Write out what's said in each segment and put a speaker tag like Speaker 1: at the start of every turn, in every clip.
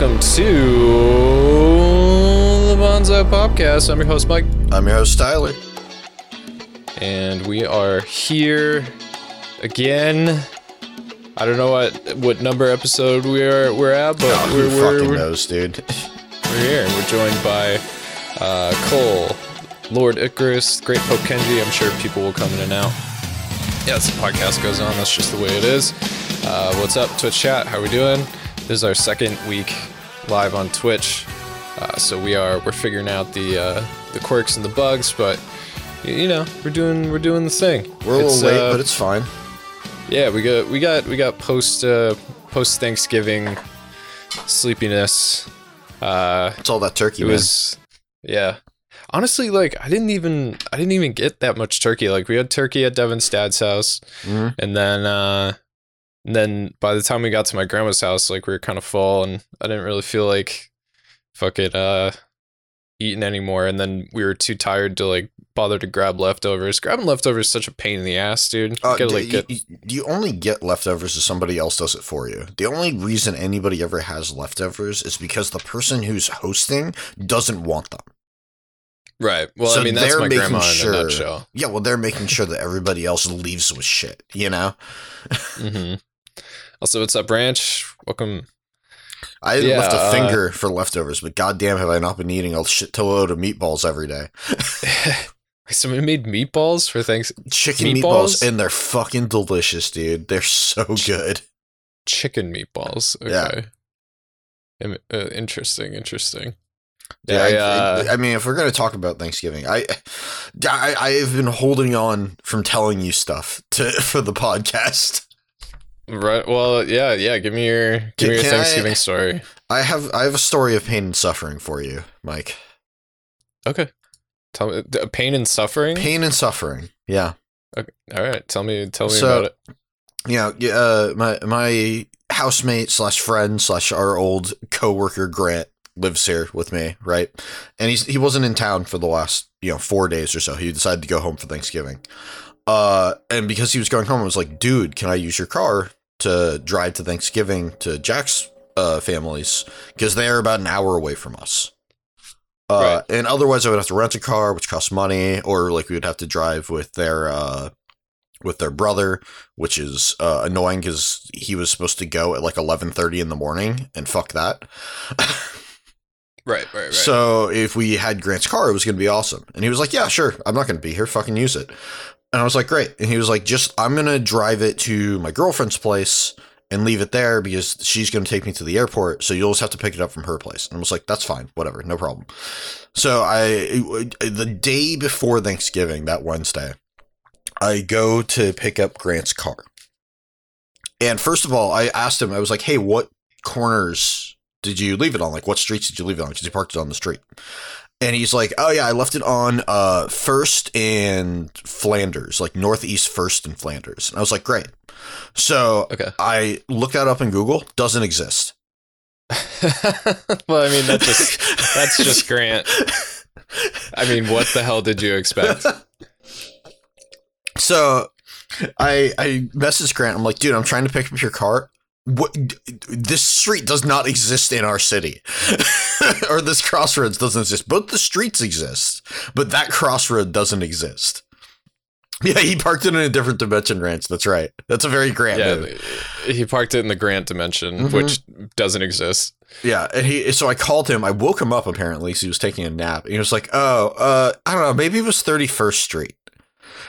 Speaker 1: Hello, everybody, and welcome to the Bonsai Podcast. I'm your host, Mike,
Speaker 2: I'm your host, Tyler.
Speaker 1: and we are here again. I don't know what what number episode we are we're at, but
Speaker 2: Oh,
Speaker 1: we're,
Speaker 2: who
Speaker 1: we're,
Speaker 2: fucking
Speaker 1: we're,
Speaker 2: knows, dude?
Speaker 1: we're here, and we're joined by uh, Cole, Lord Icarus, Great Pope Kenji. I'm sure people will come in and out. Yeah, as the podcast goes on, that's just the way it is. Uh, what's up, Twitch chat? How we doing? This is our second week live on Twitch, uh, so we are we're figuring out the uh, the quirks and the bugs, but you know we're doing we're doing the thing.
Speaker 2: We're a
Speaker 1: It's,
Speaker 2: little late,
Speaker 1: uh,
Speaker 2: but it's fine.
Speaker 1: yeah, we got we got we got post uh, post Thanksgiving sleepiness. Uh,
Speaker 2: It's all that turkey,
Speaker 1: it
Speaker 2: man.
Speaker 1: was yeah. Honestly, like I didn't even I didn't even get that much turkey. Like we had turkey at Devin's dad's house,
Speaker 2: Mhm.
Speaker 1: and then uh, and then by the time we got to my grandma's house, like we were kind of full, and I didn't really feel like fucking uh eating anymore. And then we were too tired to like bother to grab leftovers. Grabbing leftovers is such a pain in the ass, dude. You
Speaker 2: Uh,
Speaker 1: gotta, like,
Speaker 2: you,
Speaker 1: get-
Speaker 2: you- only get leftovers if somebody else does it for you. The only reason anybody ever has leftovers is because the person who's hosting doesn't want them.
Speaker 1: right. Well,
Speaker 2: So
Speaker 1: I mean that's
Speaker 2: they're
Speaker 1: my
Speaker 2: making
Speaker 1: grandma in
Speaker 2: sure-
Speaker 1: a nutshell.
Speaker 2: Yeah, well, they're making sure that everybody else leaves with shit, you know?
Speaker 1: hmm Also, what's up, Branch? Welcome.
Speaker 2: I
Speaker 1: Yeah,
Speaker 2: left a
Speaker 1: uh,
Speaker 2: finger for leftovers, but goddamn have I not been eating a shit load of meatballs every day.
Speaker 1: Somebody made meatballs for thanks.
Speaker 2: Chicken
Speaker 1: Meatballs?
Speaker 2: meatballs, and they're fucking delicious, dude. They're so good.
Speaker 1: chicken meatballs.
Speaker 2: Yeah.
Speaker 1: Okay. Im- Uh, interesting. Interesting.
Speaker 2: Yeah,
Speaker 1: Yeah.
Speaker 2: I,
Speaker 1: I, uh,
Speaker 2: I mean, if we're gonna talk about Thanksgiving, I, I, I have been holding on from telling you stuff to for the podcast.
Speaker 1: Right. Well, yeah, yeah. Give me your give me your
Speaker 2: Can I-
Speaker 1: Thanksgiving story.
Speaker 2: I have, I have a story of pain and suffering for you, Mike.
Speaker 1: Okay. Tell me pain and suffering.
Speaker 2: Pain and suffering. Yeah,
Speaker 1: Okay. All right. Tell me. Tell me
Speaker 2: So-
Speaker 1: about it.
Speaker 2: yeah. yeah, Uh, my my housemate slash friend slash our old coworker Grant lives here with me, right? And he's he wasn't in town for the last you know four days or so. He decided to go home for Thanksgiving. Uh, and because he was going home, I was like, dude, can I use your car to drive to Thanksgiving to Jack's uh, families because they are about an hour away from us. Uh, and otherwise, I would have to rent a car, which costs money, or like we would have to drive with their uh, with their brother, which is uh, annoying because he was supposed to go at like eleven thirty in the morning, and fuck that.
Speaker 1: Right. Right. Right.
Speaker 2: So if we had Grant's car, it was going to be awesome. And he was like, "Yeah, sure. I'm not going to be here. Fucking use it." And I was like, "Great." And he was like, "Just I'm going to drive it to my girlfriend's place and leave it there because she's going to take me to the airport. So you'll just have to pick it up from her place." And I was like, "That's fine. Whatever. No problem." So I the day before Thanksgiving, that Wednesday, I go to pick up Grant's car. And first of all, I asked him, I was like, hey, what corners did you leave it on? Like, what streets did you leave it on? Because he parked it on the street. And he's like, oh, yeah, I left it on uh, First and Flanders, like Northeast First and Flanders. And I was like, great. So
Speaker 1: okay.
Speaker 2: I looked that up in Google, doesn't exist.
Speaker 1: well, I mean, that's just that's just Grant. I mean, what the hell did you expect?
Speaker 2: So I I messaged Grant. I'm like, dude, I'm trying to pick up your car. What this street does not exist in our city, or this crossroads doesn't exist. Both the streets exist, but that crossroad doesn't exist. Yeah, he parked it in a different dimension ranch. That's right. That's a very Grant
Speaker 1: yeah,
Speaker 2: move.
Speaker 1: he parked it in the Grant dimension,
Speaker 2: Mhm.
Speaker 1: which doesn't exist.
Speaker 2: Yeah, and he. So I called him. I woke him up apparently. He was taking a nap. And he was like, "Oh, uh, I don't know. Maybe it was 31st Street."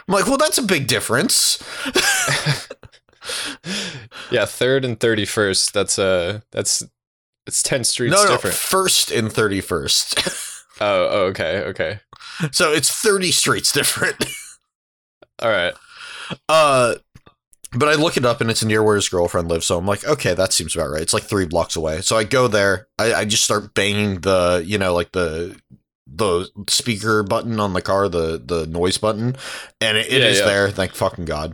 Speaker 2: I'm like, "Well, that's a big difference."
Speaker 1: Yeah, third and thirty first. That's uh that's it's ten streets
Speaker 2: no, no,
Speaker 1: different.
Speaker 2: first and 31st.
Speaker 1: Oh, oh, okay, okay.
Speaker 2: so it's 30 streets different.
Speaker 1: All right.
Speaker 2: Uh, but I look it up and it's near where his girlfriend lives. So I'm like, okay, that seems about right. It's like three blocks away. So I go there. I, I just start banging the, you know, like the the speaker button on the car, the the noise button, and it, it
Speaker 1: Yeah,
Speaker 2: is
Speaker 1: yeah.
Speaker 2: there. Thank fucking god.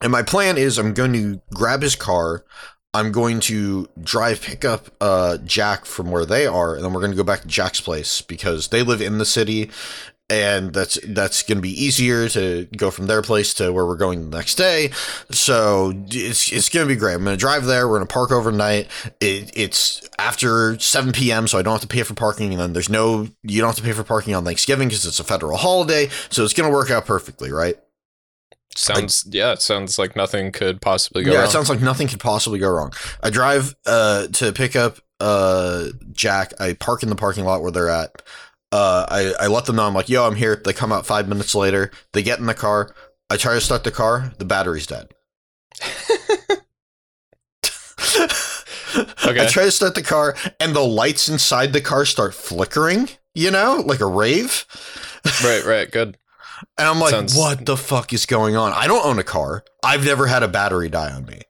Speaker 2: And my plan is I'm going to grab his car. I'm going to drive pick up uh, Jack from where they are, and then we're going to go back to Jack's place because they live in the city, and that's that's going to be easier to go from their place to where we're going the next day. So it's it's going to be great. I'm going to drive there. We're going to park overnight. It, it's after 7 p.m., so I don't have to pay for parking. And then there's no you don't have to pay for parking on Thanksgiving because it's a federal holiday. So it's going to work out perfectly, right?
Speaker 1: Sounds yeah, it sounds like nothing could possibly go
Speaker 2: yeah,
Speaker 1: wrong.
Speaker 2: it sounds like nothing could possibly go wrong. I drive uh, to pick up uh, Jack. I park in the parking lot where they're at. Uh, I, I let them know I'm like, yo, I'm here. They come out five minutes later. They get in the car. I try to start the car. The battery's dead.
Speaker 1: Okay.
Speaker 2: I try to start the car, and the lights inside the car start flickering. You know, like a rave.
Speaker 1: right, right, good.
Speaker 2: And I'm like,
Speaker 1: Sounds-
Speaker 2: what the fuck is going on? I don't own a car. I've never had a battery die on me.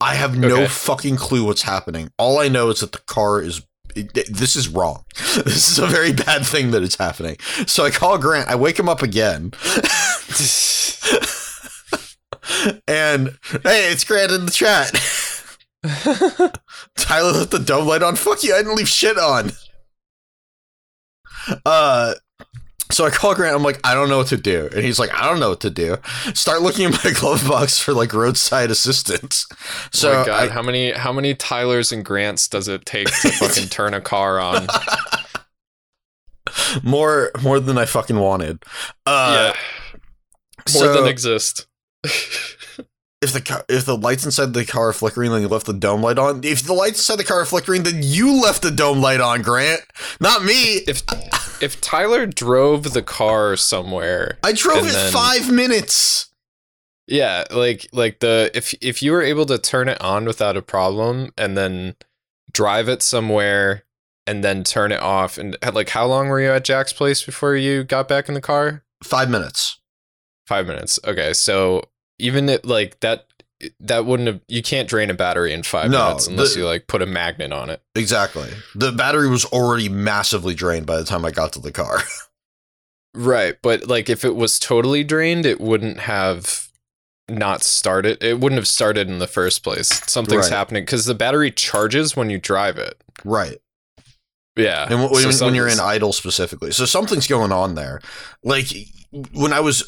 Speaker 2: I have no
Speaker 1: Okay.
Speaker 2: fucking clue what's happening. All I know is that the car is. it- this is wrong. This is a very bad thing that is happening. So I call Grant. I wake him up again. and hey, it's Grant in the chat. Tyler left the dome light on. Fuck you, I didn't leave shit on. Uh so I call Grant, I'm like, I don't know what to do. And he's like, I don't know what to do. Start looking in my glove box for like roadside assistance. So
Speaker 1: oh my God,
Speaker 2: I,
Speaker 1: how many how many Tylers and Grants does it take to fucking turn a car on?
Speaker 2: more more than I fucking wanted. Uh
Speaker 1: yeah, more
Speaker 2: so
Speaker 1: than exist.
Speaker 2: If the car, if the lights inside the car are flickering, then you left the dome light on. If the lights inside the car are flickering, then you left the dome light on, Grant, not me.
Speaker 1: if if Tyler drove the car somewhere,
Speaker 2: I drove it
Speaker 1: then-
Speaker 2: five minutes.
Speaker 1: yeah, like like the if if you were able to turn it on without a problem and then drive it somewhere and then turn it off and like how long were you at Jack's place before you got back in the car?
Speaker 2: Five minutes.
Speaker 1: Five minutes. Okay, so even if like that, that wouldn't have. You can't drain a battery in five
Speaker 2: No,
Speaker 1: minutes unless
Speaker 2: the-
Speaker 1: you like put a magnet on it.
Speaker 2: Exactly. The battery was already massively drained by the time I got to the car.
Speaker 1: Right, but like if it was totally drained, it wouldn't have not started. It wouldn't have started in the first place. Something's
Speaker 2: Right.
Speaker 1: happening because the battery charges when you drive it.
Speaker 2: right.
Speaker 1: Yeah,
Speaker 2: And when,
Speaker 1: so
Speaker 2: when you're in idle specifically. So something's going on there. Like when I was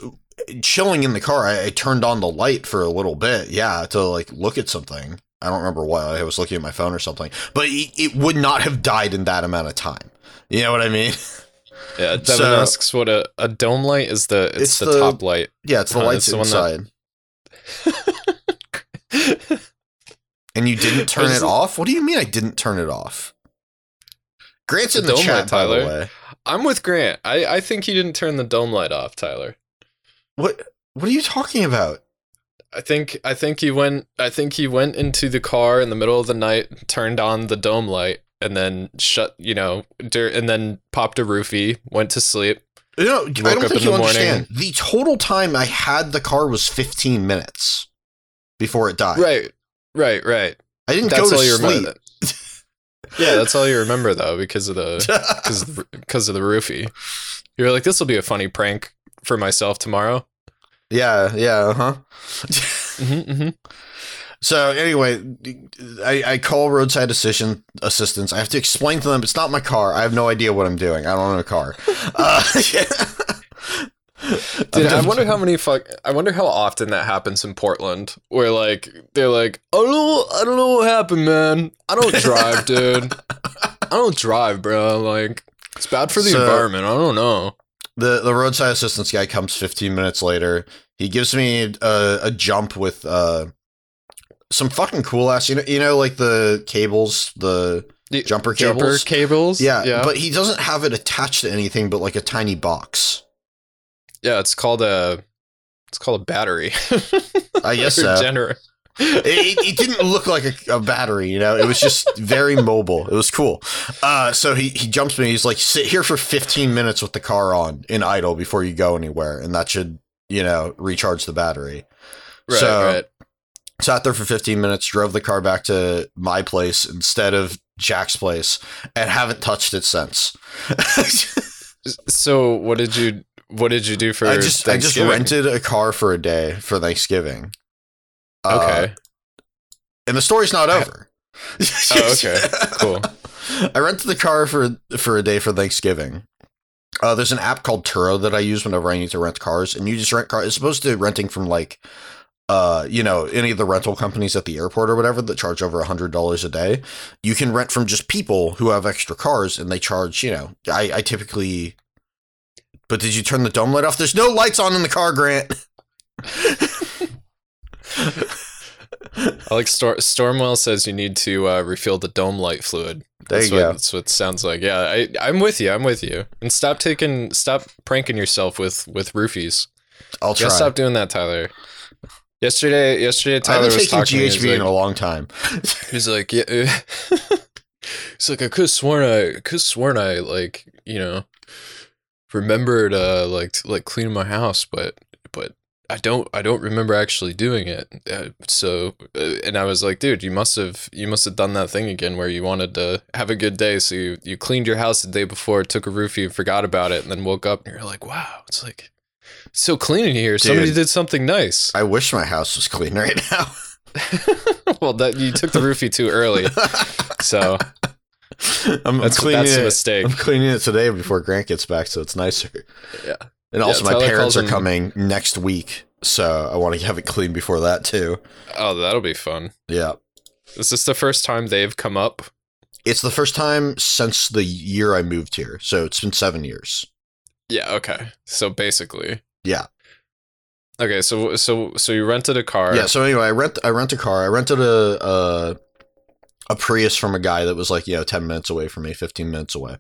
Speaker 2: chilling in the car, I, I turned on the light for a little bit. Yeah, to like look at something. I don't remember what I was looking at my phone or something, but it, it would not have died in that amount of time. You know what I mean?
Speaker 1: yeah. Devin
Speaker 2: so-
Speaker 1: asks what a, a dome light is. The it's,
Speaker 2: It's
Speaker 1: the,
Speaker 2: the-
Speaker 1: top light.
Speaker 2: Yeah, it's the
Speaker 1: Uh,
Speaker 2: lights
Speaker 1: it's the one that-
Speaker 2: inside. And you didn't turn it off? What do you mean I didn't turn it off? Grant's in the chat,
Speaker 1: light,
Speaker 2: by the
Speaker 1: Tyler.
Speaker 2: way.
Speaker 1: I'm with Grant. I I think you didn't turn the dome light off, Tyler.
Speaker 2: What what are you talking about?
Speaker 1: I think I think he went I think he went into the car in the middle of the night, turned on the dome light, and then shut you know, and then popped a roofie, went to sleep.
Speaker 2: No, I don't think you
Speaker 1: the morning.
Speaker 2: understand. The total time I had the car was 15 minutes before it died.
Speaker 1: Right, right, right.
Speaker 2: I didn't
Speaker 1: That's
Speaker 2: go to
Speaker 1: all you
Speaker 2: sleep.
Speaker 1: remember. yeah, that's all you remember though, because of the because because of the roofie. You're like, this will be a funny prank for myself tomorrow.
Speaker 2: yeah, yeah, uh-huh.
Speaker 1: hmm hmm
Speaker 2: so anyway, I, I call roadside assistant assistance. I have to explain to them it's not my car. I have no idea what I'm doing. I don't own a car. Uh,
Speaker 1: Dude, I wonder how many fuck. I wonder how often that happens in Portland, where like they're like, I don't know, I don't know what happened, man. I don't drive, dude. I don't drive, bro. Like, it's bad for the
Speaker 2: So-
Speaker 1: environment. I don't know.
Speaker 2: The the roadside assistance guy comes 15 minutes later. He gives me a, a jump with uh some fucking cool ass you know you know like the cables the
Speaker 1: The
Speaker 2: jumper
Speaker 1: Jumper
Speaker 2: cables
Speaker 1: cables.
Speaker 2: yeah,
Speaker 1: yeah,
Speaker 2: but he doesn't have it attached to anything but like a tiny box
Speaker 1: yeah. It's called a. It's called a battery.
Speaker 2: I guess so.
Speaker 1: gener-
Speaker 2: it, it, didn't look like a, a battery you know it was just very mobile it was cool uh so he he jumps me he's like sit here for 15 minutes with the car on in idle before you go anywhere and that should you know recharge the battery
Speaker 1: Right,
Speaker 2: So-
Speaker 1: right.
Speaker 2: sat there for 15 minutes, drove the car back to my place instead of Jack's place, and haven't touched it since.
Speaker 1: So what did you what did you do for
Speaker 2: I just I just rented a car for a day for Thanksgiving. Uh,
Speaker 1: Okay.
Speaker 2: and the story's not over.
Speaker 1: Oh, okay. Cool.
Speaker 2: I rented the car for for a day for Thanksgiving. Uh, there's an app called Turo that I use whenever I need to rent cars, and you just rent cars. It's supposed to renting from like, uh, you know, any of the rental companies at the airport or whatever that charge over a hundred dollars a day. You can rent from just people who have extra cars, and they charge. You know, I, I typically. But did you turn the dome light off? There's no lights on in the car, Grant.
Speaker 1: I like Stor- Stormwell says you need to uh, refill the dome light fluid.
Speaker 2: There
Speaker 1: That's
Speaker 2: you
Speaker 1: what,
Speaker 2: go.
Speaker 1: That's what it sounds like. Yeah, I, I'm with you. I'm with you. And stop taking, stop pranking yourself with with roofies.
Speaker 2: I'll try.
Speaker 1: stop doing that, Tyler. Yesterday, yesterday Tyler was talking. to me,
Speaker 2: GHB in a long time.
Speaker 1: He's like, yeah. He's like, I could have sworn I could have sworn I like, you know, remembered uh like like cleaning my house, but I don't I don't remember actually doing it. Uh, so uh, and I was like, dude, you must have you must have done that thing again where you wanted to have a good day, so you you cleaned your house the day before, took a roofie, and forgot about it, and then woke up and you're like, wow, it's like it's so clean in here. Somebody did something nice.
Speaker 2: I wish my house was clean right now.
Speaker 1: well, that you took the roofie too early, so
Speaker 2: I'm,
Speaker 1: that's
Speaker 2: I'm cleaning
Speaker 1: that's a
Speaker 2: it.
Speaker 1: mistake.
Speaker 2: I'm cleaning it today before Grant gets back, so it's nicer.
Speaker 1: Yeah.
Speaker 2: And also, my parents are coming next week, so I want to have it clean before that too.
Speaker 1: Oh, that'll be fun.
Speaker 2: Yeah,
Speaker 1: Is this the first time they've come up?
Speaker 2: it's the first time since the year I moved here, so it's been seven years.
Speaker 1: Yeah, okay. So basically.
Speaker 2: Yeah.
Speaker 1: Okay, so so so you rented a car.
Speaker 2: Yeah. So anyway, I rent I rent a car. I rented a, a a Prius from a guy that was like you know ten minutes away from me, fifteen minutes away.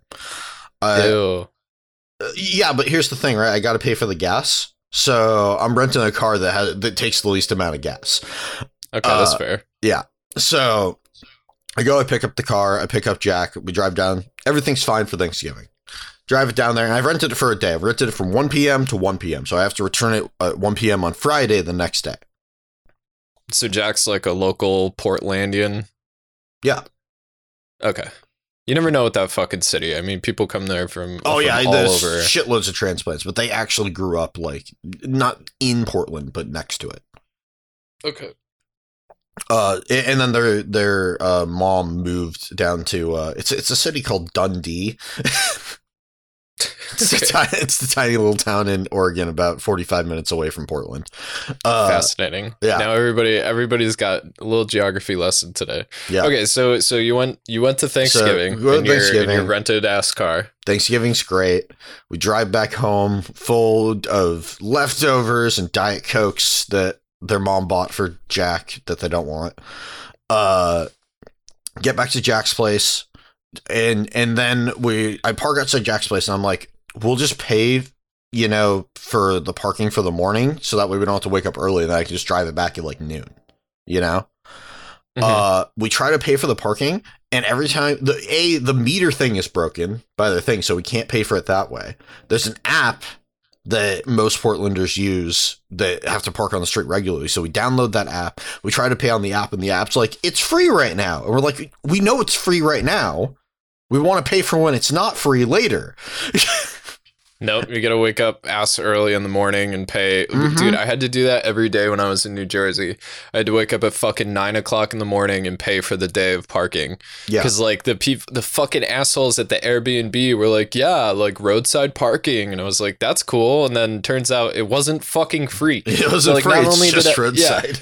Speaker 2: Uh,
Speaker 1: Ew.
Speaker 2: Yeah, but here's the thing, right? I got to pay for the gas, so I'm renting a car that has that takes the least amount of gas.
Speaker 1: Okay, that's
Speaker 2: uh,
Speaker 1: fair.
Speaker 2: So I go, I pick up the car, I pick up Jack, we drive down. Everything's fine for Thanksgiving. Drive it down there, and I've rented it for a day. I've rented it from 1 p.m. to 1 p.m. So I have to return it at 1 p.m. on Friday the next day.
Speaker 1: So Jack's like a local Portlandian.
Speaker 2: Yeah.
Speaker 1: Okay. You never know with that fucking city. I mean, people come there from
Speaker 2: Oh
Speaker 1: from
Speaker 2: yeah,
Speaker 1: all
Speaker 2: there's
Speaker 1: over.
Speaker 2: shitloads of transplants, but they actually grew up like not in Portland, but next to it.
Speaker 1: Okay.
Speaker 2: Uh, and then their their uh, mom moved down to uh, it's it's a city called Dundee. it's,
Speaker 1: Okay.
Speaker 2: a it's the tiny little town in Oregon, about forty five minutes away from Portland. Uh,
Speaker 1: Fascinating.
Speaker 2: yeah.
Speaker 1: Now everybody everybody's got a little geography lesson today.
Speaker 2: yeah.
Speaker 1: Okay, so so you went you went to Thanksgiving
Speaker 2: went
Speaker 1: in, your, in
Speaker 2: Thanksgiving.
Speaker 1: your rented ass car.
Speaker 2: Thanksgiving's great. We drive back home full of leftovers and Diet Cokes that their mom bought for Jack that they don't want. Uh, get back to Jack's place, and and then we I park outside Jack's place, and I'm like, we'll just pay, you know, for the parking for the morning, so that way we don't have to wake up early, and I can just drive it back at like noon, you know.
Speaker 1: Mhm.
Speaker 2: Uh, we try to pay for the parking, and every time the a the meter thing is broken by the thing, so we can't pay for it that way. There's an app that most Portlanders use that have to park on the street regularly. So we download that app. We try to pay on the app, and the app's like, "It's free right now," and we're like, "We know it's free right now. We want to pay for when it's not free later."
Speaker 1: Nope, you gotta wake up ass early in the morning and pay.
Speaker 2: Mhm.
Speaker 1: Dude, I had to do that every day when I was in New Jersey. I had to wake up at fucking nine o'clock in the morning and pay for the day of parking.
Speaker 2: yeah,
Speaker 1: Because like the peop- the fucking assholes at the Airbnb were like, yeah, like roadside parking, and I was like, that's cool. And then turns out it wasn't fucking free.
Speaker 2: it wasn't
Speaker 1: like,
Speaker 2: free.
Speaker 1: not
Speaker 2: It's
Speaker 1: only
Speaker 2: just
Speaker 1: I-
Speaker 2: roadside.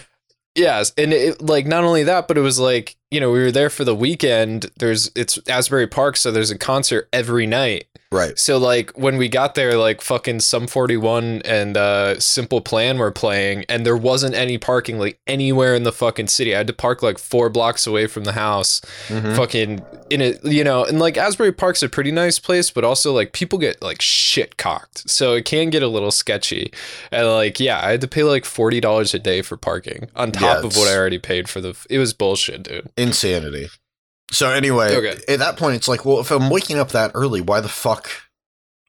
Speaker 1: Yes, and it, like not only that, but it was like you know we were there for the weekend. There's it's Asbury Park, so there's a concert every night.
Speaker 2: Right.
Speaker 1: So like when we got there, like fucking Sum 41 and uh Simple Plan were playing, and there wasn't any parking like anywhere in the fucking city. I had to park like four blocks away from the house,
Speaker 2: Mhm.
Speaker 1: fucking in it, you know. And like Asbury Park's a pretty nice place, but also like people get like shit cocked, so it can get a little sketchy. And like yeah, I had to pay like forty dollars a day for parking on top
Speaker 2: Yeah,
Speaker 1: of what I already paid for the. It was bullshit, dude.
Speaker 2: Insanity. So anyway,
Speaker 1: Okay.
Speaker 2: at that point, it's like, well, if I'm waking up that early, why the fuck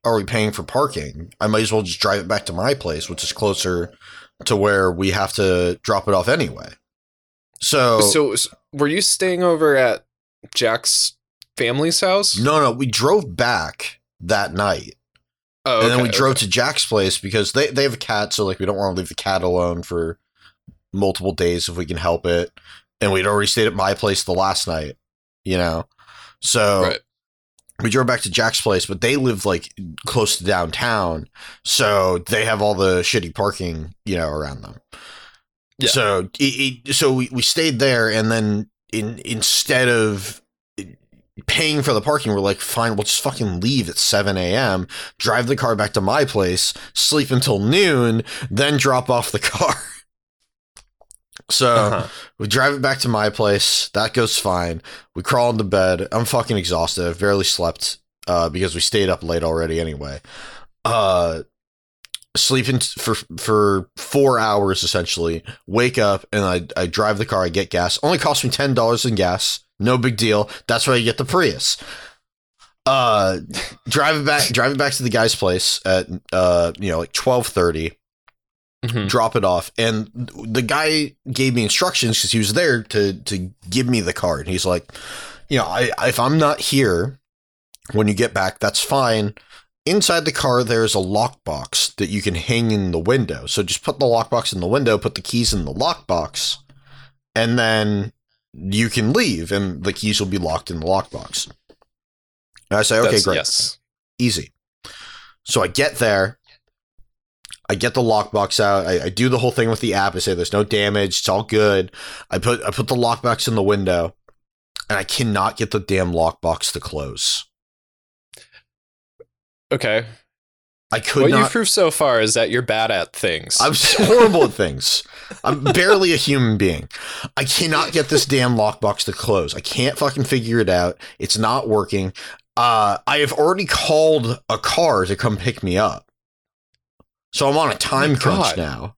Speaker 2: are we paying for parking? I might as well just drive it back to my place, which is closer to where we have to drop it off anyway. So,
Speaker 1: So, were you staying over at Jack's family's house?
Speaker 2: no, no, we drove back that night,
Speaker 1: Oh,
Speaker 2: and then we drove
Speaker 1: okay.
Speaker 2: to Jack's place because they they have a cat, so like we don't want to leave the cat alone for multiple days if we can help it. And we'd already stayed at my place the last night, you know. So
Speaker 1: Right.
Speaker 2: we drove back to Jack's place, but they live like close to downtown, so they have all the shitty parking, you know, around them.
Speaker 1: Yeah.
Speaker 2: So it, it, so we, we stayed there, and then in instead of paying for the parking, we're like, fine, we'll just fucking leave at seven a.m., drive the car back to my place, sleep until noon, then drop off the car. So
Speaker 1: Uh-huh.
Speaker 2: we drive it back to my place. That goes fine. We crawl into bed. I'm fucking exhausted. I've barely slept uh, because we stayed up late already anyway. Uh, sleeping for for four hours essentially. Wake up and I I drive the car. I get gas. Only cost me ten dollars in gas. No big deal. That's why you get the Prius. Uh, drive it back. Drive it back to the guy's place at uh you know like twelve thirty
Speaker 1: Mhm.
Speaker 2: drop it off and the guy gave me instructions because he was there to to give me the card he's like you know I, if i'm not here when you get back that's fine inside the car there's a lockbox that you can hang in the window so just put the lockbox in the window put the keys in the lockbox and then you can leave and the keys will be locked in the lockbox and i say okay
Speaker 1: That's-
Speaker 2: great
Speaker 1: Yes.
Speaker 2: easy. So I get there, I get the lockbox out. I, I do the whole thing with the app. I say there's no damage. It's all good. I put I put the lockbox in the window, and I cannot get the damn lockbox to close.
Speaker 1: Okay.
Speaker 2: I could
Speaker 1: what
Speaker 2: not.
Speaker 1: you've proved so far is that you're bad at things.
Speaker 2: I'm horrible at things. I'm barely a human being. I cannot get this damn lockbox to close. I can't fucking figure it out. It's not working. Uh, I have already called a car to come pick me up. So I'm on a time crunch
Speaker 1: God.
Speaker 2: now.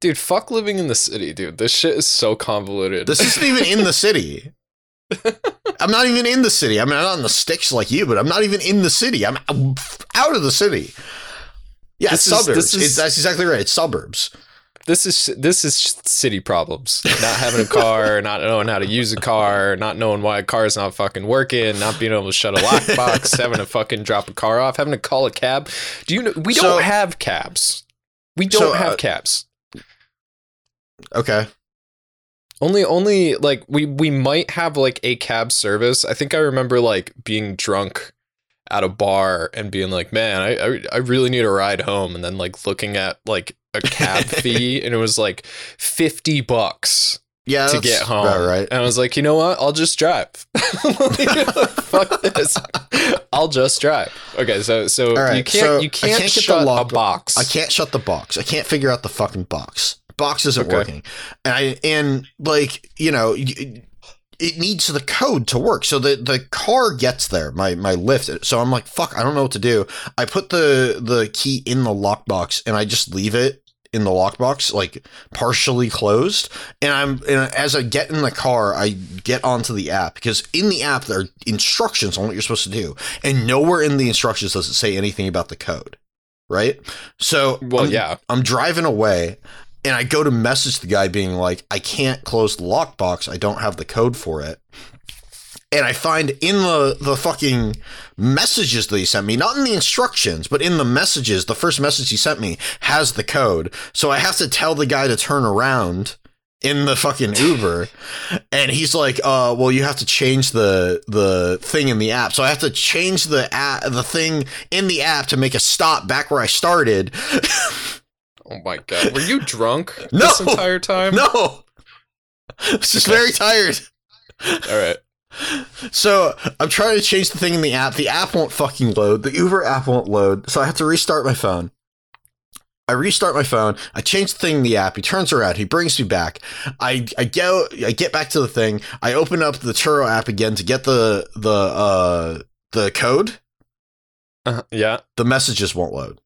Speaker 1: dude, fuck living in the city, dude. This shit is so convoluted.
Speaker 2: This isn't even in the city. I'm not even in the city. I mean, I'm not in the sticks like you, but I'm not even in the city. I'm out of the city. Yeah,
Speaker 1: This
Speaker 2: it's
Speaker 1: is-
Speaker 2: suburbs.
Speaker 1: this is-
Speaker 2: It's- that's exactly right. It's suburbs.
Speaker 1: this is this is city problems. Not having a car, not knowing how to use a car, not knowing why a car is not fucking working, not being able to shut a lockbox, having to fucking drop a car off, having to call a cab. Do you know we
Speaker 2: So-
Speaker 1: don't have cabs. We don't
Speaker 2: So,
Speaker 1: have
Speaker 2: uh,
Speaker 1: cabs.
Speaker 2: Okay.
Speaker 1: Only only like we we might have like a cab service. I think I remember like being drunk at a bar and being like, "Man, I I, I really need a ride home." And then like looking at like a cab fee and it was like 50 bucks
Speaker 2: Yeah,
Speaker 1: to get home.
Speaker 2: about right.
Speaker 1: And I was like, "You know what? I'll just drive." Fuck this. I'll just drive. Okay, so so
Speaker 2: right,
Speaker 1: you can't
Speaker 2: so
Speaker 1: you can't,
Speaker 2: can't get the
Speaker 1: shut a
Speaker 2: lock-
Speaker 1: box.
Speaker 2: I can't shut the box. I can't figure out the fucking box. Box isn't
Speaker 1: Okay.
Speaker 2: working, and I and like you know. It needs the code to work, so the, the car gets there. My my lift. So I'm like, fuck, I don't know what to do. I put the the key in the lockbox, and I just leave it in the lockbox, like partially closed. And I'm and as I get in the car, I get onto the app because in the app there are instructions on what you're supposed to do, and nowhere in the instructions does it say anything about the code. Right? So
Speaker 1: well,
Speaker 2: I'm,
Speaker 1: yeah.
Speaker 2: I'm driving away and I go to message the guy being like, I can't close the lockbox. I don't have the code for it. And I find in the, the fucking messages that he sent me, not in the instructions, but in the messages, the first message he sent me has the code. So I have to tell the guy to turn around in the fucking Uber. and he's like, uh, well, you have to change the the thing in the app. So I have to change the app, the thing in the app to make a stop back where I started.
Speaker 1: Oh my god. Were you drunk
Speaker 2: No!
Speaker 1: this entire time?
Speaker 2: No. I'm just very tired.
Speaker 1: All right.
Speaker 2: So I'm trying to change the thing in the app. The app won't fucking load. The Uber app won't load. So I have to restart my phone. I restart my phone. I change the thing in the app. He turns around. He brings me back. I I go. I get back to the thing. I open up the Turo app again to get the the uh the code.
Speaker 1: Uh, yeah.
Speaker 2: The messages won't load.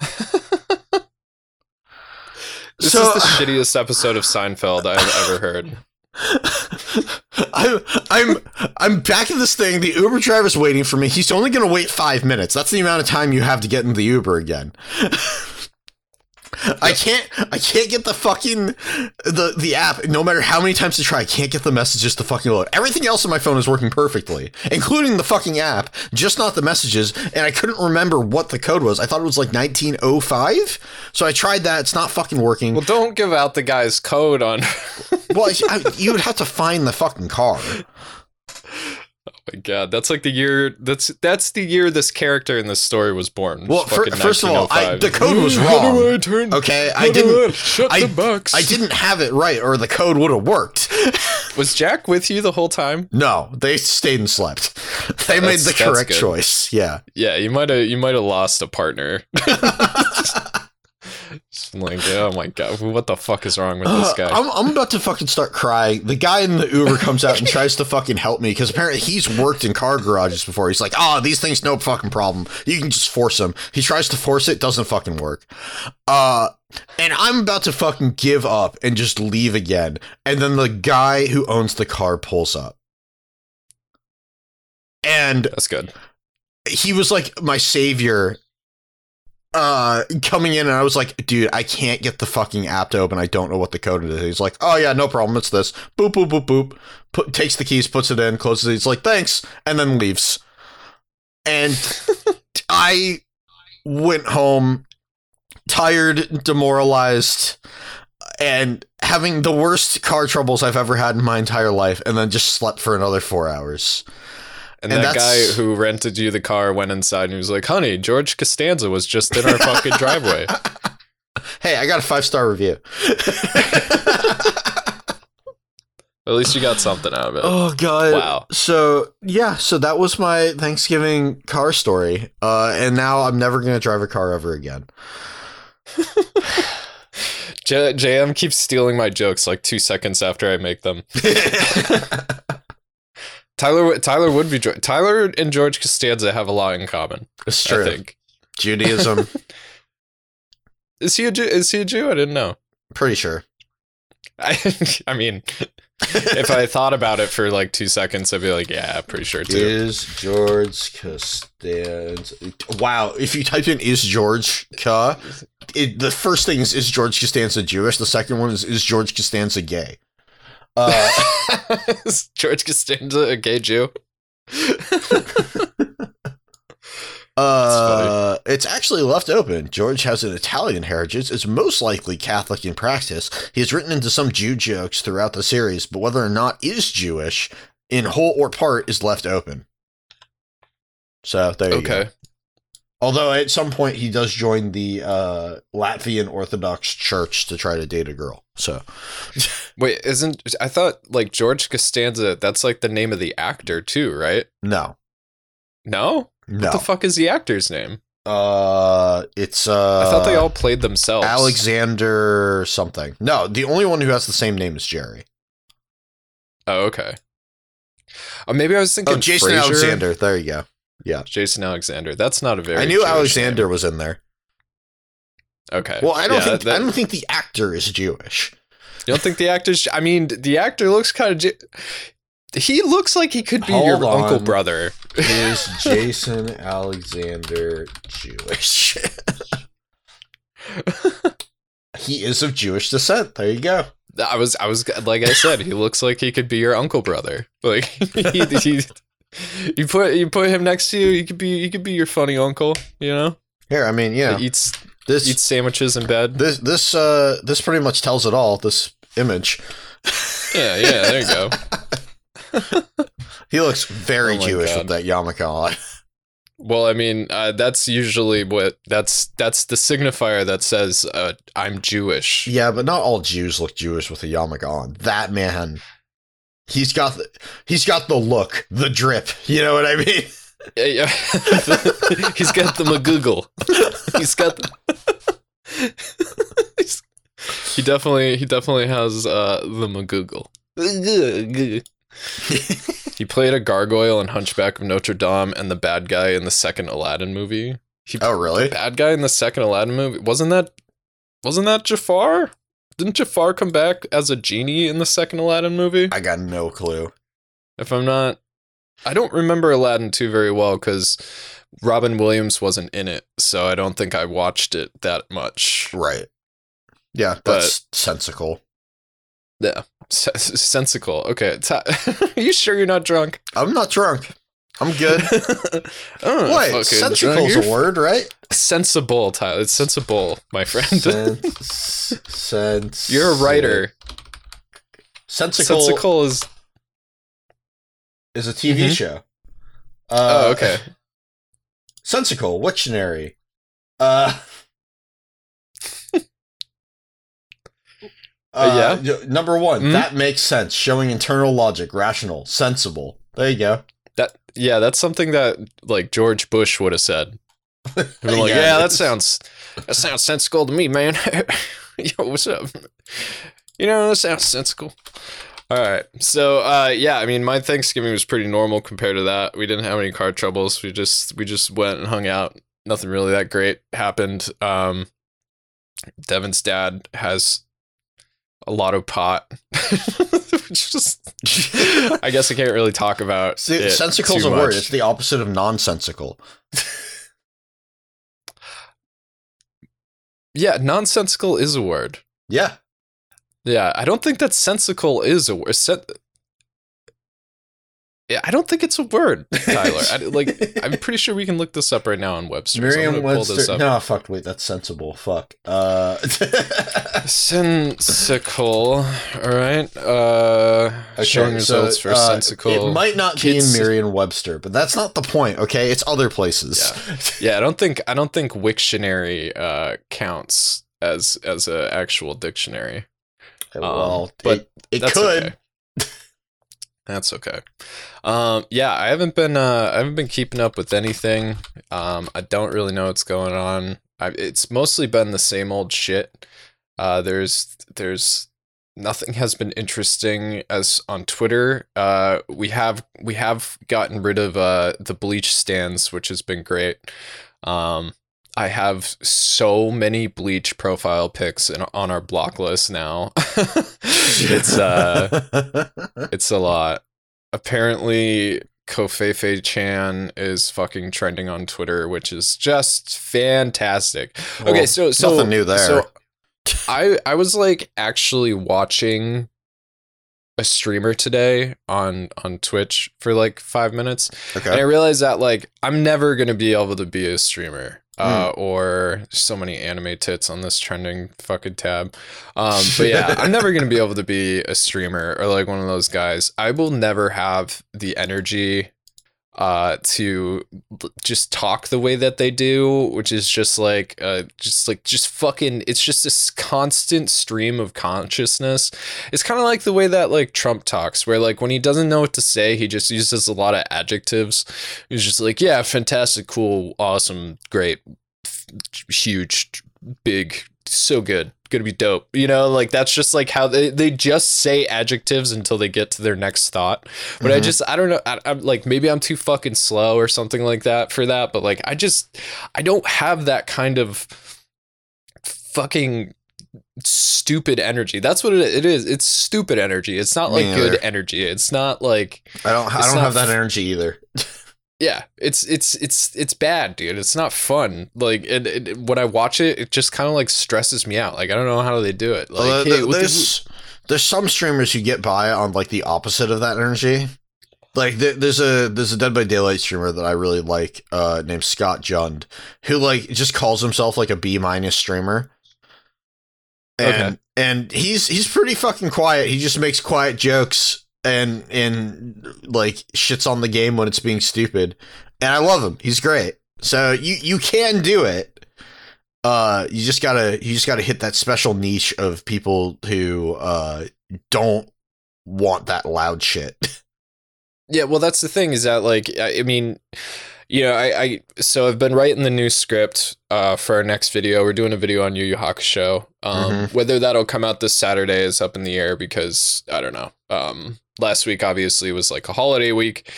Speaker 1: This
Speaker 2: So-
Speaker 1: is the shittiest episode of Seinfeld I've ever heard.
Speaker 2: I'm I'm I'm back in this thing. The Uber driver's waiting for me. He's only going to wait five minutes. That's the amount of time you have to get in the Uber again. I can't I can't get the fucking the the app. No matter how many times I try, I can't get the messages to fucking load. Everything else on my phone is working perfectly, including the fucking app, just not the messages. And I couldn't remember what the code was. I thought it was like 1905. So I tried that. It's not fucking working.
Speaker 1: Well, don't give out the guy's code on.
Speaker 2: Well, I, I, you would have to find the fucking car.
Speaker 1: My god, that's like the year. That's that's the year this character in this story was born.
Speaker 2: Well,
Speaker 1: Fucking
Speaker 2: first of all, I-
Speaker 1: oh
Speaker 2: the code was wrong.
Speaker 1: I turn?
Speaker 2: Okay, I
Speaker 1: do
Speaker 2: didn't.
Speaker 1: shut
Speaker 2: I-
Speaker 1: the box.
Speaker 2: I didn't have it right, or the code would have worked.
Speaker 1: Was Jack with you the whole time?
Speaker 2: no, they stayed and slept. They made the correct choice. Yeah.
Speaker 1: Yeah, you might have. You might have lost a partner. Like, oh my god, what the fuck is wrong with this
Speaker 2: Uh,
Speaker 1: guy?
Speaker 2: I'm, I'm about to fucking start crying. The guy in the Uber comes out and tries to fucking help me because apparently he's worked in car garages before. He's like, oh, these things, no fucking problem. You can just force them. He tries to force it, doesn't fucking work. Uh, and I'm about to fucking give up and just leave again. And then the guy who owns the car pulls up. And
Speaker 1: That's good.
Speaker 2: he was like my savior uh coming in and I was like, dude, I can't get the fucking app to open. I don't know what the code is. He's like, oh yeah, no problem. It's this. Boop boop boop boop. Put takes the keys, puts it in, closes it. He's like, thanks, and then leaves. And I went home tired, demoralized, and having the worst car troubles I've ever had in my entire life, and then just slept for another four hours.
Speaker 1: And,
Speaker 2: And
Speaker 1: that guy who rented you the car went inside and he was like, "Honey, George Costanza was just in our fucking driveway."
Speaker 2: Hey, I got a five star review.
Speaker 1: At least you got something out of it.
Speaker 2: Oh god.
Speaker 1: Wow.
Speaker 2: So yeah, so that was my Thanksgiving car story. Uh and now I'm never gonna drive a car ever again.
Speaker 1: J- JM keeps stealing my jokes like two seconds after I make them. Tyler, Tyler would be Tyler and George Costanza have a lot in common.
Speaker 2: it's
Speaker 1: I
Speaker 2: true.
Speaker 1: think.
Speaker 2: Judaism,
Speaker 1: Is he a Jew? Is he a Jew? I didn't know.
Speaker 2: pretty sure.
Speaker 1: I, I mean, if I thought about it for like two seconds, I'd be like, yeah, pretty sure too.
Speaker 2: Is George Costanza Wow, if you type in is George Ka, it, the first thing is is George Costanza Jewish, the second one is is George Costanza gay. Uh
Speaker 1: is George Costanza a gay Jew?
Speaker 2: Uh, it's actually left open. George has an Italian heritage. Is most likely Catholic in practice. He has written into some Jew jokes throughout the series, but whether or not is Jewish, in whole or part, is left open. So there you go. Although at some point he does join the uh, Latvian Orthodox Church to try to date a girl. So
Speaker 1: Wait, isn't I thought like George Costanza? That's like the name of the actor too, right?
Speaker 2: no,
Speaker 1: No.
Speaker 2: no.
Speaker 1: What the fuck is the actor's name?
Speaker 2: uh, it's uh,
Speaker 1: I thought they all played themselves.
Speaker 2: Alexander something. No, the only one who has the same name is Jerry.
Speaker 1: Oh, okay. Oh, maybe I was thinking
Speaker 2: Oh, Jason. Alexander. There you go.
Speaker 1: Jason Alexander. That's not a very.
Speaker 2: I knew
Speaker 1: Jewish
Speaker 2: Alexander
Speaker 1: name.
Speaker 2: was in there.
Speaker 1: Okay.
Speaker 2: Well, I don't
Speaker 1: Yeah,
Speaker 2: think
Speaker 1: that-
Speaker 2: I don't think the actor is Jewish.
Speaker 1: You don't think the actor's? I mean, the actor looks kind of. Ju- he looks like he could be your
Speaker 2: Hold
Speaker 1: uncle brother.
Speaker 2: Is Jason Alexander Jewish? he is of Jewish descent. There you go.
Speaker 1: I was, I was like I said, he looks like he could be your uncle brother. Like he, he, you put you put him next to you, he could be he could be your funny uncle. You know,
Speaker 2: Here, I mean, yeah,
Speaker 1: eats
Speaker 2: this
Speaker 1: eats sandwiches in bed.
Speaker 2: this this uh this pretty much tells it all. This image.
Speaker 1: Yeah, yeah. There you go.
Speaker 2: He looks very
Speaker 1: Oh
Speaker 2: Jewish
Speaker 1: God.
Speaker 2: with that yarmulke on.
Speaker 1: Well, I mean, uh, that's usually what that's that's the signifier that says uh, I'm Jewish.
Speaker 2: Yeah, but not all Jews look Jewish with a yarmulke on. That man, he's got the, he's got the look, the drip. You know what I mean?
Speaker 1: Yeah, yeah. He's got the McGoogle. He's got. The... He definitely he definitely has uh, the McGoogle. he played a gargoyle in Hunchback of Notre Dame and the bad guy in the second Aladdin movie. He
Speaker 2: Oh, really?
Speaker 1: bad guy in the second Aladdin movie wasn't that wasn't that Jafar? Didn't Jafar come back as a genie in the second Aladdin movie?
Speaker 2: I got no clue.
Speaker 1: if I'm not. I don't remember Aladdin 2 very well because Robin Williams wasn't in it, so I don't think I watched it that much.
Speaker 2: Right. Yeah, that's sensical.
Speaker 1: Yeah. S- sensical. Okay. Are you sure you're not drunk?
Speaker 2: I'm not drunk. I'm good.
Speaker 1: oh, fucking
Speaker 2: sensical's a word, right?
Speaker 1: Sensible, Tyler. It's sensible, my friend.
Speaker 2: Sense, sense.
Speaker 1: you're a writer.
Speaker 2: Sensical,
Speaker 1: Sensical is
Speaker 2: is a TV
Speaker 1: Mhm.
Speaker 2: show. Uh,
Speaker 1: oh, okay.
Speaker 2: Sensical, Wiktionary. Uh,
Speaker 1: Uh,
Speaker 2: yeah. Number one,
Speaker 1: Mhm.
Speaker 2: that makes sense. Showing internal logic, rational, sensible. There you go.
Speaker 1: Yeah, that's something that like George Bush would have said. Like,
Speaker 2: Yeah,
Speaker 1: yeah, that sounds that sounds sensible to me, man. Yo, what's up? You know, that sounds sensible. All right. So, uh, yeah, I mean, my Thanksgiving was pretty normal compared to that. We didn't have any car troubles. We just we just went and hung out. Nothing really that great happened. Um, Devin's dad has a lot of pot, which is I guess I can't really talk about.
Speaker 2: See,
Speaker 1: it
Speaker 2: sensical's
Speaker 1: too
Speaker 2: a word. It's the opposite of nonsensical.
Speaker 1: Yeah, nonsensical is a word.
Speaker 2: Yeah.
Speaker 1: Yeah, I don't think that sensical is a word. Yeah, I don't think it's a word, Tyler. I, like, I'm pretty sure we can look this up right now on Webster.
Speaker 2: Merriam
Speaker 1: this
Speaker 2: Webster. No, fuck. Wait, that's sensible. Fuck. Uh,
Speaker 1: Sensical. All right. Uh, showing results for
Speaker 2: uh,
Speaker 1: sensical.
Speaker 2: It might not be in
Speaker 1: kids-
Speaker 2: Merriam Webster, but that's not the point. Okay, it's other places.
Speaker 1: yeah, I don't think I don't think Wiktionary uh, counts as as a actual dictionary.
Speaker 2: well,
Speaker 1: but
Speaker 2: it, it could.
Speaker 1: okay. That's okay. Um, yeah, I haven't been uh, I haven't been keeping up with anything. Um, I don't really know what's going on. I, it's mostly been the same old shit. Uh, there's there's nothing has been interesting as on Twitter. Uh, we have we have gotten rid of uh, the bleach stands, which has been great. Um, I have so many bleach profile pics in, on our block list now. it's uh it's a lot. Apparently, Kofefe Chan is fucking trending on Twitter, which is just fantastic. okay, so so
Speaker 2: nothing new there.
Speaker 1: So I I was like actually watching a streamer today on on Twitch for like five minutes, and I realized that like I'm never gonna be able to be a streamer. Uh,
Speaker 2: Hmm.
Speaker 1: or so many anime tits on this trending fucking tab. Um, but yeah, I'm never gonna be able to be a streamer or like one of those guys. I will never have the energy uh to just talk the way that they do which is just like uh just like just fucking it's just this constant stream of consciousness. It's kind of like the way that like trump talks where like when he doesn't know what to say he just uses a lot of adjectives. He's just like yeah fantastic cool awesome great f- huge big so good gonna be dope you know like that's just like how they, they just say adjectives until they get to their next thought but i
Speaker 2: Mhm.
Speaker 1: just i don't know I, i'm like maybe i'm too fucking slow or something like that for that but like i just i don't have that kind of fucking stupid energy that's what it, it is it's stupid energy it's not like good energy it's not like
Speaker 2: I don't. I don't have that energy either.
Speaker 1: Yeah it's it's it's it's bad dude it's not fun like and, and when i watch it it just kind of like stresses me out like i don't know how they do it like
Speaker 2: Well,
Speaker 1: hey,
Speaker 2: there-
Speaker 1: what the-
Speaker 2: there's there's some streamers who get by on like the opposite of that energy. Like there, there's a there's a Dead by Daylight streamer that I really like uh, named Scott Jund who like just calls himself like a B minus streamer. And
Speaker 1: Okay.
Speaker 2: and he's he's pretty fucking quiet. He just makes quiet jokes and and like shits on the game when it's being stupid. And I love him. He's great. So you you can do it uh you just gotta you just gotta hit that special niche of people who uh don't want that loud shit
Speaker 1: Yeah, well, that's the thing is that like I I mean, you know, I, I so I've been writing the new script uh, for our next video. We're doing a video on Yu Yu Hakusho. Um,
Speaker 2: Mhm.
Speaker 1: Whether that'll come out this Saturday is up in the air because I don't know. Um, last week obviously was like a holiday week,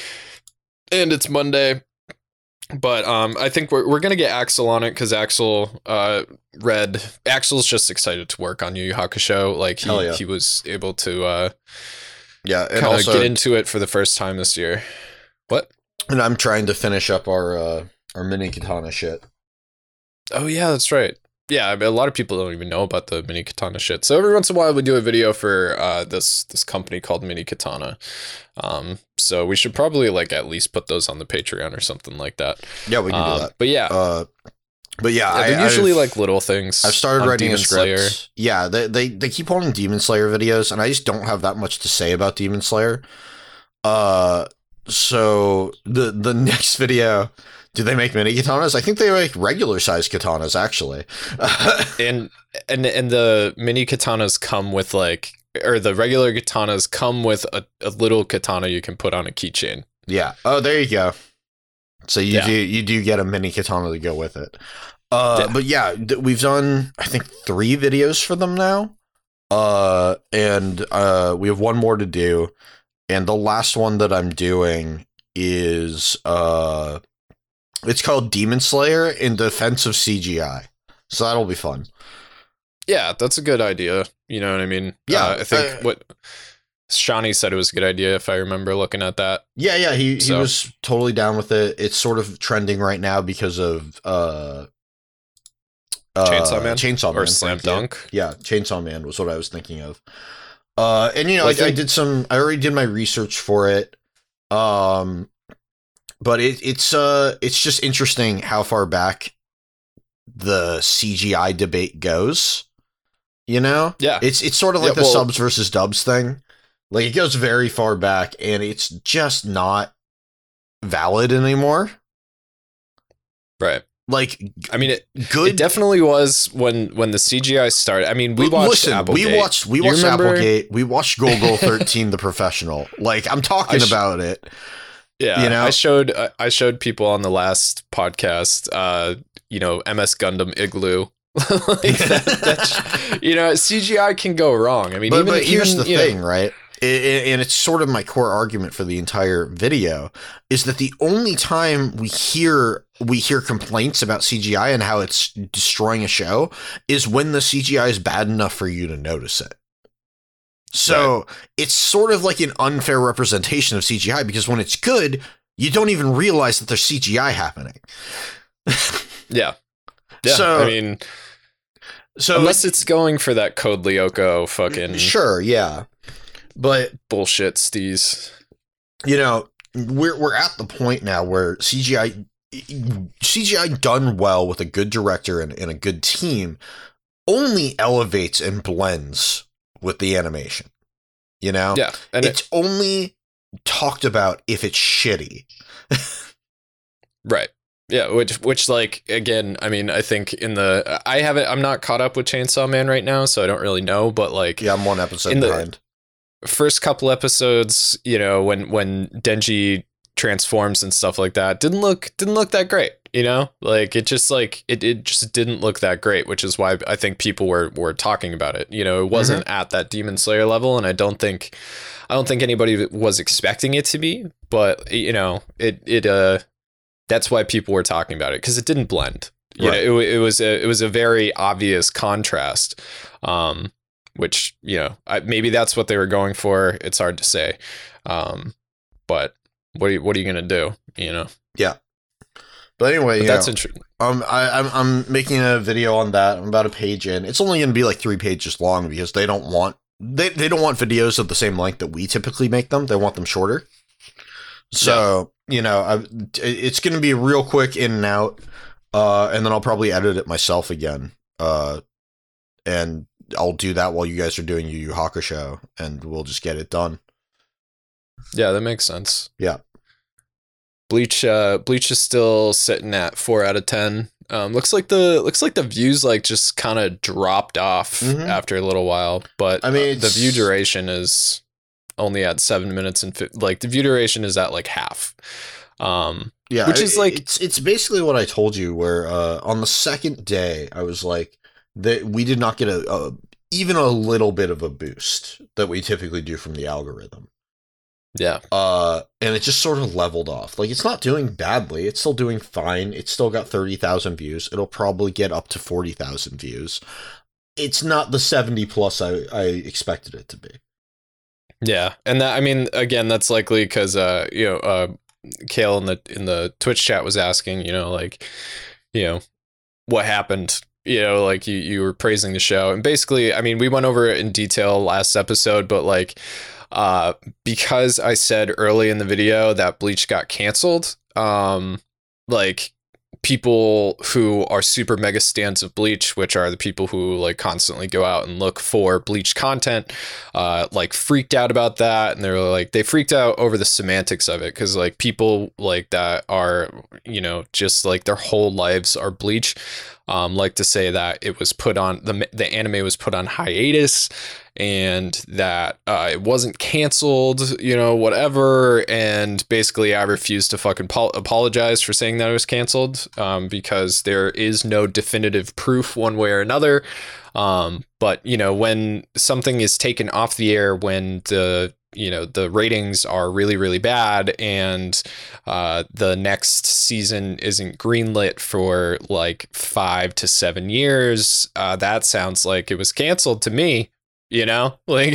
Speaker 1: and it's Monday. But um, I think we're we're gonna get Axel on it because Axel uh read Axel's just excited to work on Yu Yu Hakusho. Like he
Speaker 2: yeah.
Speaker 1: he was able to uh
Speaker 2: yeah and
Speaker 1: kind of
Speaker 2: also
Speaker 1: get into it for the first time this year. What?
Speaker 2: and i'm trying to finish up our uh our mini katana shit
Speaker 1: Oh yeah, that's right. Yeah, a lot of people don't even know about the mini katana shit. So every once in a while, we do a video for uh, this this company called Mini Katana. Um, so we should probably like at least put those on the Patreon or something like that.
Speaker 2: yeah we can
Speaker 1: Um,
Speaker 2: do that
Speaker 1: But yeah,
Speaker 2: uh but yeah,
Speaker 1: yeah, they're usually
Speaker 2: I've-
Speaker 1: like little things.
Speaker 2: I've started writing
Speaker 1: Demon
Speaker 2: a script.
Speaker 1: Slayer.
Speaker 2: Yeah, they, they they keep wanting Demon Slayer videos, and I just don't have that much to say about Demon Slayer. Uh, so the the next video, do they make mini katanas? I think they make regular size katanas actually.
Speaker 1: and and and the mini katanas come with like or the regular katanas come with a, a little katana you can put on a keychain.
Speaker 2: yeah. Oh, there you go. So you
Speaker 1: Yeah.
Speaker 2: do you do get a mini katana to go with it. Uh,
Speaker 1: Yeah.
Speaker 2: but yeah, we've done I think three videos for them now. Uh, and uh, we have one more to do, and the last one that I'm doing is uh, it's called Demon Slayer in defense of CGI. So that'll be fun.
Speaker 1: Yeah, that's a good idea. You know what I mean?
Speaker 2: Yeah,
Speaker 1: Uh, I think
Speaker 2: uh,
Speaker 1: what Shawnee said it was a good idea if I remember looking at that.
Speaker 2: Yeah, yeah, he, he was totally down with it. It's sort of trending right now because of uh, uh
Speaker 1: Chainsaw Man?
Speaker 2: Chainsaw Man,
Speaker 1: or Slam. Dunk.
Speaker 2: Yeah, Chainsaw Man was what I was thinking of. Uh, and you know,
Speaker 1: I
Speaker 2: I, I did some. I already did my research for it. Um, but it, it's uh, it's just interesting how far back the CGI debate goes. You know,
Speaker 1: Yeah.
Speaker 2: it's it's sort of like
Speaker 1: Yeah,
Speaker 2: the
Speaker 1: well-
Speaker 2: subs versus dubs thing. Like it goes very far back, and it's just not valid anymore.
Speaker 1: Right.
Speaker 2: Like
Speaker 1: I mean, it,
Speaker 2: good.
Speaker 1: it definitely was when when the CGI started. I mean, we watched
Speaker 2: Listen,
Speaker 1: Applegate.
Speaker 2: we watched we watched Applegate. We watched Golgo Thirteen, the professional. Like I'm talking
Speaker 1: sh-
Speaker 2: about it.
Speaker 1: Yeah,
Speaker 2: you know?
Speaker 1: I showed I- I showed people on the last podcast, uh, you know, MS Gundam Igloo. like that, you know, CGI can go wrong. I mean,
Speaker 2: But,
Speaker 1: even,
Speaker 2: but here's
Speaker 1: even,
Speaker 2: the
Speaker 1: you know-
Speaker 2: thing, right? I- I- and it's sort of my core argument for the entire video is that the only time we hear we hear complaints about CGI and how it's destroying a show is when the CGI is bad enough for you to notice it. So it's sort of like an unfair representation of CGI because when it's good, you don't even realize that there's CGI happening.
Speaker 1: yeah, yeah.
Speaker 2: So-
Speaker 1: I mean,
Speaker 2: So
Speaker 1: unless it's going for that Code Lyoko fucking mm,
Speaker 2: sure, yeah, but
Speaker 1: bullshit, steez.
Speaker 2: you know we're we're at the point now where CGI CGI done well with a good director and, and a good team only elevates and blends with the animation. You know,
Speaker 1: Yeah, and it,
Speaker 2: it's only talked about if it's shitty.
Speaker 1: right. Yeah, which which like again, I mean, I think in the I haven't I'm not caught up with Chainsaw Man right now, so I don't really know, but like
Speaker 2: Yeah, I'm one episode
Speaker 1: In the-
Speaker 2: behind.
Speaker 1: first couple episodes, you know, when when Denji transforms and stuff like that, didn't look didn't look that great. You know, like it just like it, it just didn't look that great, which is why I think people were were talking about it. You know, it wasn't at that Demon Slayer level, and I don't think I don't think anybody was expecting it to be. But you know, it it uh that's why people were talking about it because it didn't blend. You
Speaker 2: Right.
Speaker 1: know, it, it was a it was a very obvious contrast. Um, which you know I, maybe that's what they were going for. It's hard to say, um, but what are you, what are you gonna do? You know, Yeah.
Speaker 2: But anyway,
Speaker 1: but that's
Speaker 2: know,
Speaker 1: interesting.
Speaker 2: um, I, I'm I'm making a video on that. I'm about a page in. It's only going to be like three pages long because they don't want they they don't want videos of the same length that we typically make them. They want them shorter. So you know, I, it's going to be real quick in and out, uh, and then I'll probably edit it myself again. Uh, and I'll do that while you guys are doing Yu Yu Hakusho, and we'll just get it done.
Speaker 1: Yeah, that makes sense.
Speaker 2: Yeah.
Speaker 1: Bleach, uh, Bleach is still sitting at four out of ten. Um, looks like the looks like the views like just kind of dropped off
Speaker 2: Mhm.
Speaker 1: after a little while, but
Speaker 2: I mean,
Speaker 1: uh, the view duration is only at seven minutes and fi- like the view duration is at like half. Um,
Speaker 2: Yeah,
Speaker 1: Which is like-
Speaker 2: it's it's basically what I told you. Where uh, on the second day, I was like that we did not get a, a even a little bit of a boost that we typically do from the algorithm.
Speaker 1: Yeah,
Speaker 2: Uh, and it just sort of leveled off. Like it's not doing badly. It's still doing fine. It's still got thirty thousand views. It'll probably get up to forty thousand views. It's not the seventy plus I I expected it to be.
Speaker 1: Yeah, and that I mean, again, that's likely because uh, you know, uh, Kale in the in the Twitch chat was asking, you know, like, you know, what happened. You know, like you you were praising the show, and basically, I mean, we went over it in detail last episode, but like, uh, because I said early in the video that Bleach got canceled, um, like people who are super mega stands of bleach which are the people who like constantly go out and look for bleach content uh like freaked out about that and they're like they freaked out over the semantics of it because like people like that are you know just like their whole lives are bleach um like to say that it was put on the the anime was put on hiatus and that uh, it wasn't canceled, you know, whatever. And basically, I refused to fucking pol- apologize for saying that it was canceled um, because there is no definitive proof one way or another. Um, but you know, when something is taken off the air, when the you know the ratings are really really bad and uh, the next season isn't greenlit for like five to seven years uh, that sounds like it was canceled to me you know? Like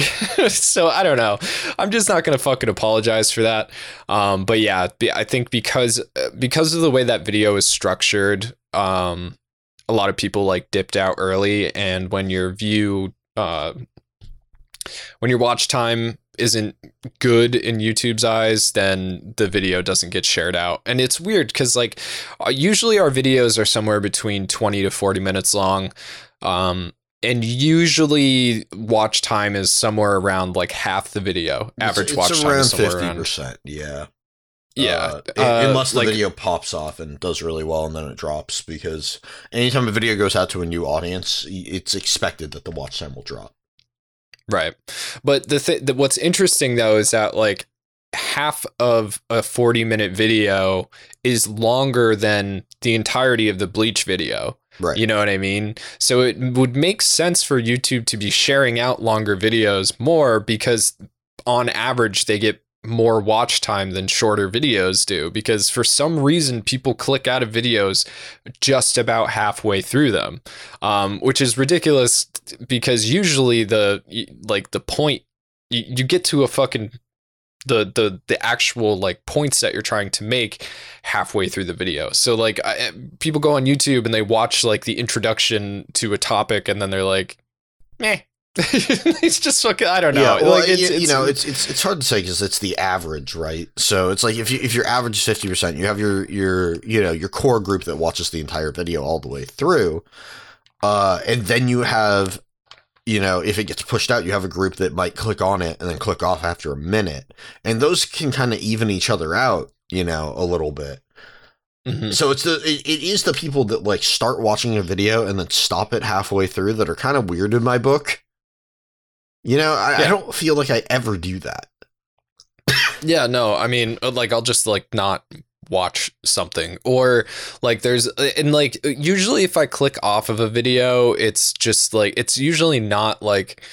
Speaker 1: so i don't know. I'm just not gonna fucking apologize for that. Um but yeah i think because because of the way that video is structured um a lot of people like dipped out early and when your view uh when your watch time isn't good in YouTube's eyes, then the video doesn't get shared out. And it's weird because, like, uh, usually our videos are somewhere between 20 to 40 minutes long. Um, and usually watch time is somewhere around like half the video. Average
Speaker 2: it's,
Speaker 1: watch
Speaker 2: it's
Speaker 1: time
Speaker 2: around
Speaker 1: is somewhere
Speaker 2: fifty
Speaker 1: around.
Speaker 2: percent. Yeah,
Speaker 1: Yeah,
Speaker 2: Uh,
Speaker 1: uh,
Speaker 2: unless the
Speaker 1: like-
Speaker 2: video pops off and does really well, and then it drops because anytime a video goes out to a new audience, it's expected that the watch time will drop.
Speaker 1: Right. But the th- the, what's interesting though is that like half of a 40 minute video is longer than the entirety of the bleach video.
Speaker 2: Right.
Speaker 1: You know what I mean? So it would make sense for YouTube to be sharing out longer videos more because on average they get more watch time than shorter videos do because for some reason people click out of videos just about halfway through them um, which is ridiculous because usually the like the point you, you get to a fucking the the the actual like points that you're trying to make halfway through the video. So like I, people go on YouTube and they watch like the introduction to a topic and then they're like, meh. it's just fucking I don't know.
Speaker 2: Yeah, well,
Speaker 1: like it's,
Speaker 2: you,
Speaker 1: it's,
Speaker 2: you know, it's it's it's hard to say because it's the average, right? So it's like if you if your average is fifty percent, you have your your you know your core group that watches the entire video all the way through, uh, and then you have, you know, if it gets pushed out, you have a group that might click on it and then click off after a minute, and those can kind of even each other out, you know, a little bit.
Speaker 1: Mhm.
Speaker 2: So it's the it, it is the people that like start watching a video and then stop it halfway through that are kind of weird in my book. You know, I, I don't feel like I ever do that.
Speaker 1: Yeah, no, I mean, uh, like, I'll just like not watch something, or like, there's, and like, usually if I click off of a video, it's just like, it's usually not like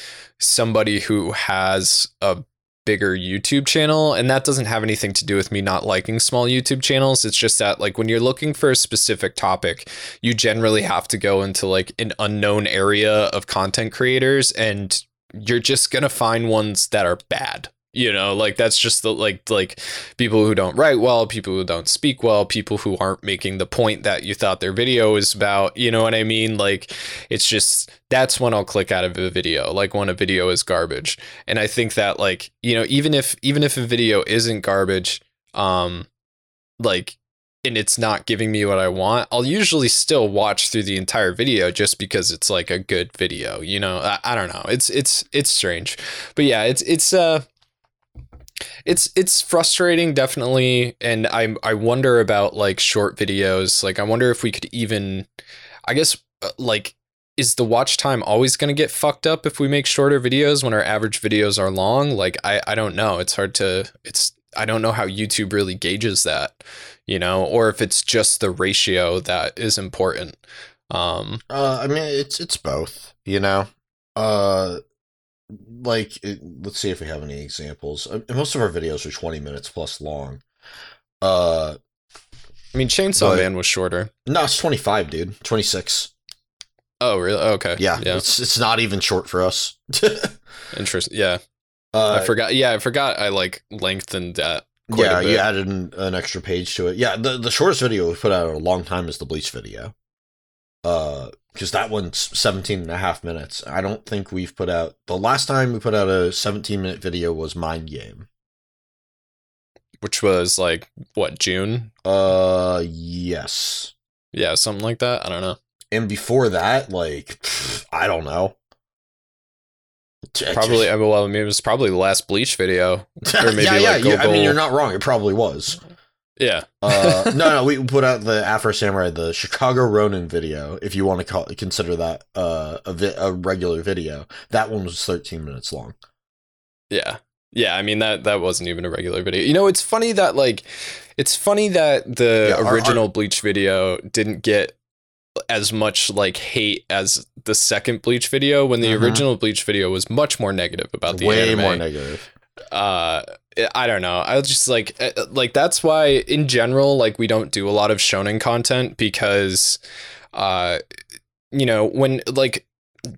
Speaker 1: somebody who has a bigger YouTube channel, and that doesn't have anything to do with me not liking small YouTube channels. It's just that, like, when you're looking for a specific topic, you generally have to go into like an unknown area of content creators, and you're just gonna find ones that are bad you know? Like that's just the like like people who don't write well people who don't speak well people who aren't making the point that you thought their video was about you know what i mean? Like it's just that's when i'll click out of a video like when a video is garbage. And i think that like you know even if even if a video isn't garbage um like and it's not giving me what I want, I'll usually still watch through the entire video just because it's like a good video. You know, I, I don't know. It's it's it's strange, but yeah, it's it's uh it's it's frustrating definitely and i i wonder about like short videos. Like i wonder if we could even i guess uh, like is the watch time always going to get fucked up if we make shorter videos when our average videos are long? Like i i don't know. It's hard to it's i don't know how youtube really gauges that you know or if it's just the ratio that is important um
Speaker 2: Uh, I mean, it's it's both. You know, uh, like it, let's see if we have any examples. Uh, most of our videos are twenty minutes plus long. Uh,
Speaker 1: i mean chainsaw man was shorter
Speaker 2: no, it's twenty five, dude. Twenty six.
Speaker 1: oh really okay
Speaker 2: Yeah,
Speaker 1: yeah
Speaker 2: it's it's not even short for us.
Speaker 1: interesting yeah
Speaker 2: uh,
Speaker 1: I forgot. Yeah, I forgot. I like lengthened that.
Speaker 2: Yeah, you added an, an extra page to it. Yeah, the the shortest video we put out in a long time is the Bleach video. Uh, because that one's 17 and a half minutes. I don't think we've put out the last time we put out a 17 minute video was Mind Game.
Speaker 1: which was like what June.
Speaker 2: Uh, yes.
Speaker 1: Yeah, something like that. I don't know.
Speaker 2: And before that, like I don't know.
Speaker 1: Probably. Well, I mean, it was probably the last Bleach video, or maybe
Speaker 2: yeah, yeah.
Speaker 1: like
Speaker 2: you- I mean, you're not wrong. It probably was.
Speaker 1: Yeah,
Speaker 2: Uh, no, no. We put out the Afro Samurai, the Chicago Ronin video. If you want to call consider that uh, a vi- a regular video, that one was 13 minutes long.
Speaker 1: yeah, yeah. I mean that that wasn't even a regular video. You know, it's funny that like, it's funny that the
Speaker 2: Yeah, our-
Speaker 1: original Bleach video didn't get as much like hate as the second Bleach video when the
Speaker 2: Mhm.
Speaker 1: original Bleach video was much more negative about the
Speaker 2: Way
Speaker 1: anime.
Speaker 2: more negative.
Speaker 1: uh i don't know i was just like uh, like that's why in general like we don't do a lot of shonen content because uh you know when like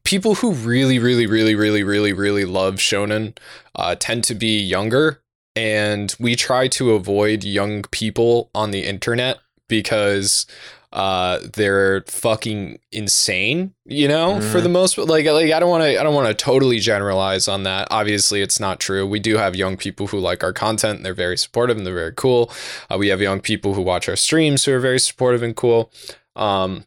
Speaker 1: people who really really really really really really love shonen uh tend to be younger and we try to avoid young people on the internet because uh they're fucking insane you know for
Speaker 2: Mhm.
Speaker 1: the most like like i don't want to i don't want to totally generalize on that. Obviously it's not true. We do have young people who like our content and they're very supportive and they're very cool. Uh, we have young people who watch our streams who are very supportive and cool. Um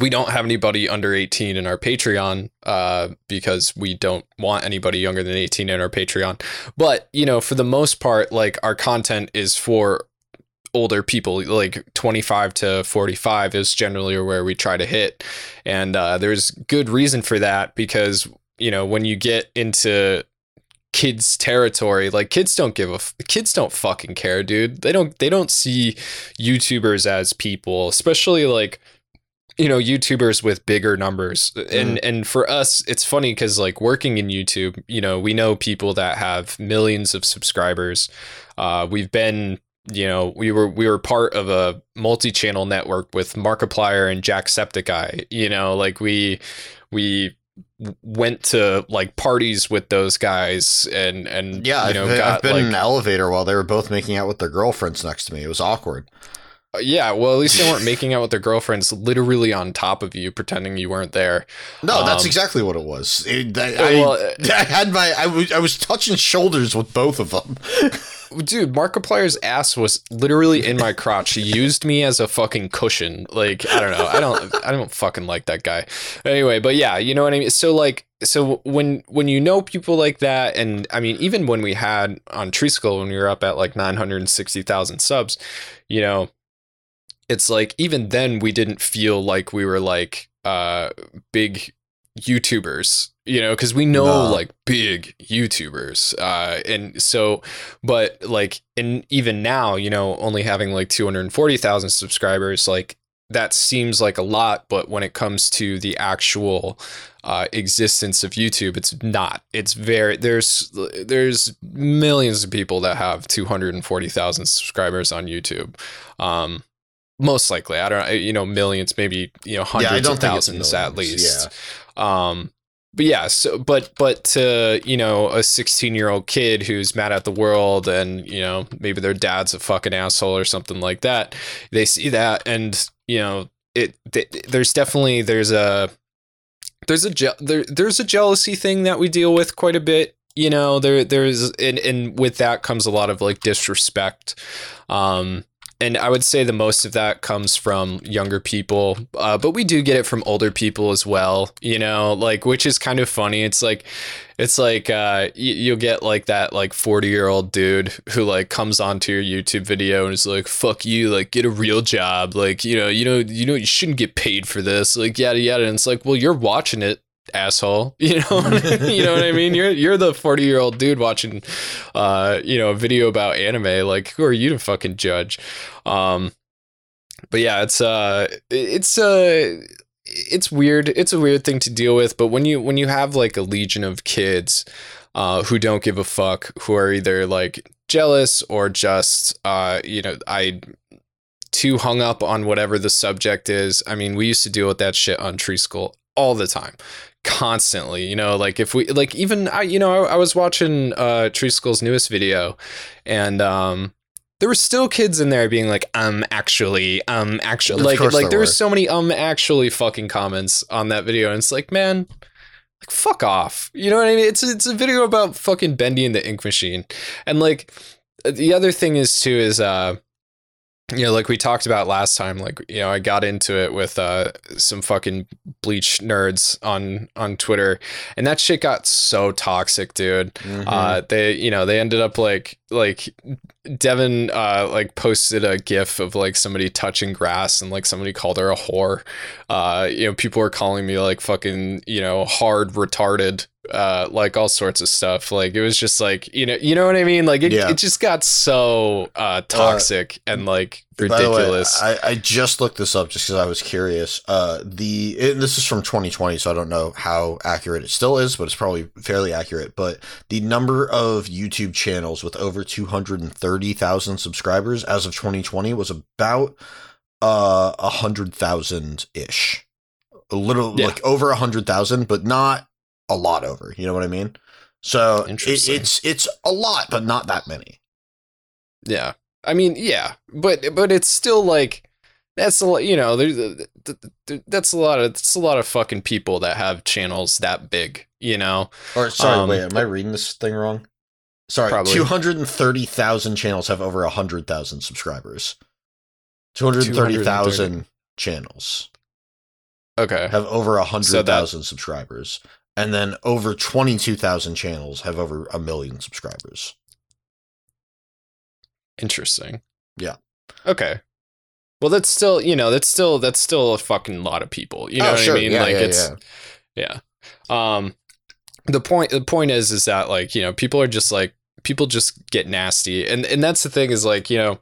Speaker 1: we don't have anybody under 18 in our patreon uh because we don't want anybody younger than 18 in our patreon. But you know for the most part like our content is for older people like 25 to 45 is generally where we try to hit. And uh, there's good reason for that because you know when you get into kids territory like kids don't give a f- kids don't fucking care dude. They don't they don't see youtubers as people especially like you know youtubers with bigger numbers. And and for us it's funny because like working in youtube you know we know people that have millions of subscribers. Uh we've been you know we were we were part of a multi-channel network with markiplier and jacksepticeye you know like we we went to like parties with those guys and and
Speaker 2: Yeah,
Speaker 1: you know
Speaker 2: I've, been- I've been
Speaker 1: like
Speaker 2: in an elevator while they were both making out with their girlfriends next to me. It was awkward.
Speaker 1: yeah well at least they weren't making out with their girlfriends literally on top of you pretending you weren't there
Speaker 2: No, that's
Speaker 1: Um,
Speaker 2: exactly what it was. It- that-
Speaker 1: well,
Speaker 2: I, I had my I was I was touching shoulders with both of them.
Speaker 1: dude markiplier's ass was literally in my crotch. He used me as a fucking cushion. Like i don't know. I don't i don't fucking like that guy. Anyway but yeah you know what i mean? So like so when when you know people like that and i mean even when we had on Treesicle when we were up at like 960000 subs you know it's like even then we didn't feel like we were like uh big youtubers you know because we know
Speaker 2: No.
Speaker 1: like big youtubers uh and so but like and even now you know only having like 240000 subscribers like that seems like a lot but when it comes to the actual uh, existence of youtube it's not. It's very there's there's millions of people that have 240000 subscribers on youtube. Um most likely i don't know you know millions maybe you know hundreds
Speaker 2: yeah,
Speaker 1: of thousands at least um but yeah so but but to you know a 16 year old kid who's mad at the world and you know maybe their dad's a fucking asshole or something like that they see that and you know it th- there's definitely there's a there's a je- there, there's a jealousy thing that we deal with quite a bit you know there there's and and with that comes a lot of like disrespect. Um and I would say the most of that comes from younger people, uh, but we do get it from older people as well. You know, like which is kind of funny. It's like, it's like uh, you, you'll get like that like forty year old dude who like comes onto your YouTube video and is like, "Fuck you!" Like get a real job. Like you know, you know, you know, you shouldn't get paid for this. Like yada yada. And it's like, well, you're watching it asshole. You know you know what i mean? You're you're the 40 year old dude watching uh you know a video about anime. Like who are you to fucking judge? Um but yeah it's uh it's uh it's weird. It's a weird thing to deal with. But when you when you have like a legion of kids uh who don't give a fuck who are either like jealous or just uh you know i too hung up on whatever the subject is. I mean we used to deal with that shit on Treesicle all the time constantly you know like if we like even i you know i, I was watching uh Treesicle's newest video and um there were still kids in there being like um actually um actually like like
Speaker 2: there
Speaker 1: there were so many um actually fucking comments on that video and it's like man like fuck off. You know what i mean? It's it's a video about fucking bendy and the ink machine. And like the other thing is too is uh you know, like we talked about last time, like you know, I got into it with uh, some fucking bleach nerds on on Twitter, and that shit got so toxic, dude.
Speaker 2: Mhm.
Speaker 1: Uh, they, you know, they ended up like like Devin uh like posted a gif of like somebody touching grass and like somebody called her a whore. Uh, you know, people were calling me like fucking, you know, hard retarded, uh, like all sorts of stuff. Like it was just like, you know, you know what I mean? Like it,
Speaker 2: Yeah.
Speaker 1: it just got so uh toxic and like
Speaker 2: the way,
Speaker 1: ridiculous.
Speaker 2: I, I just looked this up just because I was curious. Uh, the and this is from 2020, so I don't know how accurate it still is, but it's probably fairly accurate. But the number of YouTube channels with over 230,000 subscribers as of 2020 was about uh a hundred thousand ish, a little
Speaker 1: Yeah.
Speaker 2: like over a hundred thousand, but not a lot over. You know what I mean? So it, it's it's a lot, but not that many.
Speaker 1: Yeah. I mean, yeah, but but it's still like that's a lot, you know, there's a- th- that's a lot of that's a lot of fucking people that have channels that big, you know.
Speaker 2: Or sorry,
Speaker 1: Um,
Speaker 2: wait, am I reading this thing wrong? Sorry,
Speaker 1: Probably.
Speaker 2: two hundred and thirty thousand channels have over hundred thousand subscribers. Two hundred thirty thousand channels
Speaker 1: Okay.
Speaker 2: have over
Speaker 1: So
Speaker 2: hundred subscribers, and then over twenty-two thousand channels have over a million subscribers.
Speaker 1: Interesting.
Speaker 2: Yeah.
Speaker 1: Okay. Well, that's still, you know, that's still that's still a fucking lot of people. You know
Speaker 2: Oh,
Speaker 1: what
Speaker 2: sure.
Speaker 1: I mean?
Speaker 2: Yeah,
Speaker 1: like
Speaker 2: yeah,
Speaker 1: it's
Speaker 2: yeah.
Speaker 1: yeah. Um the point the point is is that like, you know, people are just like people just get nasty. And and that's the thing is like, you know,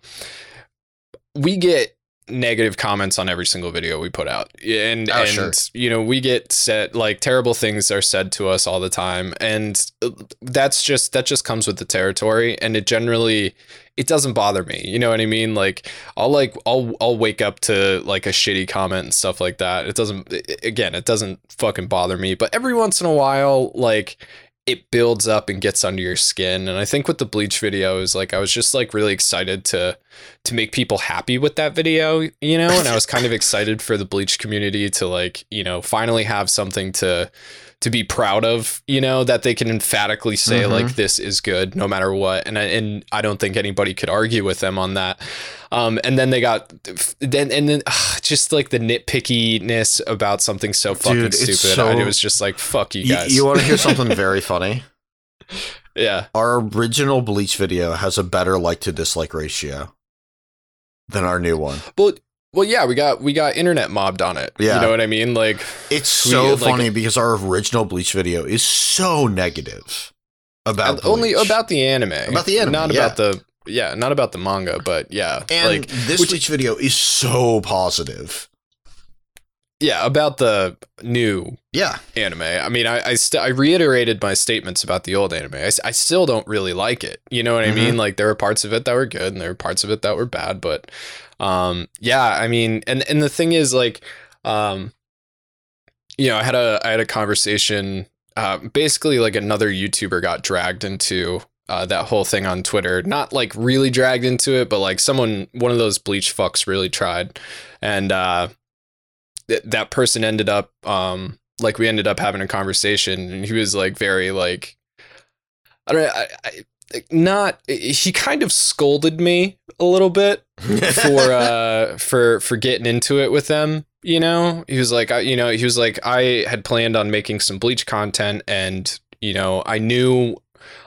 Speaker 1: we get negative comments on every single video we put out. And
Speaker 2: Oh,
Speaker 1: and
Speaker 2: sure.
Speaker 1: you know, we get said like terrible things are said to us all the time and uh, that's just that just comes with the territory and it generally it doesn't bother me. You know what I mean? Like I'll like I'll I'll wake up to like a shitty comment and stuff like that. It doesn't again, it doesn't fucking bother me, but every once in a while like it builds up and gets under your skin. And I think with the bleach video is like I was just like really excited to to make people happy with that video, you know, and I was kind of excited for the bleach community to like, you know, finally have something to to be proud of, you know, that they can emphatically say
Speaker 2: Mhm.
Speaker 1: like this is good no matter what. And I, and I don't think anybody could argue with them on that. Um, and then they got then and then ugh, just like the nitpickiness about something so fucking
Speaker 2: Dude,
Speaker 1: stupid.
Speaker 2: so-
Speaker 1: it was just like fuck you
Speaker 2: You,
Speaker 1: guys.
Speaker 2: you want to hear something very funny?
Speaker 1: yeah.
Speaker 2: Our original Bleach video has a better like to dislike ratio than our new one.
Speaker 1: Well, well, yeah, we got we got internet mobbed on it.
Speaker 2: Yeah.
Speaker 1: you know what I mean. Like,
Speaker 2: It's
Speaker 1: We,
Speaker 2: so
Speaker 1: like-
Speaker 2: funny because our original Bleach video is so negative about
Speaker 1: only
Speaker 2: Bleach.
Speaker 1: about the anime,
Speaker 2: About the anime,
Speaker 1: not
Speaker 2: yeah.
Speaker 1: about the yeah, not about the manga, but yeah,
Speaker 2: and
Speaker 1: like
Speaker 2: this
Speaker 1: which-
Speaker 2: Bleach video is so positive.
Speaker 1: yeah, about the new
Speaker 2: Yeah,
Speaker 1: anime. I mean, I I, st- I reiterated my statements about the old anime. I, I still don't really like it. You know what I
Speaker 2: Mhm.
Speaker 1: mean? Like there were parts of it that were good, and there were parts of it that were bad. But um, yeah, I mean, and and the thing is, like, um, you know, I had a I had a conversation. Uh, basically, like another YouTuber got dragged into uh, that whole thing on Twitter. Not like really dragged into it, but like someone, one of those bleach fucks, really tried, and uh, th- that person ended up um like we ended up having a conversation and he was like very like i don't know I, I, not he kind of scolded me a little bit for uh for for getting into it with them you know? He was like I, you know he was like i had planned on making some bleach content and you know i knew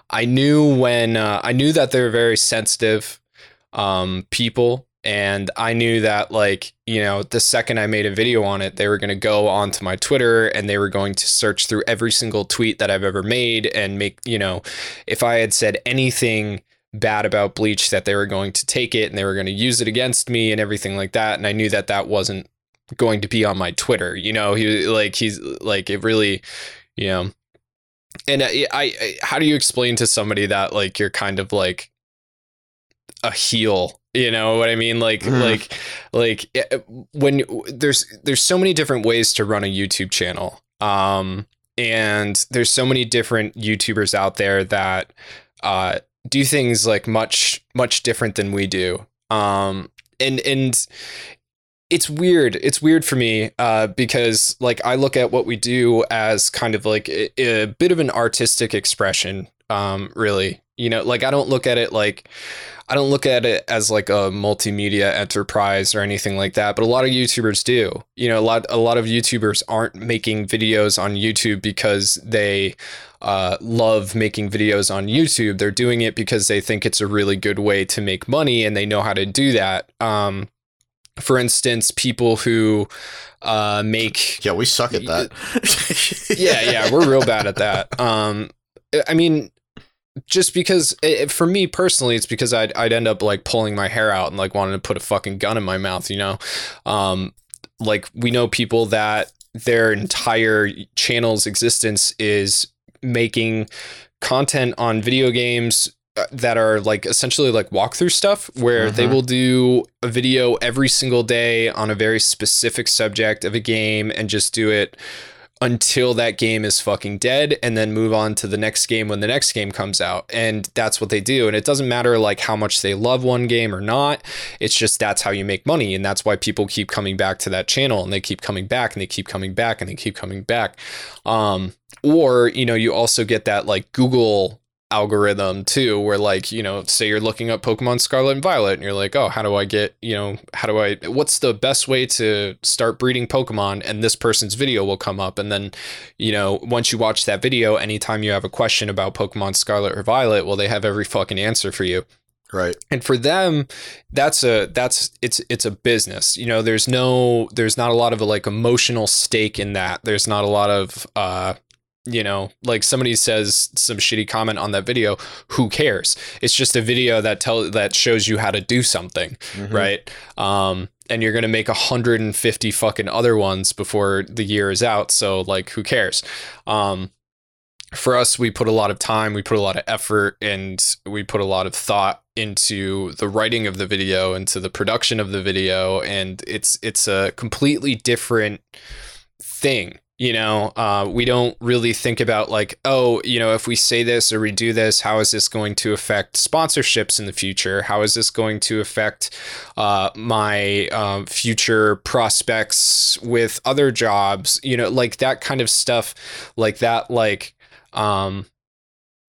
Speaker 1: i knew when uh, i knew that they were very sensitive um people and i knew that like you know the second i made a video on it they were going to go onto my twitter and they were going to search through every single tweet that i've ever made and make you know if i had said anything bad about bleach that they were going to take it and they were going to use it against me and everything like that. And i knew that that wasn't going to be on my twitter you know? He like he's like it really you know. And I, I, how do you explain to somebody that like you're kind of like a heel you know what i mean? Like
Speaker 2: Mhm.
Speaker 1: like like eh, when there's there's so many different ways to run a youtube channel. Um and there's so many different youtubers out there that uh do things like much much different than we do. Um and and it's weird. It's weird for me uh because like i look at what we do as kind of like a, a bit of an artistic expression um really You know, like I don't look at it like I don't look at it as like a multimedia enterprise or anything like that, but a lot of YouTubers do. You know, a lot a lot of YouTubers aren't making videos on YouTube because they uh, love making videos on YouTube. They're doing it because they think it's a really good way to make money and they know how to do that. Um, for instance, people who uh, make
Speaker 2: Yeah, we suck at that.
Speaker 1: yeah, yeah, we're real bad at that. Um, I mean, just because it, for me personally, it's because I'd I'd end up like pulling my hair out and like wanting to put a fucking gun in my mouth, you know. Um, like we know people that their entire channel's existence is making content on video games uh, that are like essentially like walkthrough stuff where they
Speaker 2: Mhm.
Speaker 1: will do a video every single day on a very specific subject of a game and just do it until that game is fucking dead and then move on to the next game when the next game comes out. And that's what they do. And it doesn't matter like how much they love one game or not. It's just that's how you make money. And that's why people keep coming back to that channel. And they keep coming back and they keep coming back and they keep coming back. Um or you know you also get that like google algorithm too where like you know say you're looking up pokemon scarlet and violet and you're like oh how do i get you know how do i what's the best way to start breeding pokemon? And this person's video will come up. And then you know once you watch that video anytime you have a question about pokemon scarlet or violet well they have every fucking answer for you.
Speaker 2: Right.
Speaker 1: and for them that's a that's it's it's a business. You know there's no there's not a lot of a, like emotional stake in that. There's not a lot of uh you know like somebody says some shitty comment on that video who cares? It's just a video that tell that shows you how to do something
Speaker 2: Mhm.
Speaker 1: right? Um and you're gonna make 150 fucking other ones before the year is out so like who cares? Um for us we put a lot of time we put a lot of effort and we put a lot of thought into the writing of the video into the production of the video and it's it's a completely different thing you know uh, we don't really think about like oh you know if we say this or we do this how is this going to affect sponsorships in the future? How is this going to affect uh, my um, future prospects with other jobs? You know like that kind of stuff like that like um,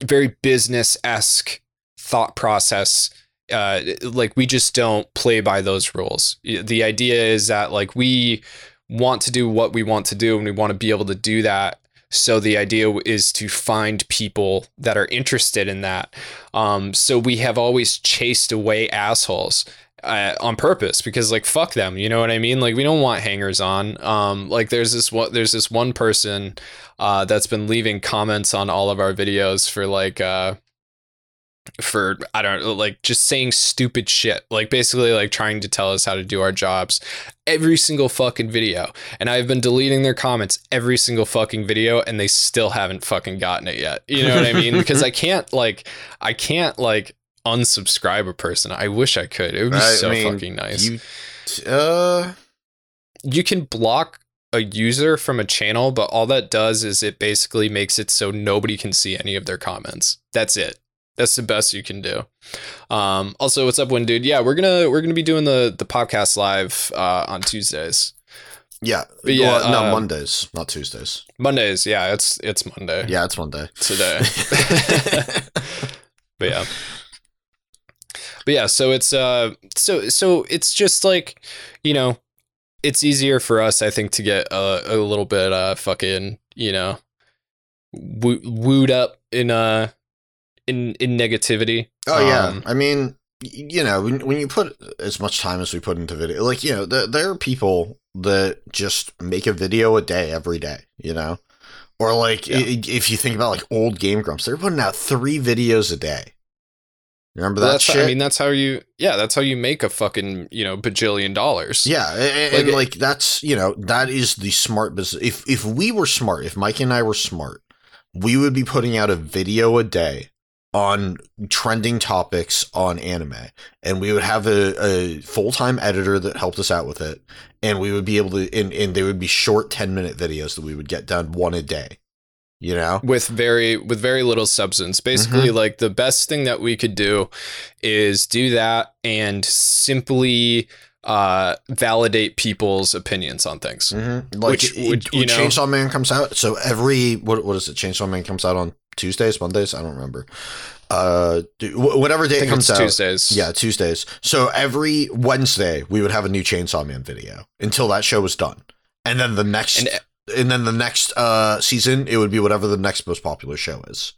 Speaker 1: very business-esque thought process uh, like we just don't play by those rules. The idea is that like we want to do what we want to do and we want to be able to do that. So the idea is to find people that are interested in that. Um, so we have always chased away assholes uh, on purpose because like fuck them you know what i mean? Like we don't want hangers on. Um like there's this one there's this one person uh that's been leaving comments on all of our videos for like uh for I don't know, like just saying stupid shit, like basically like trying to tell us how to do our jobs every single fucking video. And I've been deleting their comments every single fucking video, and they still haven't fucking gotten it yet. You know what I mean? Because I can't like I can't like unsubscribe a person. I wish I could. It would be
Speaker 2: I
Speaker 1: so
Speaker 2: mean,
Speaker 1: fucking nice.
Speaker 2: You, uh,
Speaker 1: you can block a user from a channel, but all that does is it basically makes it so nobody can see any of their comments. That's it. That's the best you can do. Um, also, what's up, one dude? Yeah, we're gonna we're gonna be doing the the podcast live uh, on Tuesdays,
Speaker 2: yeah.
Speaker 1: But yeah,
Speaker 2: well, no,
Speaker 1: uh,
Speaker 2: Mondays, not Tuesdays.
Speaker 1: Mondays. Yeah, it's it's Monday
Speaker 2: Yeah, it's Monday.
Speaker 1: today. but yeah but yeah so it's uh so so it's just like you know it's easier for us i think to get a, a little bit uh fucking you know woo- wooed up in uh in in negativity
Speaker 2: Oh yeah,
Speaker 1: Um,
Speaker 2: I mean, you know, when when you put as much time as we put into video, like you know, there, there are people that just make a video a day every day, you know, or like
Speaker 1: Yeah.
Speaker 2: if you think about like old Game Grumps, they're putting out three videos a day. Remember that
Speaker 1: that's
Speaker 2: shit?
Speaker 1: i mean that's how you yeah that's how you make a fucking you know bajillion dollars
Speaker 2: yeah, a- a-
Speaker 1: Like
Speaker 2: and like that's you know that is the smart business. If if we were smart, if Mike and I were smart, we would be putting out a video a day on trending topics on anime. And we would have a, a full-time editor that helped us out with it. And we would be able to and, and they would be short 10 minute videos that we would get done one a day you know?
Speaker 1: With very with very little substance. Basically
Speaker 2: Mm-hmm.
Speaker 1: like the best thing that we could do is do that and simply uh validate people's opinions on things.
Speaker 2: Mm-hmm. like
Speaker 1: Which
Speaker 2: it-
Speaker 1: would, you know-
Speaker 2: chainsaw man comes out so every what, what is it? Chainsaw man comes out on Tuesdays, Mondays, I don't remember. Uh, whatever day it comes out.
Speaker 1: Tuesdays.
Speaker 2: Yeah, Tuesdays. So every Wednesday we would have a new Chainsaw Man video until that show was done, and then the next,
Speaker 1: And-
Speaker 2: and, then the next uh season it would be whatever the next most popular show is.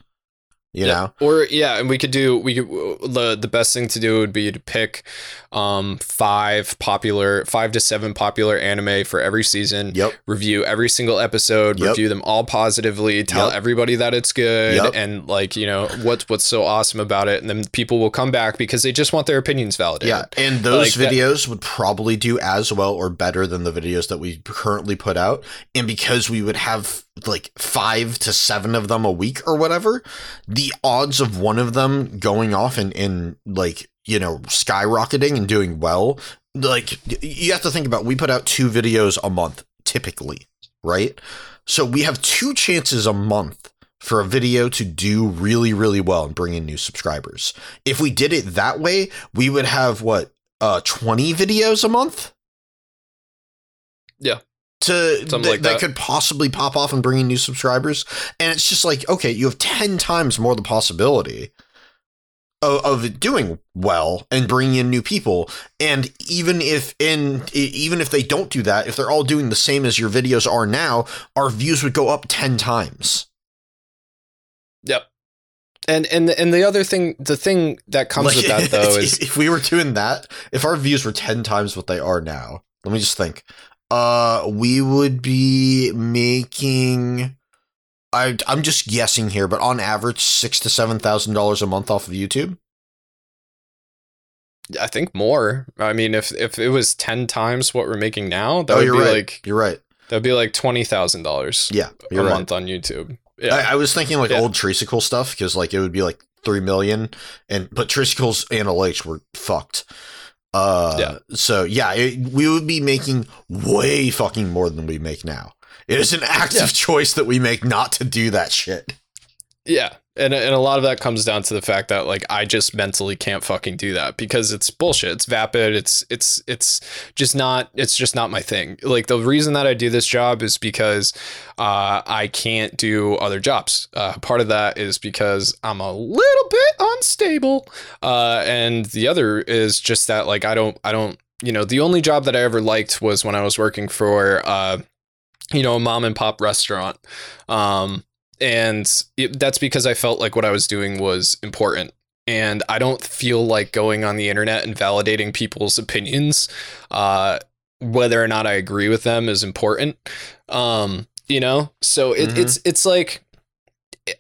Speaker 2: You
Speaker 1: Yeah.
Speaker 2: know,
Speaker 1: Or yeah, and we could do we could the the best thing to do would be to pick um five popular five to seven popular anime for every season.
Speaker 2: Yep.
Speaker 1: Review every single episode,
Speaker 2: Yep.
Speaker 1: review them all positively, tell
Speaker 2: Yep.
Speaker 1: everybody that it's good
Speaker 2: Yep.
Speaker 1: and like, you know, what's what's so awesome about it and then people will come back because they just want their opinions validated.
Speaker 2: Yeah, and those
Speaker 1: Like that-
Speaker 2: videos would probably do as well or better than the videos that we currently put out. And because we would have like five to seven of them a week or whatever, the odds of one of them going off and, and like, you know, skyrocketing and doing well, like you have to think about we put out two videos a month typically, right? So we have two chances a month for a video to do really, really well and bring in new subscribers. If we did it that way, we would have what, uh, 20 videos a month?
Speaker 1: Yeah.
Speaker 2: To th-
Speaker 1: like
Speaker 2: that
Speaker 1: that.
Speaker 2: could possibly pop off and bring in new subscribers. And it's just like, okay, you have 10 times more the possibility of, it doing well and bringing in new people. And even if in even if they don't do that, if they're all doing the same as your videos are now, our views would go up 10 times.
Speaker 1: Yep. And and and the other thing the thing that comes
Speaker 2: Like,
Speaker 1: with that though is
Speaker 2: if we were doing that, if our views were 10 times what they are now, let me just think. Uh we would be making I I'm just guessing here, but on average six to seven thousand dollars a month off of YouTube.
Speaker 1: I think more. I mean if if it was 10 times what we're making now, that
Speaker 2: oh,
Speaker 1: would be
Speaker 2: right.
Speaker 1: like
Speaker 2: you're right.
Speaker 1: that'd be like $20,000
Speaker 2: Yeah,
Speaker 1: a
Speaker 2: right.
Speaker 1: month on YouTube. Yeah.
Speaker 2: I, I was thinking like
Speaker 1: Yeah.
Speaker 2: old Treesicle stuff because like it would be like three million, and but Treesicle's analytics were fucked. Uh,
Speaker 1: Yeah.
Speaker 2: So yeah, it, we would be making way fucking more than we make now. It is an active
Speaker 1: Yeah.
Speaker 2: choice that we make not to do that shit.
Speaker 1: Yeah. And and a lot of that comes down to the fact that like I just mentally can't fucking do that because it's bullshit. It's vapid. It's it's it's just not it's just not my thing. Like the reason that I do this job is because uh, I can't do other jobs. Uh, part of that is because I'm a little bit unstable, uh, and the other is just that like I don't I don't you know the only job that I ever liked was when I was working for uh, you know a mom and pop restaurant. Um, and it, that's because I felt like what I was doing was important. And I don't feel like going on the internet and validating people's opinions, uh, whether or not I agree with them, is important. Um, you know, so it,
Speaker 2: Mhm.
Speaker 1: it's it's like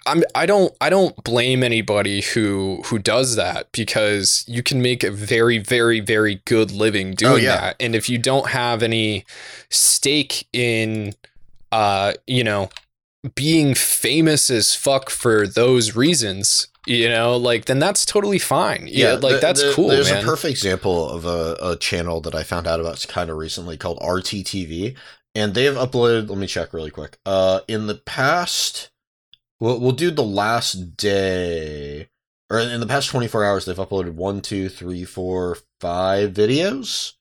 Speaker 1: I'm I don't I don't blame anybody who who does that because you can make a very very very good living doing
Speaker 2: Oh, yeah.
Speaker 1: that, and if you don't have any stake in, uh, you know, being famous as fuck for those reasons, you know, like then that's totally fine. Yeah, like
Speaker 2: the-
Speaker 1: that's
Speaker 2: the-
Speaker 1: cool,
Speaker 2: There's
Speaker 1: man.
Speaker 2: a perfect example of a, a channel that I found out about kind of recently called RTTV, and they have uploaded. Let me check really quick. Uh, in the past, we'll we'll do the last day, or in the past 24 hours, they've uploaded one, two, three, four, five videos.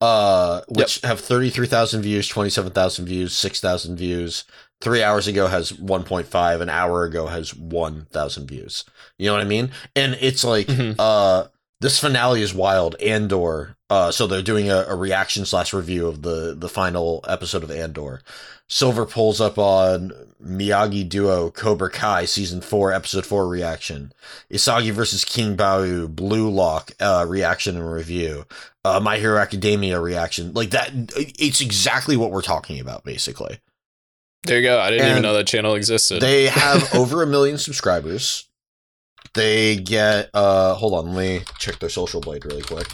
Speaker 2: Uh, which have 33,000 views, 27,000 views, 6,000 views. Three hours ago has 1.5. An hour ago has 1,000 views. You know what I mean? And it's like,
Speaker 1: Mhm.
Speaker 2: uh, this finale is wild. Andor. Uh, so they're doing a, a reaction slash review of the the final episode of Andor. Silver pulls up on Miyagi-Do Cobra Kai season four episode four reaction. Isagi versus King Barou Blue Lock uh, reaction and review. Uh, My Hero Academia reaction. Like that. It's exactly what we're talking about, basically.
Speaker 1: There you go. I didn't even know that channel existed.
Speaker 2: They have over a million subscribers. They get uh hold on, let me check their social blade really quick.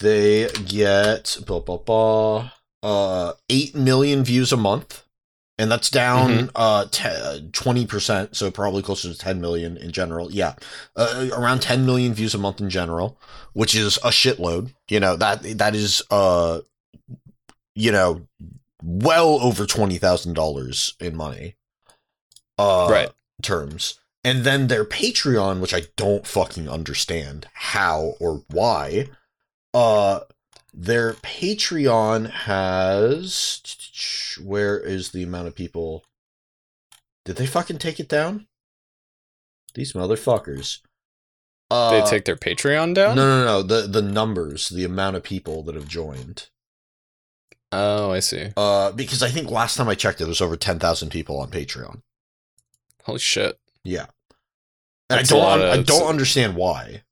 Speaker 2: They get blah, blah, blah, uh 8 million views a month. And that's down uh te- 20%, so probably closer to 10 million in general. Yeah. Uh, around 10 million views a month in general, which is a shitload. You know, that that is uh you know, well over $20,000 in money. Uh
Speaker 1: Right.
Speaker 2: terms. And then their Patreon, which I don't fucking understand how or why. Uh their Patreon has where is the amount of people Did they fucking take it down? These motherfuckers. Uh,
Speaker 1: they take their Patreon down.
Speaker 2: No, no, no. The the numbers, the amount of people that have joined.
Speaker 1: Oh, I see.
Speaker 2: Uh, because I think last time I checked, it was over ten thousand people on Patreon.
Speaker 1: Holy shit.
Speaker 2: Yeah, and
Speaker 1: That's
Speaker 2: I don't,
Speaker 1: of-
Speaker 2: I don't understand why.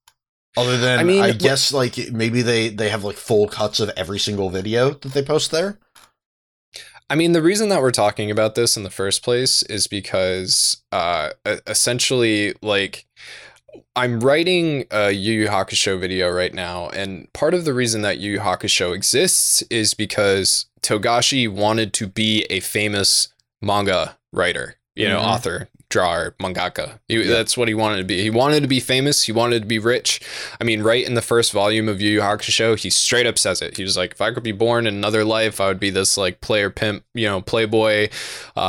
Speaker 2: Other than
Speaker 1: I mean,
Speaker 2: I guess like maybe they they have like full cuts of every single video that they post there.
Speaker 1: I mean, the reason that we're talking about this in the first place is because uh, essentially, like, I'm writing a Yu Yu Hakusho video right now, and part of the reason that Yu Yu Hakusho exists is because Togashi wanted to be a famous manga writer, you know,
Speaker 2: Mhm.
Speaker 1: author, drawer, mangaka. He,
Speaker 2: Yeah.
Speaker 1: That's what he wanted to be. He wanted to be famous. He wanted to be rich. I mean, right in the first volume of Yu Yu Hakusho, he straight up says it. He was like, if I could be born in another life, I would be this like player pimp, you know, playboy. Uh,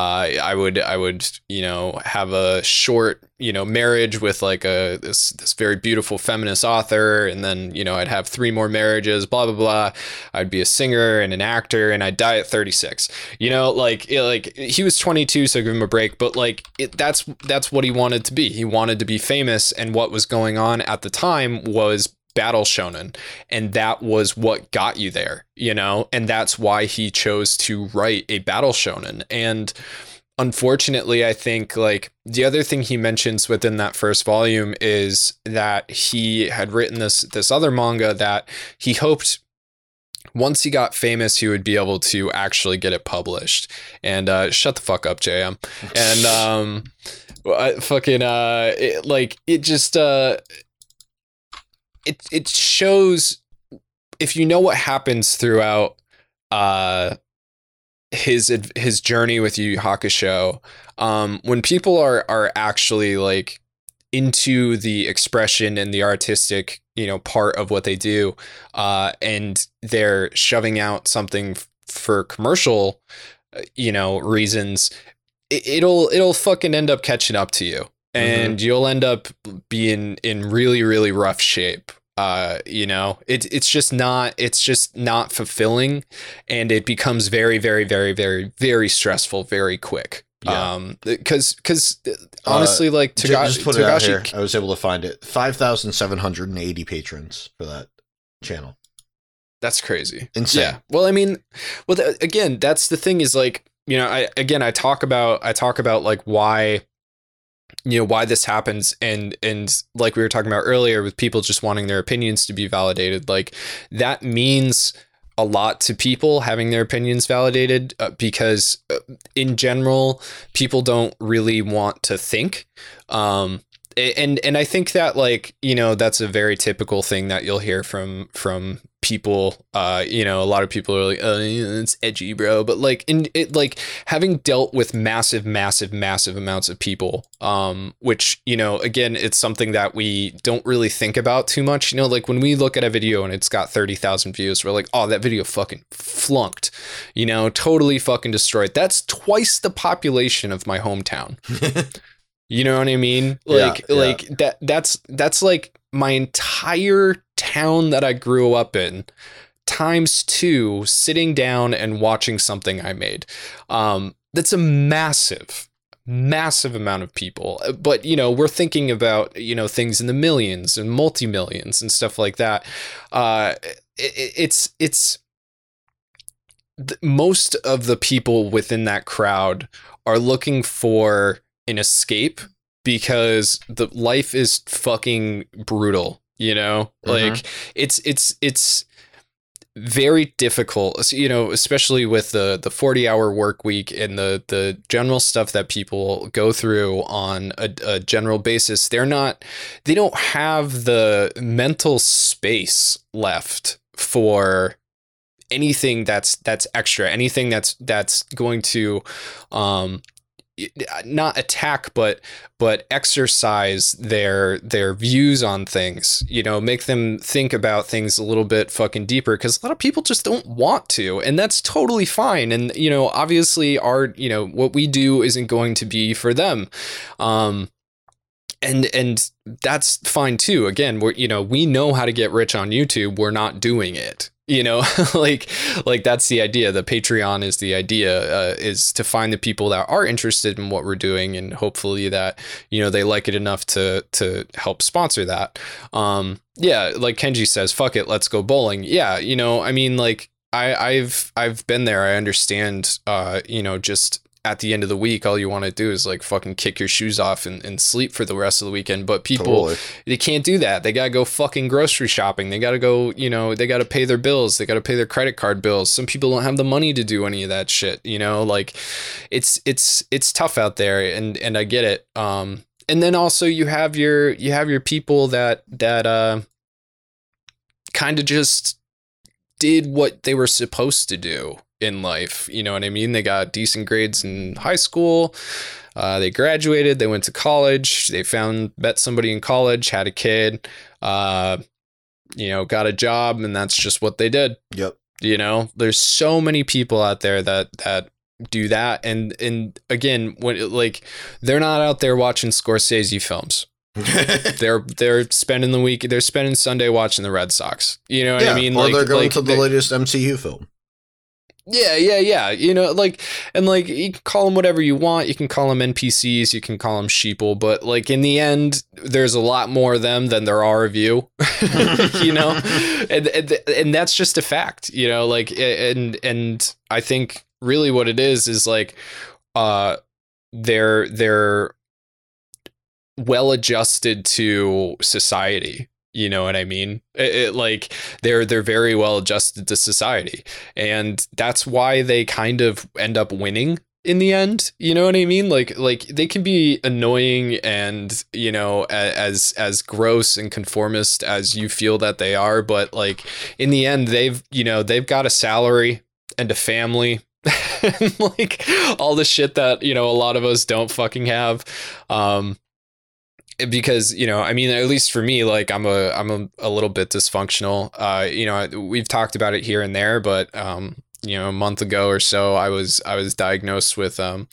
Speaker 1: I would, I would, you know, have a short, you know, marriage with like a this this very beautiful feminist author, and then you know, I'd have three more marriages. Blah blah blah. I'd be a singer and an actor, and I'd die at 36. You know, like it- like he was 22, so give him a break. But like it, that's that's what he wanted to be. He wanted to be famous, and what was going on at the time was battle shonen and that was what got you there you know and that's why he chose to write a battle shonen and unfortunately i think like the other thing he mentions within that first volume is that he had written this this other manga that he hoped once he got famous he would be able to actually get it published. And uh shut the fuck up jm and um I fucking uh it, like it just uh it it shows if you know what happens throughout uh his his journey with Yu Yu Hakusho um when people are are actually like into the expression and the artistic you know part of what they do uh and they're shoving out something f- for commercial uh, you know reasons it, it'll it'll fucking end up catching up to you. And you'll end up being in really really rough shape uh you know it, it's just not it's just not fulfilling and it becomes very very very very very stressful very quick
Speaker 2: Yeah.
Speaker 1: um because because honestly like Toga-
Speaker 2: just put it out here. I was able to find it. Five thousand seven hundred and eighty patrons for that channel.
Speaker 1: That's crazy.
Speaker 2: Insane.
Speaker 1: Yeah. Well, I mean, well, th- again, that's the thing is like, you know, I again, I talk about, I talk about like why, you know, why this happens, and and like we were talking about earlier with people just wanting their opinions to be validated, like that means a lot to people having their opinions validated uh, because uh, in general people don't really want to think um and and I think that like you know that's a very typical thing that you'll hear from from people uh you know a lot of people are like oh it's edgy bro but like in it like having dealt with massive massive massive amounts of people um which you know again it's something that we don't really think about too much you know like when we look at a video and it's got 30,000 views we're like oh that video fucking flunked you know totally fucking destroyed that's twice the population of my hometown you know what I mean?
Speaker 2: Yeah,
Speaker 1: Like
Speaker 2: yeah.
Speaker 1: like that that's that's like my entire town that I grew up in times 2 sitting down and watching something I made. Um that's a massive massive amount of people. But you know, we're thinking about, you know, things in the millions and multi-millions and stuff like that. Uh it, it's it's most of the people within that crowd are looking for an escape because the life is fucking brutal you know
Speaker 2: Mhm.
Speaker 1: like it's it's it's very difficult you know especially with the the 40 hour work week and the the general stuff that people go through on a, a general basis they're not they don't have the mental space left for anything that's that's extra anything that's that's going to um not attack but but exercise their their views on things you know make them think about things a little bit fucking deeper because a lot of people just don't want to and that's totally fine and you know obviously our you know what we do isn't going to be for them. Um and and that's fine too. Again we're you know we know how to get rich on youtube. We're not doing it you know? Like like that's the idea. The patreon is the idea uh, is to find the people that are interested in what we're doing and hopefully that you know they like it enough to to help sponsor that. Um yeah like kenji says fuck it let's go bowling. Yeah you know i mean like i i've i've been there. I understand uh you know just at the end of the week, all you want to do is like fucking kick your shoes off and, and sleep for the rest of the weekend. But people,
Speaker 2: Totally.
Speaker 1: they can't do that. They gotta go fucking grocery shopping. They gotta go, you know, they gotta pay their bills. They gotta pay their credit card bills. Some people don't have the money to do any of that shit. You know, like it's it's it's tough out there, and and I get it. Um, and then also you have your you have your people that that uh kind of just did what they were supposed to do in life. You know what I mean? They got decent grades in high school. Uh, they graduated. They went to college. They found met somebody in college, had a kid. Uh, you know, got a job, and that's just what they did.
Speaker 2: Yep.
Speaker 1: You know, there's so many people out there that that do that, and and again, when like they're not out there watching Scorsese films. They're they're spending the week. They're spending Sunday watching the Red Sox. You know what
Speaker 2: yeah,
Speaker 1: I mean?
Speaker 2: or they're going
Speaker 1: like
Speaker 2: to the
Speaker 1: they-
Speaker 2: latest MCU film.
Speaker 1: Yeah, yeah, yeah. You know, like, and like, you can call them whatever you want. You can call them NPCs. You can call them sheeple. But like, in the end, there's a lot more of them than there are of you. you know, and, and and that's just a fact. You know, like, and and I think really what it is is like, uh, they're they're well adjusted to society. You know what I mean? It, it, like they're they're very well adjusted to society, and that's why they kind of end up winning in the end. You know what I mean? Like like they can be annoying and you know as as gross and conformist as you feel that they are, but like in the end, they've you know they've got a salary and a family. and like all the shit that you know a lot of us don't fucking have um because you know i mean at least for me like i'm a i'm a, a little bit dysfunctional uh you know we've talked about it here and there but um you know a month ago or so i was i was diagnosed with um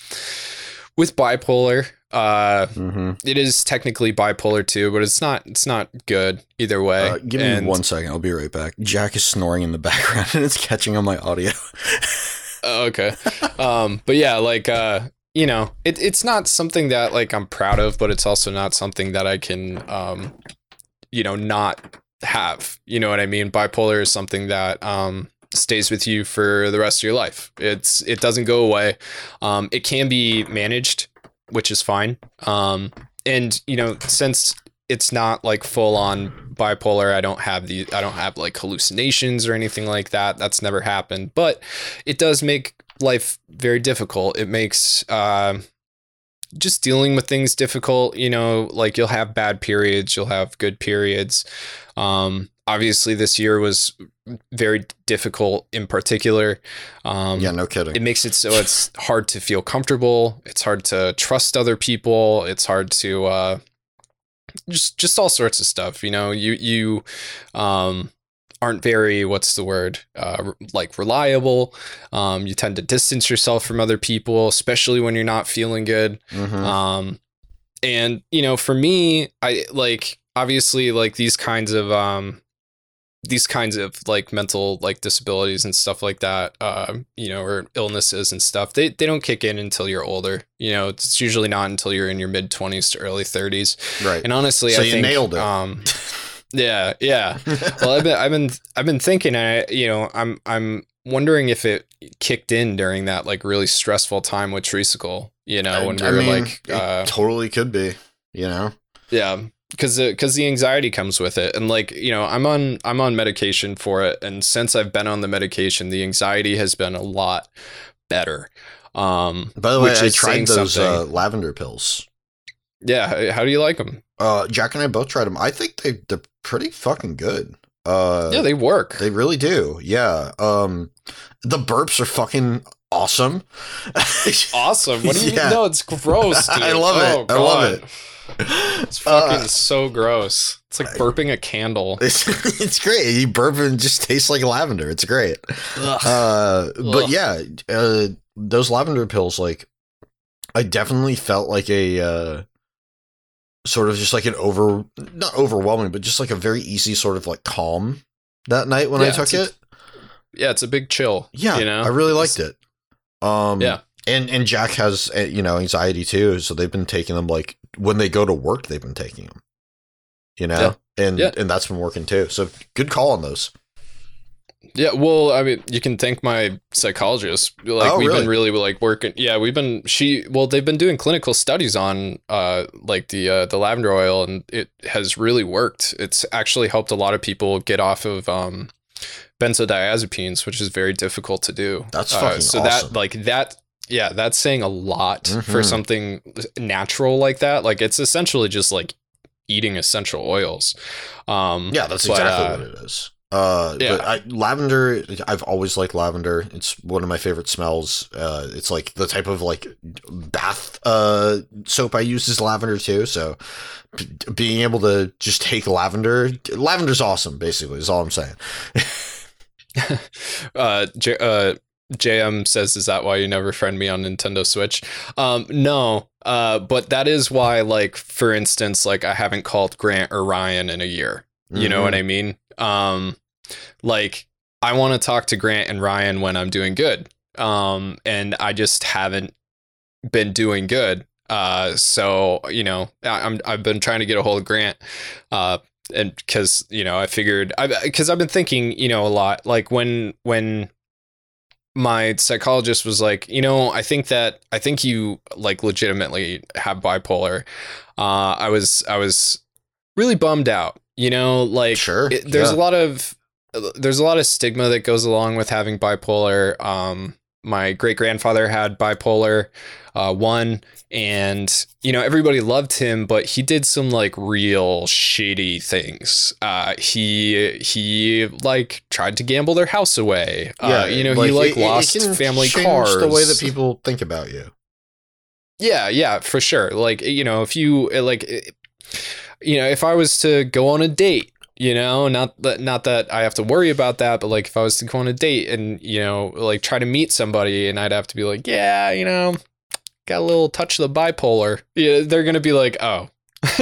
Speaker 1: with bipolar uh
Speaker 2: hmm
Speaker 1: it is technically bipolar too but it's not it's not good either way
Speaker 2: Uh, give me
Speaker 1: And-
Speaker 2: one second. I'll be right back. Jack is snoring in the background and it's catching on my audio.
Speaker 1: Oh, okay. um, but yeah, like uh, you know, it, it's not something that like I'm proud of, but it's also not something that I can um, you know, not have. You know what I mean? Bipolar is something that um stays with you for the rest of your life. It's it doesn't go away. Um, it can be managed, which is fine. Um, and you know, since it's not like full on bipolar, I don't have the I don't have like hallucinations or anything like that. That's never happened. But it does make life very difficult. It makes uh, just dealing with things difficult. You know, like you'll have bad periods, you'll have good periods. Um, obviously, this year was very difficult in particular. Um,
Speaker 2: yeah, no kidding.
Speaker 1: it makes it so it's hard to feel comfortable. It's hard to trust other people. It's hard to uh, just just all sorts of stuff. You know, you you um, aren't very what's the word uh, like reliable. Um, you tend to distance yourself from other people, especially when you're not feeling good.
Speaker 2: Mhm.
Speaker 1: Um, and you know, for me, I like obviously like these kinds of um, these kinds of like mental like disabilities and stuff like that. Uh, you know, or illnesses and stuff. They they don't kick in until you're older. You know, it's usually not until you're in your mid twenties to early thirties.
Speaker 2: right.
Speaker 1: And honestly,
Speaker 2: So
Speaker 1: I
Speaker 2: you
Speaker 1: think
Speaker 2: nailed it.
Speaker 1: Um, yeah, yeah. Well, I've been I've been I've been thinking. I you know I'm I'm wondering if it kicked in during that like really stressful time with Treesicle. You know, when we
Speaker 2: I
Speaker 1: were
Speaker 2: mean,
Speaker 1: like. Uh,
Speaker 2: totally could be. You know.
Speaker 1: yeah, because because the anxiety comes with it, and like you know, I'm on I'm on medication for it, and since I've been on the medication, the anxiety has been a lot better. Um,
Speaker 2: By the way, I tried those uh, lavender pills.
Speaker 1: yeah, how do you like them?
Speaker 2: Uh, Jack and I both tried them. I think they they're pretty fucking good. Uh,
Speaker 1: yeah, they work.
Speaker 2: They really do. Yeah. Um the burps are fucking awesome.
Speaker 1: awesome. What do you
Speaker 2: Yeah.
Speaker 1: know? It's gross, dude.
Speaker 2: I love it.
Speaker 1: Oh,
Speaker 2: I love it.
Speaker 1: It's fucking
Speaker 2: Uh,
Speaker 1: so gross. It's like burping a candle.
Speaker 2: it's, it's great. You burp and just tastes like lavender. It's great. Uh but
Speaker 1: Ugh.
Speaker 2: yeah, uh those lavender pills like I definitely felt like a uh sort of just like an over not overwhelming, but just like a very easy sort of like calm that night when I took
Speaker 1: it's a-
Speaker 2: it.
Speaker 1: Yeah, it's a big chill.
Speaker 2: Yeah,
Speaker 1: you know,
Speaker 2: I really liked it. Um,
Speaker 1: Yeah.
Speaker 2: and and Jack has uh, you know anxiety too, so they've been taking them like when they go to work, they've been taking them. You know, and
Speaker 1: Yeah.
Speaker 2: and that's been working too. So good call on those.
Speaker 1: Yeah, well, I mean, you can thank my psychologist. Like
Speaker 2: Oh,
Speaker 1: we've
Speaker 2: really?
Speaker 1: been really like working. Yeah, we've been she. Well, they've been doing clinical studies on uh like the uh, the lavender oil, and it has really worked. It's actually helped a lot of people get off of um benzodiazepines, which is very difficult to do.
Speaker 2: That's
Speaker 1: Uh, so
Speaker 2: awesome.
Speaker 1: that like that. Yeah, that's saying a lot for
Speaker 2: Mhm.
Speaker 1: something natural like that. Like it's essentially just like eating essential oils. Um,
Speaker 2: Yeah, that's
Speaker 1: but,
Speaker 2: exactly
Speaker 1: uh,
Speaker 2: what it is. Uh,
Speaker 1: yeah.
Speaker 2: but I, lavender, I've always liked lavender. It's one of my favorite smells. Uh, it's like the type of like bath uh soap I use is lavender too. So b- being able to just take lavender, lavender's awesome. Basically, is all I'm saying.
Speaker 1: uh, J- uh, JM says, "Is that why you never friend me on Nintendo Switch?" Um, no, uh, but that is why, like, for instance, like I haven't called Grant or Ryan in a year. You know
Speaker 2: Mhm.
Speaker 1: what I mean? Um, like I want to talk to Grant and Ryan when I'm doing good. Um, and I just haven't been doing good. Uh, so you know, I, I'm I've been trying to get a hold of Grant. Uh, and because you know, I figured I because I've been thinking, you know, a lot. Like when when my psychologist was like, you know, I think that I think you like legitimately have bipolar. Uh, I was I was really bummed out. You know, like
Speaker 2: Sure,
Speaker 1: it- there's
Speaker 2: yeah.
Speaker 1: a lot of there's a lot of stigma that goes along with having bipolar. Um, my great grandfather had bipolar uh, one, and you know everybody loved him, but he did some like real shady things. Uh, he he like tried to gamble their house away. uh, you know he like
Speaker 2: it- it
Speaker 1: lost
Speaker 2: can
Speaker 1: family cars.
Speaker 2: The way that people think about you.
Speaker 1: Yeah, yeah, for sure. Like, you know, if you uh, like you know, if I was to go on a date, you know, not that not that I have to worry about that, but like if I was to go on a date and, you know, like try to meet somebody and I'd have to be like, yeah, you know, got a little touch of the bipolar. Yeah, they're going to be like, "Oh."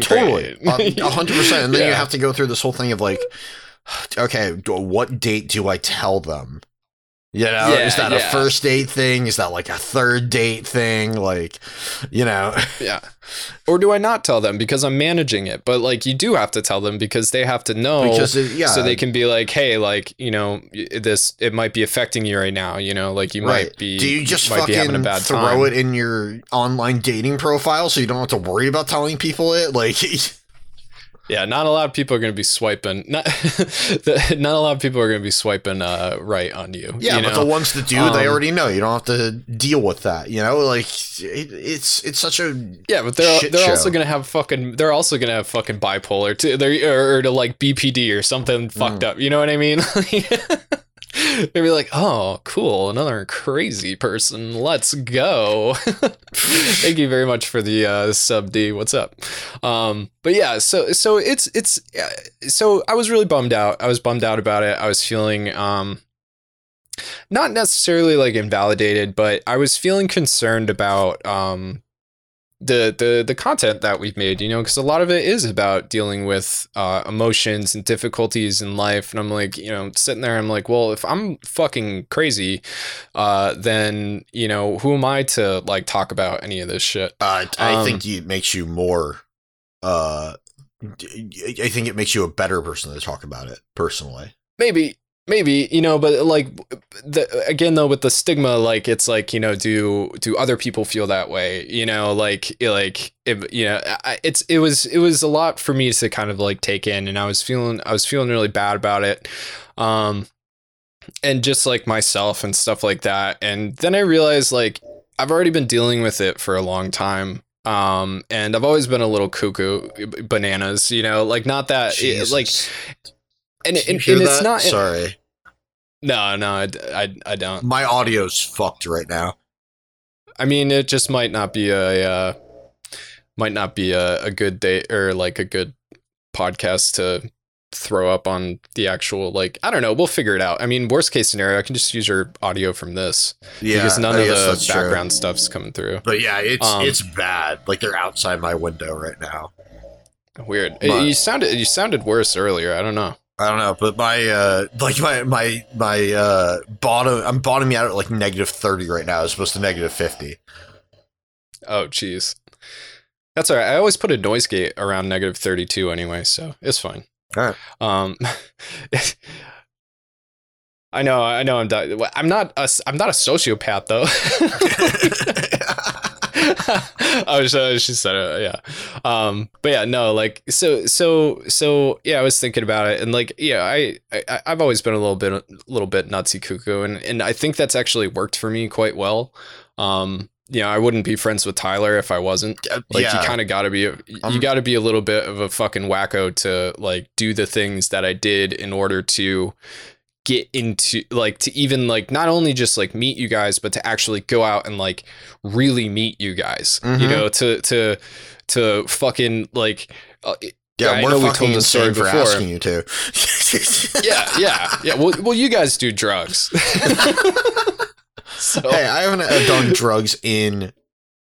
Speaker 2: totally, a hundred percent. And then you have to go through this whole thing of like, okay, what date do I tell them? You know,
Speaker 1: Yeah,
Speaker 2: is that a first date thing? Is that like a third date thing? Like, you know,
Speaker 1: Yeah. Or do I not tell them because I'm managing it? But like you do have to tell them because they have to know
Speaker 2: because it, yeah,
Speaker 1: so they can be like, hey, like you know, this it might be affecting you right now. You know, like you might be.
Speaker 2: Do you just
Speaker 1: might be having
Speaker 2: fucking
Speaker 1: a bad
Speaker 2: throw
Speaker 1: time.
Speaker 2: it in your online dating profile so you don't have to worry about telling people it? Like,
Speaker 1: Yeah, not a lot of people are going to be swiping. Not, not a lot of people are going to be swiping uh, right on you.
Speaker 2: yeah,
Speaker 1: you
Speaker 2: but the ones that do,
Speaker 1: Um,
Speaker 2: they already know. You don't have to deal with that. You know, like it, it's it's such a
Speaker 1: yeah, but they're they're
Speaker 2: show.
Speaker 1: also going to have fucking. They're also going to have fucking bipolar too. They're or, or to like BPD or something
Speaker 2: Mm.
Speaker 1: fucked up. You know what I mean? They'd be like, "Oh, cool, another crazy person. Let's go." Thank you very much for the uh, sub D. What's up? Um, but yeah, so so it's it's uh, so I was really bummed out. I was bummed out about it. I was feeling um, not necessarily like invalidated, but I was feeling concerned about um, the the the content that we've made. You know, because a lot of it is about dealing with uh, emotions and difficulties in life. And I'm like, you know, sitting there, I'm like, well, if I'm fucking crazy, uh, then you know, who am I to like talk about any of this shit?
Speaker 2: Uh, I
Speaker 1: Um,
Speaker 2: think it makes you more. Uh, I think it makes you a better person to talk about it personally.
Speaker 1: maybe maybe you know but like the, again though with the stigma like it's like you know do do other people feel that way you know like like if, you know I, it's it was it was a lot for me to kind of like take in and i was feeling i was feeling really bad about it um and just like myself and stuff like that and then i realized like i've already been dealing with it for a long time um and i've always been a little cuckoo bananas you know like not that it, like. And,
Speaker 2: Did you
Speaker 1: and,
Speaker 2: hear
Speaker 1: and it's not
Speaker 2: Sorry,
Speaker 1: no, no, I, I, I don't.
Speaker 2: my audio's fucked right now.
Speaker 1: I mean, it just might not be a, uh, might not be a, a good day or like a good podcast to throw up on the actual like I don't know. We'll figure it out. I mean, worst case scenario, I can just use your audio from this
Speaker 2: Yeah,
Speaker 1: because none
Speaker 2: I
Speaker 1: of the
Speaker 2: that's true.
Speaker 1: background stuff's coming through.
Speaker 2: But yeah, it's
Speaker 1: Um,
Speaker 2: it's bad. Like they're outside my window right now.
Speaker 1: Weird.
Speaker 2: But-
Speaker 1: you sounded you sounded worse earlier. I don't know.
Speaker 2: I don't know, but my uh like my my my uh bottom I'm bottoming out at like negative thirty right now as opposed to negative fifty.
Speaker 1: Oh, jeez. That's all right. I always put a noise gate around negative 32 anyway, so it's fine.
Speaker 2: All right.
Speaker 1: Um, I know, I know. I'm di- I'm not a, I'm not a sociopath though. I was, uh, she said it, yeah. Um, but yeah, no, like, so, so, so, yeah, I was thinking about it, and like, yeah, I, I, I've always been a little bit, a little bit nutsy cuckoo, and and I think that's actually worked for me quite well. Um, you know, I wouldn't be friends with Tyler if I wasn't. Like,
Speaker 2: yeah,
Speaker 1: you kind of got to be, a, you
Speaker 2: Um,
Speaker 1: got to be a little bit of a fucking wacko to like do the things that I did in order to get into like to even like not only just like meet you guys but to actually go out and like really meet you guys you
Speaker 2: Mhm.
Speaker 1: know to to to fucking like uh,
Speaker 2: yeah,
Speaker 1: I know we told the story
Speaker 2: for
Speaker 1: before.
Speaker 2: asking you to.
Speaker 1: yeah yeah yeah well, well you guys do drugs so
Speaker 2: Hey, I haven't uh, done drugs in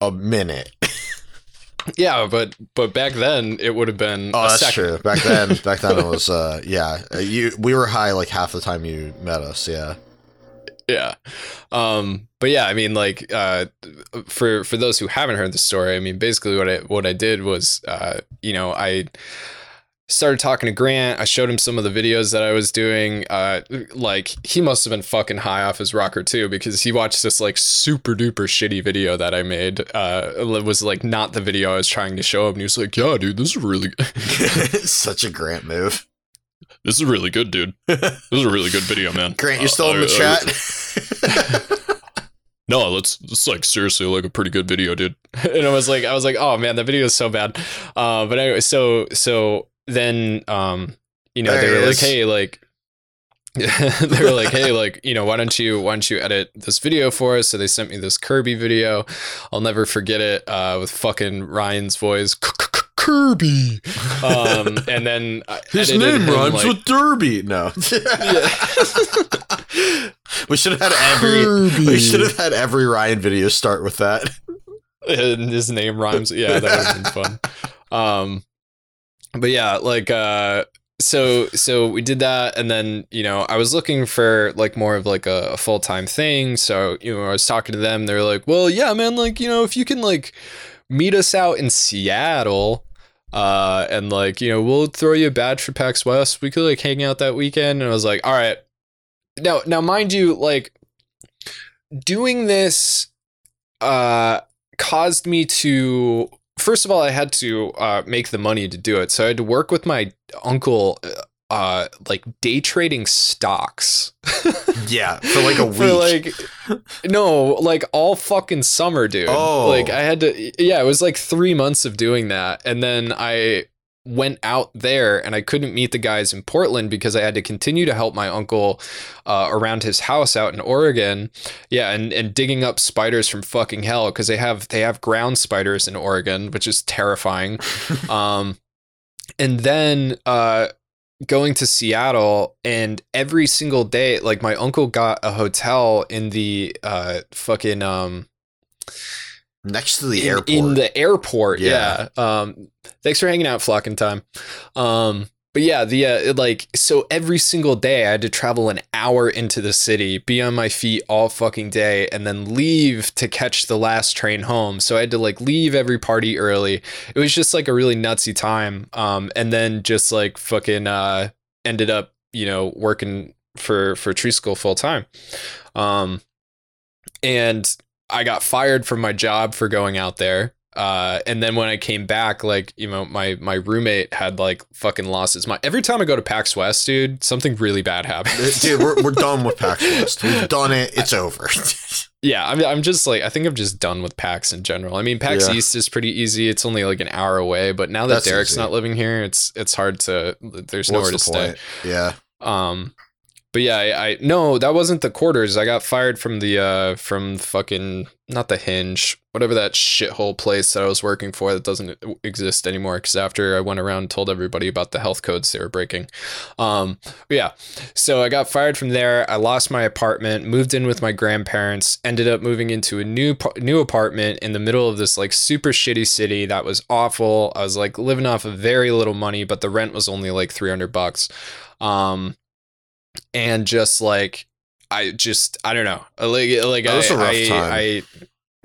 Speaker 2: a minute.
Speaker 1: Yeah but but back then it would have been
Speaker 2: Oh,
Speaker 1: a
Speaker 2: that's
Speaker 1: second.
Speaker 2: true. Back then, back then it was uh yeah. uh, You we were high like half the time you met us. Yeah.
Speaker 1: yeah um but yeah i mean like uh for for those who haven't heard the story i mean basically what i what i did was uh you know i started talking to grant i showed him some of the videos that i was doing uh like he must have been fucking high off his rocker too because he watched this like super duper shitty video that i made uh it was like not the video i was trying to show him and he was like yeah dude this is really
Speaker 2: Such a Grant move.
Speaker 1: this is really good dude this is a really good video man
Speaker 2: Grant, you're still in the chat.
Speaker 1: no, let's it's like seriously like a pretty good video, dude. And I was like, I was like, oh man, that video is so bad. Uh, but anyway, so so then um, you know,
Speaker 2: There
Speaker 1: they
Speaker 2: he
Speaker 1: were like, hey, like they were like, hey, like, you know, why don't you why don't you edit this video for us? So they sent me this Kirby video. I'll never forget it, uh, with fucking Ryan's voice. Kirby. Um, and then
Speaker 2: His name rhymes
Speaker 1: like-
Speaker 2: with Derby. No. we should have had every
Speaker 1: Kirby.
Speaker 2: we should have had every Ryan video start with that.
Speaker 1: and his name rhymes. Yeah, that would have been fun. Um, but yeah, like uh, so so we did that, and then you know I was looking for like more of like a, a full time thing. So you know I was talking to them. They're like, well, yeah, man, like you know if you can like meet us out in Seattle. Uh, and like, you know, we'll throw you a badge for PAX West. We could like hang out that weekend. And I was like, all right. Now, now, mind you, like doing this, uh, caused me to first of all i had to uh, make the money to do it so i had to work with my uncle uh, like day trading stocks
Speaker 2: Yeah, for like a week.
Speaker 1: for like no like all fucking summer dude
Speaker 2: Oh.
Speaker 1: like i had to yeah it was like three months of doing that and then i went out there and i couldn't meet the guys in portland because i had to continue to help my uncle uh, around his house out in oregon. Yeah and, and digging up spiders from fucking hell because they have they have ground spiders in oregon which is terrifying. Um and then uh going to Seattle and every single day like my uncle got a hotel in the uh fucking um
Speaker 2: Next to the
Speaker 1: in,
Speaker 2: airport.
Speaker 1: in the airport yeah.
Speaker 2: Yeah.
Speaker 1: um thanks for hanging out flocking time um but yeah the uh, like so every single day i had to travel an hour into the city be on my feet all fucking day and then leave to catch the last train home so i had to like leave every party early it was just like a really nutsy time um and then just like fucking uh ended up you know working for for Treesicle full time um and I got fired from my job for going out there. Uh, and then when I came back, like you know, my my roommate had like fucking lost his mind. Every time I go to PAX West, dude, something really bad happens.
Speaker 2: Dude, we're, we're done with PAX West. We've done it. It's over.
Speaker 1: yeah, I'm I'm just like I think I'm just done with PAX in general. I mean, PAX
Speaker 2: Yeah.
Speaker 1: East is pretty easy. It's only like an hour away, but now that
Speaker 2: That's
Speaker 1: Derek's
Speaker 2: easy.
Speaker 1: not living here, it's it's hard to. There's
Speaker 2: What's
Speaker 1: nowhere
Speaker 2: the
Speaker 1: to stay.
Speaker 2: Yeah.
Speaker 1: Um, but yeah, I, I no, that wasn't the quarters. I got fired from the uh from fucking not the hinge, whatever that shithole place that I was working for that doesn't exist anymore. Because after I went around and told everybody about the health codes they were breaking, um, yeah. So I got fired from there. I lost my apartment, moved in with my grandparents, ended up moving into a new new apartment in the middle of this like super shitty city that was awful. I was like living off of very little money, but the rent was only like three hundred bucks. Um, and just like I just I don't know like like I, I, I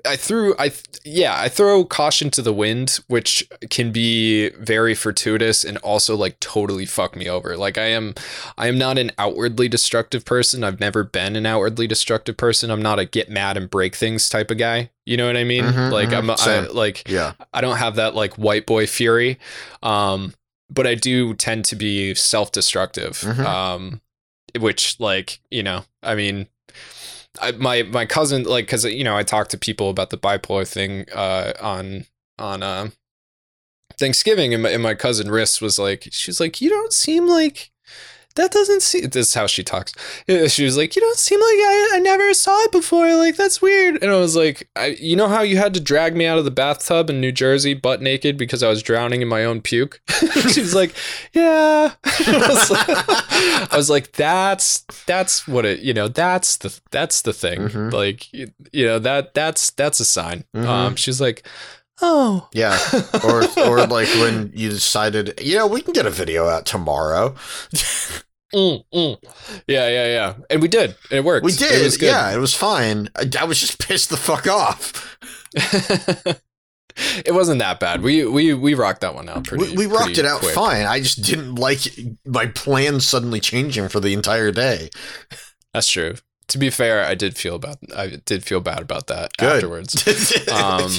Speaker 1: I threw I yeah I throw caution to the wind which can be very fortuitous and also like totally fuck me over. Like I am I am not an outwardly destructive person. I've never been an outwardly destructive person. I'm not a get mad and break things type of guy. You know what I mean? Mm-hmm, like mm-hmm. I'm I, like
Speaker 2: yeah.
Speaker 1: I don't have that like white boy fury um but I do tend to be self-destructive mm-hmm. um which like you know i mean I, my my cousin like because you know i talked to people about the bipolar thing uh on on uh thanksgiving and my, and my cousin Riss was like she's like you don't seem like that doesn't seem this is how she talks. She was like you don't seem like I, I never saw it before. Like that's weird. And i was like I, you know how you had to drag me out of the bathtub in new jersey butt naked because i was drowning in my own puke? She's like yeah. I was like, I was like that's that's what it you know that's the that's the thing. Mm-hmm. like you, you, know that that's that's a sign. Mm-hmm. um she's like oh.
Speaker 2: Yeah. Or or like when you decided you know we can get a video out tomorrow.
Speaker 1: Mm, mm. yeah yeah yeah. And we did. It worked.
Speaker 2: We did. it yeah it was fine. I, I was just pissed the fuck off.
Speaker 1: It wasn't that bad. We we we rocked that one out pretty
Speaker 2: we, we rocked
Speaker 1: pretty
Speaker 2: it out
Speaker 1: quick.
Speaker 2: fine. I just didn't like my plans suddenly changing for the entire day.
Speaker 1: That's true. To be fair i did feel about i did feel bad about that Good. afterwards. Um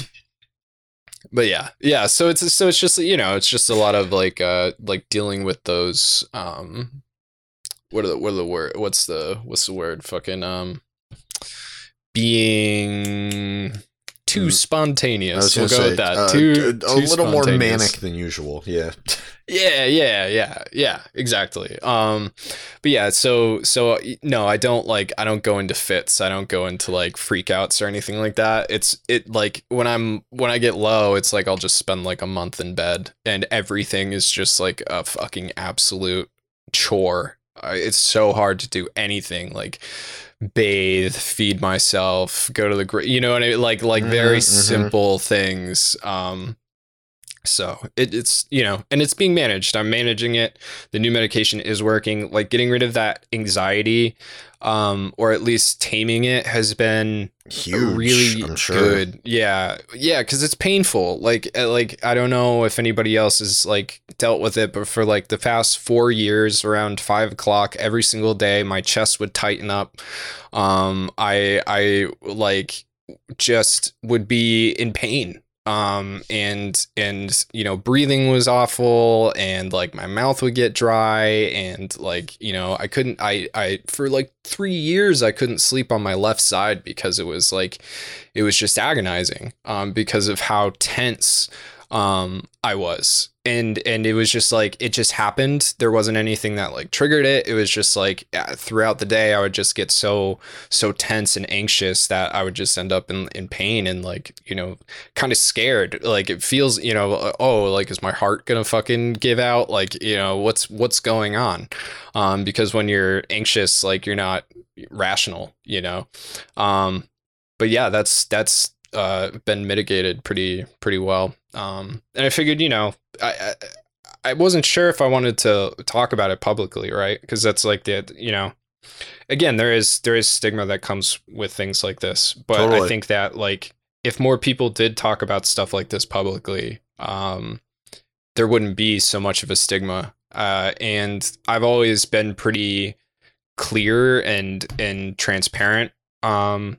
Speaker 1: but yeah yeah so it's so it's just you know it's just a lot of like uh like dealing with those um what are the what are the word what's the what's the word? Fucking um being too mm. spontaneous. We'll go say, with that. Uh, too,
Speaker 2: a, a little more manic than usual. Yeah.
Speaker 1: yeah, yeah, yeah, yeah. Exactly. Um, but yeah. So, so no, I don't like. I don't go into fits. I don't go into like freakouts or anything like that. It's it like when I'm when I get low, it's like I'll just spend like a month in bed, and everything is just like a fucking absolute chore. It's so hard to do anything like bathe, feed myself, go to the you know what I mean? Like like very mm-hmm, simple things. Um, so it, it's you know, and it's being managed. I'm managing it. The new medication is working. Like getting rid of that anxiety, um, or at least taming it has been
Speaker 2: huge.
Speaker 1: Really
Speaker 2: sure.
Speaker 1: good. Yeah, yeah, because it's painful. Like uh, like I don't know if anybody else has like dealt with it, but for like the past four years, around five o'clock every single day, my chest would tighten up. Um, I I like just would be in pain um and and you know breathing was awful and like my mouth would get dry and like you know i couldn't i i for like 3 years i couldn't sleep on my left side because it was like it was just agonizing um because of how tense um I was and and it was just like it just happened. There wasn't anything that like triggered it. It was just like throughout the day I would just get so so tense and anxious that I would just end up in in pain and like you know kind of scared. Like it feels you know oh like is my heart to fucking give out? Like you know what's what's going on? Um because when you're anxious like you're not rational you know? Um but yeah that's that's uh, been mitigated pretty pretty well. Um, and I figured, you know, I, I, I wasn't sure if I wanted to talk about it publicly, right? Because that's like the you know, again, there is there is stigma that comes with things like this, but totally. I think that like if more people did talk about stuff like this publicly, um, there wouldn't be so much of a stigma. Uh, and I've always been pretty clear and and transparent um,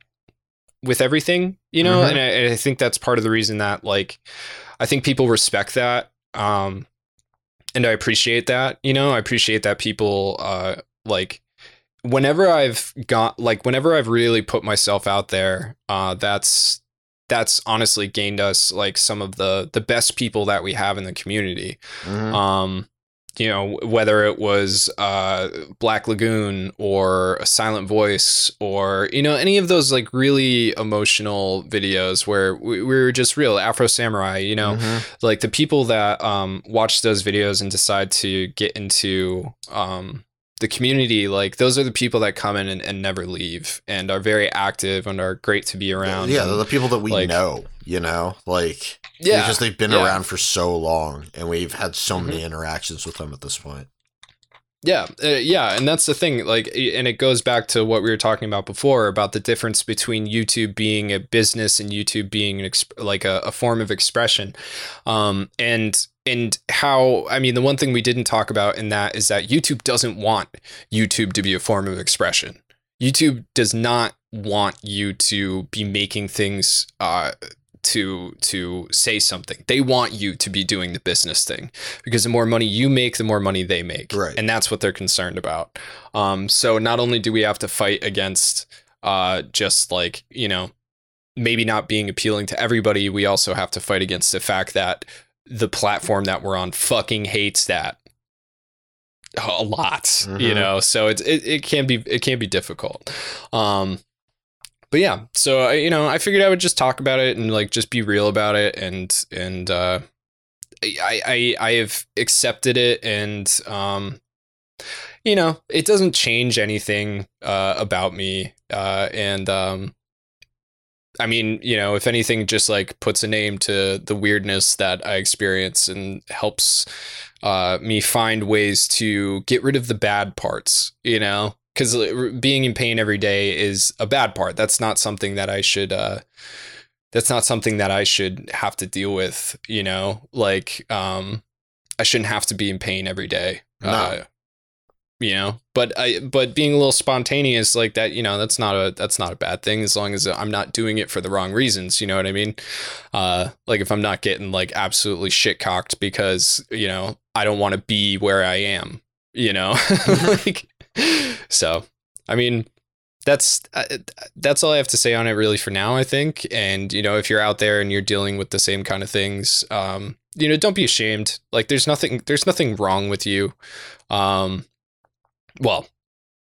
Speaker 1: with everything, you know, mm-hmm. and, I, and, I, think that's part of the reason that like I think people respect that, um, and I appreciate that. You know, I appreciate that people uh, like whenever I've got like whenever I've really put myself out there, uh, that's that's honestly gained us like some of the the best people that we have in the community. Mm-hmm. Um, you know, whether it was uh, Black Lagoon or a Silent Voice or, you know, any of those like really emotional videos where we, we were just real Afro Samurai, you know,
Speaker 2: Mhm.
Speaker 1: like the people that um, watch those videos and decide to get into um, the community, like those are the people that come in and, and never leave and are very active and are great to be around.
Speaker 2: Yeah,
Speaker 1: and-
Speaker 2: they're the people that we
Speaker 1: like-
Speaker 2: know, you know, like
Speaker 1: yeah,
Speaker 2: because they've been
Speaker 1: yeah.
Speaker 2: around for so long and we've had so
Speaker 1: Mhm.
Speaker 2: many interactions with them at this point.
Speaker 1: Yeah, uh, yeah, and that's the thing. Like, and it goes back to what we were talking about before about the difference between YouTube being a business and YouTube being an exp- like a, a form of expression, um, and and how I mean the one thing we didn't talk about in that is that YouTube doesn't want YouTube to be a form of expression. YouTube does not want you to be making things uh, to to say something. They want you to be doing the business thing because the more money you make, the more money they make,
Speaker 2: Right.
Speaker 1: and that's what they're concerned about. Um, so not only do we have to fight against uh, just like you know maybe not being appealing to everybody, we also have to fight against the fact that the platform that we're on fucking hates that a lot you
Speaker 2: Mhm.
Speaker 1: know so it's it, it can be it can be difficult um but yeah so I, you know i figured i would just talk about it and like just be real about it and and uh i i i have accepted it and um you know it doesn't change anything uh about me uh and um I mean, you know, if anything, just like puts a name to the weirdness that I experience and helps uh, me find ways to get rid of the bad parts, you know, because being in pain every day is a bad part. That's not something that I should. Uh, that's not something that I should have to deal with. You know, like um, I shouldn't have to be in pain every day.
Speaker 2: No.
Speaker 1: Uh, you know, but I but being a little spontaneous like that, you know, that's not a that's not a bad thing as long as I'm not doing it for the wrong reasons. You know what I mean? Uh, like if I'm not getting like absolutely shit cocked because you know I don't want to be where I am. You know, like so. I mean, that's uh, that's all I have to say on it really for now. I think, and you know, if you're out there and you're dealing with the same kind of things, um, you know, don't be ashamed. Like, there's nothing there's nothing wrong with you. Um, well,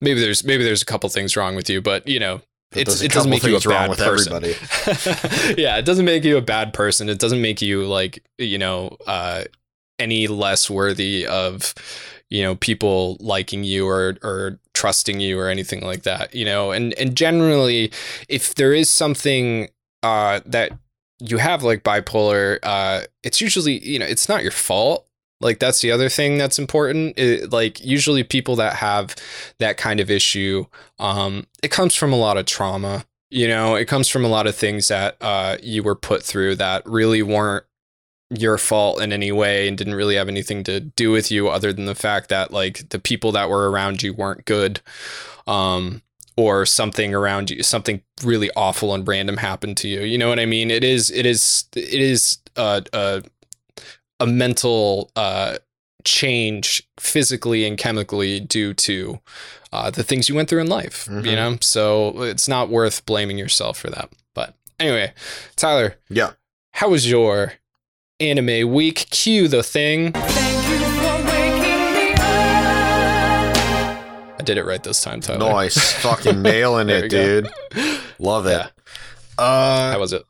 Speaker 1: maybe there's maybe there's a couple things wrong with you, but you know,
Speaker 2: But
Speaker 1: it's,
Speaker 2: there's a
Speaker 1: it doesn't make you a
Speaker 2: wrong
Speaker 1: bad
Speaker 2: with
Speaker 1: person.
Speaker 2: everybody.
Speaker 1: yeah, it doesn't make you a bad person. It doesn't make you like you know uh, any less worthy of you know people liking you or or trusting you or anything like that. You know, and and generally, if there is something uh, that you have like bipolar, uh, it's usually you know it's not your fault. Like that's the other thing that's important. It, like usually people that have that kind of issue, um, it comes from a lot of trauma. You know, it comes from a lot of things that uh, you were put through that really weren't your fault in any way and didn't really have anything to do with you other than the fact that like the people that were around you weren't good. Um, or something around you, something really awful and random happened to you. You know what I mean? It is, it is, it is a, a, a mental uh, change physically and chemically due to uh, the things you went through in life. You
Speaker 2: Mhm.
Speaker 1: know, so it's not worth blaming yourself for that. But anyway, Tyler,
Speaker 2: Yeah.
Speaker 1: how was your anime week? Cue the thing.
Speaker 3: Thank you for waking me up.
Speaker 1: I did it right this time, Tyler.
Speaker 2: Nice. Fucking nailing it, dude. Love it.
Speaker 1: Yeah.
Speaker 2: Uh,
Speaker 1: How was it?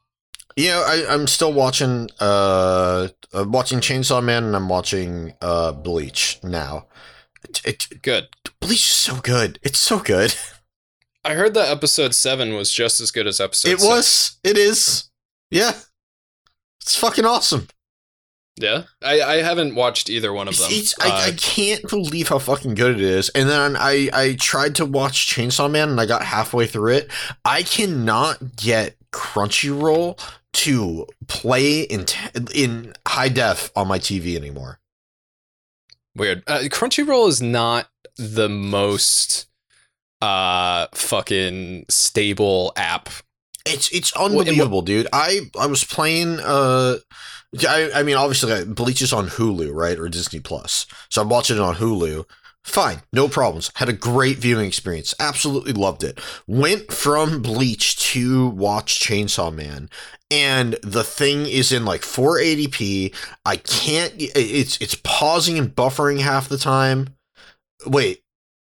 Speaker 2: You know, I, I'm still watching uh, uh watching Chainsaw Man and I'm watching uh Bleach now. It, it,
Speaker 1: Good.
Speaker 2: Bleach is so good. It's so good.
Speaker 1: I heard that episode seven was just as good as episode.
Speaker 2: it
Speaker 1: six.
Speaker 2: was. It is. Yeah. It's fucking awesome.
Speaker 1: Yeah, I, I haven't watched either one of them.
Speaker 2: It's, I, I
Speaker 1: Uh,
Speaker 2: can't believe how fucking good it is. And then I, I tried to watch Chainsaw Man and I got halfway through it. I cannot get Crunchyroll to play in in high def on my TV anymore.
Speaker 1: Weird. Uh, Crunchyroll is not the most uh fucking stable app.
Speaker 2: It's it's
Speaker 1: what-
Speaker 2: unbelievable, dude. I I was playing. Uh, I I mean, obviously, Bleach is on Hulu, right, or Disney Plus. So I'm watching it on Hulu. Fine, no problems. Had a great viewing experience. Absolutely loved it. Went from Bleach to watch Chainsaw Man, and the thing is in like 480p. I can't. It's it's pausing and buffering half the time. Wait,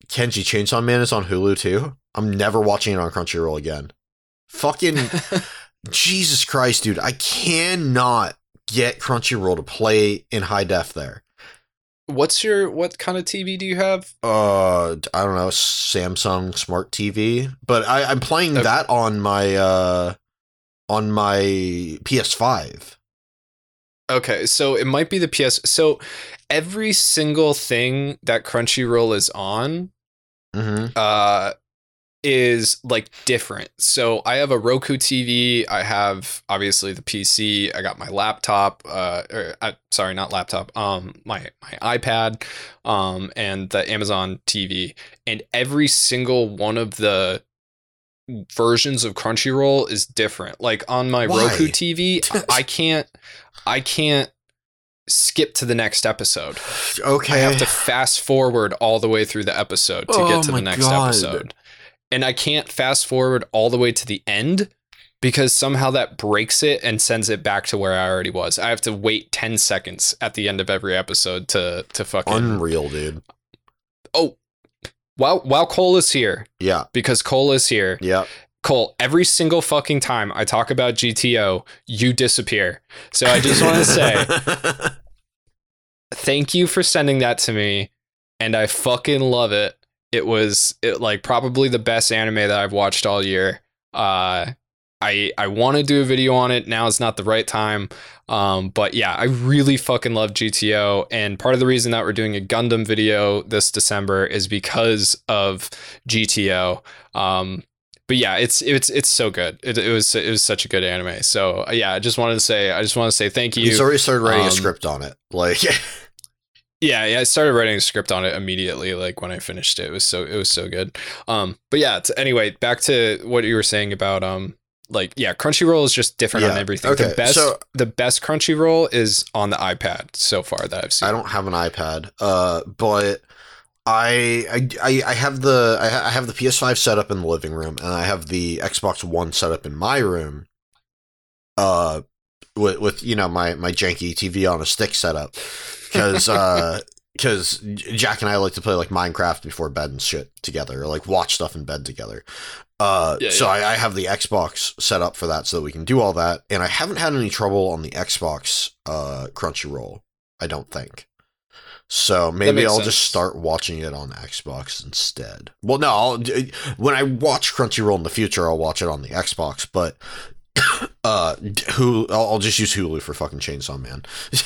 Speaker 2: Kenji Chainsaw Man is on Hulu too. I'm never watching it on Crunchyroll again. Fucking Jesus Christ, dude! I cannot get Crunchyroll to play in high def there.
Speaker 1: What's your what kind of TV do you have?
Speaker 2: uh I don't know Samsung Smart TV, but I, I'm playing
Speaker 1: Okay.
Speaker 2: that on my uh on my PS5.
Speaker 1: Okay, so it might be the PS. So every single thing that Crunchyroll is on
Speaker 2: Mm-hmm.
Speaker 1: uh is like different. So I have a Roku TV, I have obviously the PC, I got my laptop uh or, uh, sorry, not laptop, um my my iPad um and the Amazon TV and every single one of the versions of Crunchyroll is different. Like on my
Speaker 2: Why?
Speaker 1: Roku TV, I can't I can't skip to the next episode.
Speaker 2: Okay.
Speaker 1: I have to fast forward all the way through the episode to
Speaker 2: Oh
Speaker 1: get to the next
Speaker 2: God.
Speaker 1: episode. And I can't fast forward all the way to the end because somehow that breaks it and sends it back to where I already was. I have to wait 10 seconds at the end of every episode to to fucking
Speaker 2: Unreal, dude.
Speaker 1: Oh. While while Cole is here,
Speaker 2: Yeah.
Speaker 1: because Cole is here,
Speaker 2: Yeah.
Speaker 1: Cole, every single fucking time I talk about GTO, you disappear. So I just want to say thank you for sending that to me and i fucking love it it was it, like probably the best anime that i've watched all year uh i i want to do a video on it now is not the right time um but yeah i really fucking love gto and part of the reason that we're doing a gundam video this december is because of gto um but yeah, it's it's it's so good. It, it was it was such a good anime. So uh, yeah, I just wanted to say I just want to say thank you.
Speaker 2: He's already started writing a
Speaker 1: Um,
Speaker 2: script on it. Like
Speaker 1: Yeah, yeah, I started writing a script on it immediately. Like when I finished it, it was so it was so good. Um, but yeah, it's, anyway, back to what you were saying about um, like yeah, Crunchyroll is just different on everything.
Speaker 2: okay,
Speaker 1: the best
Speaker 2: so-
Speaker 1: the best Crunchyroll is on the iPad so far that I've seen.
Speaker 2: I don't have an iPad, uh, but I, I I I have the I have the PS5 set up in the living room, and I have the Xbox One set up in my room. Uh, with with you know my my janky TV on a stick setup, because uh. Because Jack and I like to play like Minecraft before bed and shit together, or like watch stuff in bed together. Uh,
Speaker 1: Yeah,
Speaker 2: so
Speaker 1: yeah.
Speaker 2: I, I have the Xbox set up for that, so that we can do all that. And I haven't had any trouble on the Xbox uh, Crunchyroll. I don't think. So maybe I'll
Speaker 1: sense.
Speaker 2: just start watching it on Xbox instead. Well, no, I'll, when I watch Crunchyroll in the future, I'll watch it on the Xbox. But uh, who I'll, I'll just use Hulu for fucking Chainsaw Man.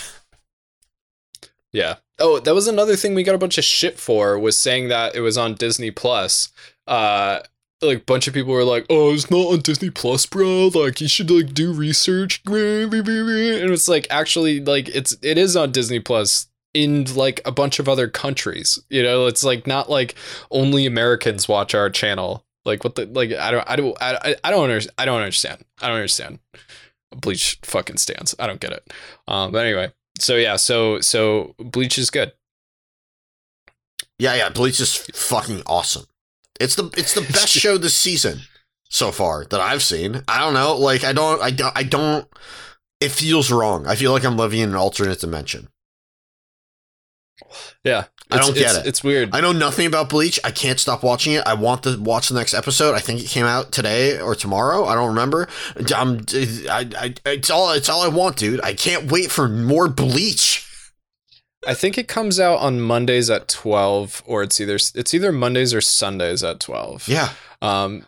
Speaker 1: Yeah. Oh, that was another thing we got a bunch of shit for was saying that it was on Disney Plus. Uh like a bunch of people were like, "Oh, it's not on Disney Plus, bro. Like you should like do research." And it's like actually like it's it is on Disney Plus in like a bunch of other countries. You know, it's like not like only Americans watch our channel. Like what the like I don't I don't I, I- don't understand. I don't understand. I don't understand. Bleach fucking stands. I don't get it. Um but anyway, so yeah, so so Bleach is good.
Speaker 2: Yeah, yeah, Bleach is fucking awesome. It's the it's the best show this season so far that I've seen. I don't know, like I don't I don't I don't it feels wrong. I feel like I'm living in an alternate dimension.
Speaker 1: Yeah,
Speaker 2: I don't get
Speaker 1: it's-
Speaker 2: it.
Speaker 1: It's weird.
Speaker 2: I know nothing about Bleach. I can't stop watching it. I want to watch the next episode. I think it came out today or tomorrow. I don't remember. I'm, I, I, it's all it's all I want, dude. I can't wait for more Bleach.
Speaker 1: I think it comes out on Mondays at twelve, or it's either it's either Mondays or Sundays at twelve.
Speaker 2: Yeah.
Speaker 1: Um,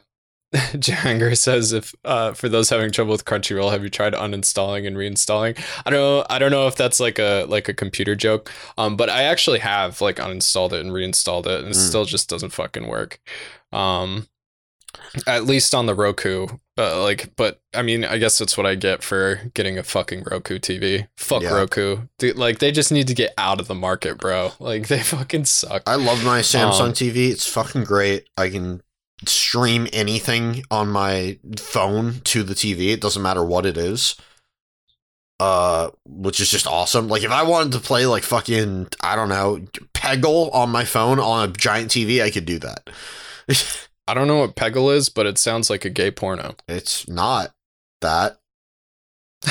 Speaker 1: Jahangir says, if uh, for those having trouble with Crunchyroll, have you tried uninstalling and reinstalling? I don't know. I don't know if that's like a like a computer joke. Um, but I actually have like uninstalled it and reinstalled it, and it
Speaker 2: Mm.
Speaker 1: still just doesn't fucking work. Um, at least on the Roku. Uh, like, but I mean, I guess that's what I get for getting a fucking Roku TV. Fuck
Speaker 2: Yeah.
Speaker 1: Roku. Dude, like, they just need to get out of the market, bro. Like, they fucking suck.
Speaker 2: I love my Samsung
Speaker 1: Um,
Speaker 2: TV. It's fucking great. I can stream anything on my phone to the TV. It doesn't matter what it is. Uh, which is just awesome. Like if I wanted to play like fucking I don't know Peggle on my phone on a giant TV, I could do that.
Speaker 1: I don't know what Peggle is, but it sounds like a gay porno.
Speaker 2: It's not that.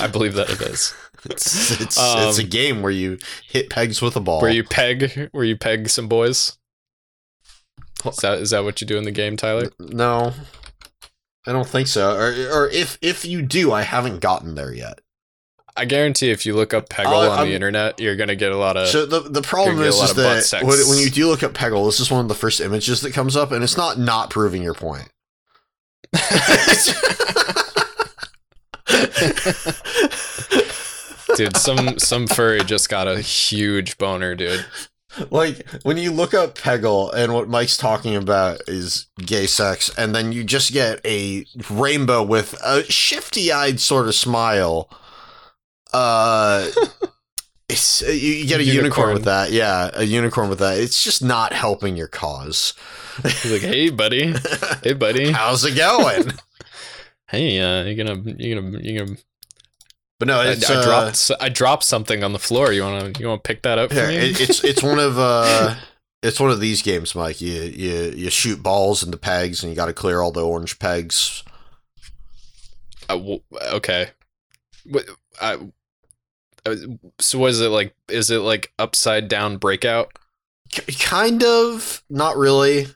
Speaker 1: I believe that it is.
Speaker 2: It's it's, it's a
Speaker 1: Um,
Speaker 2: game where you hit pegs with a ball.
Speaker 1: Where you peg, where you peg some boys. Is that is that what you do in the game, Tyler?
Speaker 2: No, I don't think so. Or, or if if you do, I haven't gotten there yet.
Speaker 1: I guarantee if you look up Peggle
Speaker 2: Uh,
Speaker 1: on
Speaker 2: I'm-
Speaker 1: the internet, you're gonna get a lot of.
Speaker 2: So the the problem is, is that when, when you do look up Peggle, this is one of the first images that comes up, and it's not not proving your point.
Speaker 1: dude, some some furry just got a huge boner, dude.
Speaker 2: Like when you look up Peggle and what Mike's talking about is gay sex, and then you just get a rainbow with a shifty-eyed sort of smile. Uh, it's you, you get a unicorn.
Speaker 1: Unicorn.
Speaker 2: with that, yeah, a unicorn with that. It's just not helping your cause.
Speaker 1: He's like, "Hey, buddy. Hey, buddy.
Speaker 2: How's it going?
Speaker 1: Hey, uh, you gonna you gonna you gonna."
Speaker 2: But no,
Speaker 1: I,
Speaker 2: it's
Speaker 1: I
Speaker 2: uh,
Speaker 1: dropped I dropped something on the floor. You wanna you wanna pick that up for me?
Speaker 2: it, it's it's one of uh it's one of these games, Mike. You you you shoot balls into pegs, and you got to clear all the orange pegs.
Speaker 1: Uh, w- okay. What? I, uh, so what is it like? Is it like upside down breakout?
Speaker 2: Kind of, not really.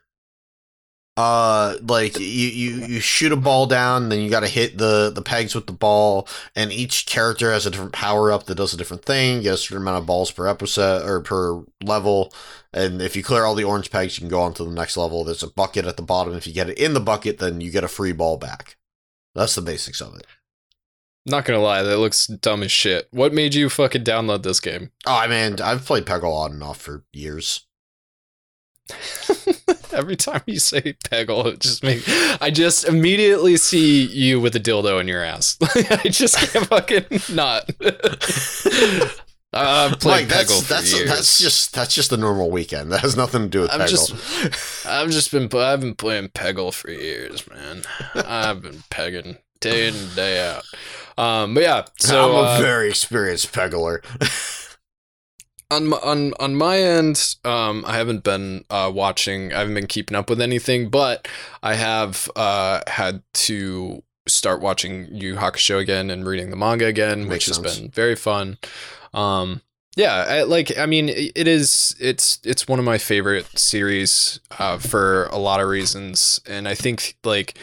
Speaker 2: Uh, like you you you shoot a ball down, then you got to hit the the pegs with the ball, and each character has a different power up that does a different thing. You get a certain amount of balls per episode or per level, and if you clear all the orange pegs, you can go on to the next level. There's a bucket at the bottom. If you get it in the bucket, then you get a free ball back. That's the basics of it.
Speaker 1: Not gonna lie, that looks dumb as shit. What made you fucking download this game?
Speaker 2: Oh, I mean, I've played Peggle on and off for years.
Speaker 1: Every time you say Peggle, it just make I just immediately see you with a dildo in your ass. I just can't fucking not. I've played
Speaker 2: Like
Speaker 1: Peggle
Speaker 2: that's that's
Speaker 1: years.
Speaker 2: that's just that's just a normal weekend. That has nothing to do with
Speaker 1: I'm
Speaker 2: Peggle.
Speaker 1: just- I've just been I've been playing Peggle for years, man. I've been pegging day in and day out. Um, but yeah, so
Speaker 2: I'm a
Speaker 1: uh,
Speaker 2: very experienced Peggler.
Speaker 1: On my, on on my end, um, I haven't been uh, watching. I haven't been keeping up with anything, but I have uh, had to start watching Yu Hakusho again and reading the manga again, which
Speaker 2: Makes
Speaker 1: has been very fun. Um, yeah, I, like I mean, it it is. It's it's one of my favorite series uh, for a lot of reasons, and I think like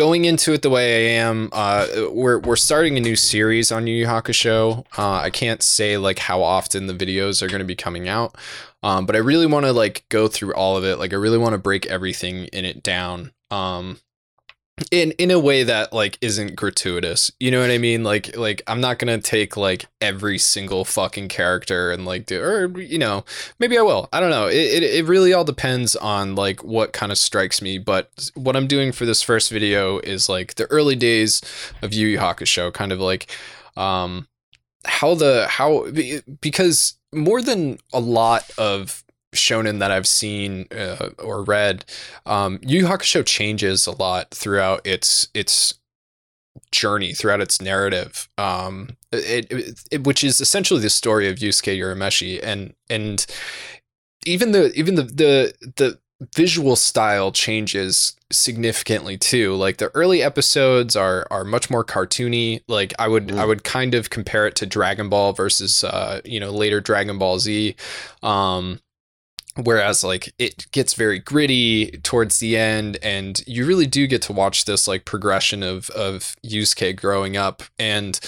Speaker 1: going into it the way I am, uh, we're we're starting a new series on Yu Yu Hakusho. Uh, I can't say like how often the videos are going to be coming out, um, but I really want to like go through all of it. Like I really want to break everything in it down. Um, in in a way that like isn't gratuitous. You know what I mean? Like like I'm not gonna take like every single fucking character and like do or you know maybe I will. I don't know. It, it it really all depends on like what kind of strikes me. But what I'm doing for this first video is like the early days of Yu Yu Hakusho, kind of like um how the how because more than a lot of shonen that I've seen uh, or read, um, Yu Hakusho changes a lot throughout its its journey, throughout its narrative, um, it, it, it- which is essentially the story of Yusuke Urameshi, and and even the even the the the visual style changes significantly too. Like the early episodes are are much more cartoony. Like i would
Speaker 2: Mm.
Speaker 1: i would kind of compare it to dragon ball versus uh you know later dragon ball z. Um whereas like it gets very gritty towards the end and you really do get to watch this like progression of of Yusuke growing up. And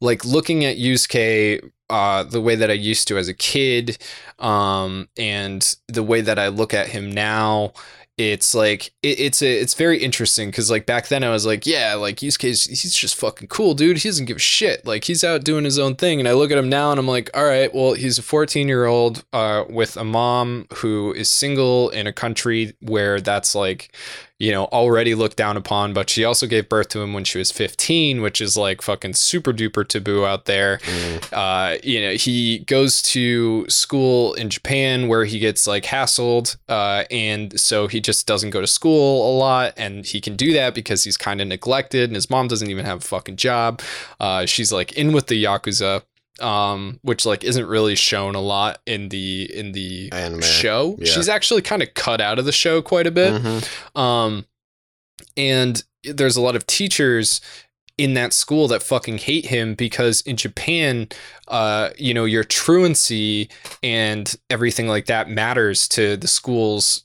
Speaker 1: like looking at Yusuke uh the way that I used to as a kid um and the way that I look at him now it's like it, it's a it's very interesting because like back then I was like yeah like Yusuke's he's just fucking cool dude. He doesn't give a shit. Like he's out doing his own thing. And I look at him now and I'm like all right well he's a 14 year old uh with a mom who is single in a country where that's like you know already looked down upon but she also gave birth to him when she was 15 which is like fucking super duper taboo out there
Speaker 2: Mm.
Speaker 1: uh, you know, he goes to school in Japan where he gets like hassled, uh, and so he just doesn't go to school a lot, and he can do that because he's kind of neglected, and his mom doesn't even have a fucking job. Uh, she's like in with the yakuza. Um, which like isn't really shown a lot in the in the
Speaker 2: Anime,
Speaker 1: show.
Speaker 2: yeah.
Speaker 1: She's actually kind of cut out of the show quite a bit.
Speaker 2: Mhm.
Speaker 1: Um, and there's a lot of teachers in that school that fucking hate him because in Japan, uh, you know, your truancy and everything like that matters to the school's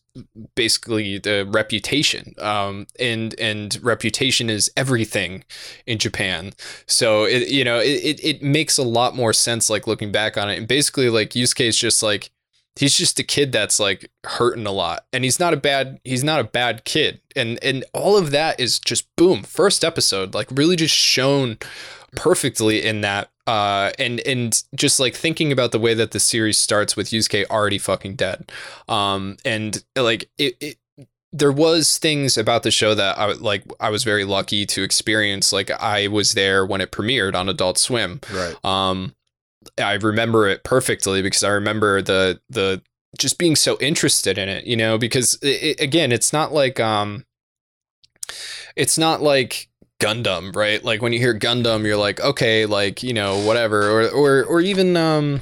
Speaker 1: basically the reputation. Um, and and reputation is everything in Japan. So it you know it, it makes a lot more sense like looking back on it. And basically like Yusuke is just like he's just a kid that's like hurting a lot and he's not a bad he's not a bad kid and and all of that is just boom first episode like really just shown perfectly in that uh and and just like thinking about the way that the series starts with Yusuke already fucking dead. Um and like it, it there was things about the show that I like I was very lucky to experience. Like I was there when it premiered on Adult Swim.
Speaker 2: Right.
Speaker 1: um i remember it perfectly because i remember the the just being so interested in it you know because it, again it's not like um it's not like gundam right? Like when you hear gundam you're like okay like you know whatever. Or or or even um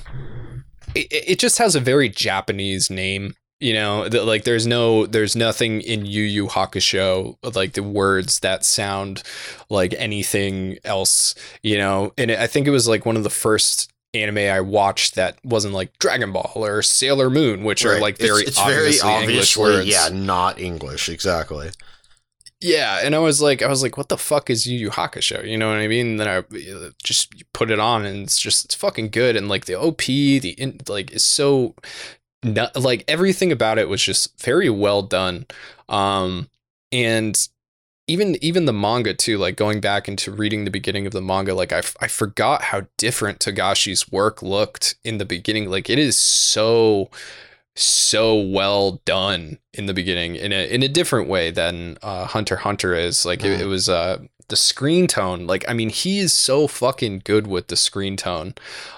Speaker 1: it, it just has a very japanese name you know? That like there's no there's nothing in yu yu hakusho like the words that sound like anything else you know? And i think it was like one of the first anime i watched that wasn't like dragon ball or sailor moon which are like very
Speaker 2: it's,
Speaker 1: obviously
Speaker 2: very
Speaker 1: english
Speaker 2: obviously
Speaker 1: words.
Speaker 2: yeah not english exactly
Speaker 1: yeah, and I was like, I was like, what the fuck is Yu Yu Hakusho? You know what I mean? And then I just put it on, and it's just it's fucking good, and like the OP, the in, like is so, not, like everything about it was just very well done, um, and even even the manga too. Like going back into reading the beginning of the manga, like I f- I forgot how different Togashi's work looked in the beginning. Like it is so so well done in the beginning in a in a different way than uh, Hunter Hunter is. Like it,
Speaker 2: Mm.
Speaker 1: it was uh the screen tone. Like I mean, he is so fucking good with the screen tone.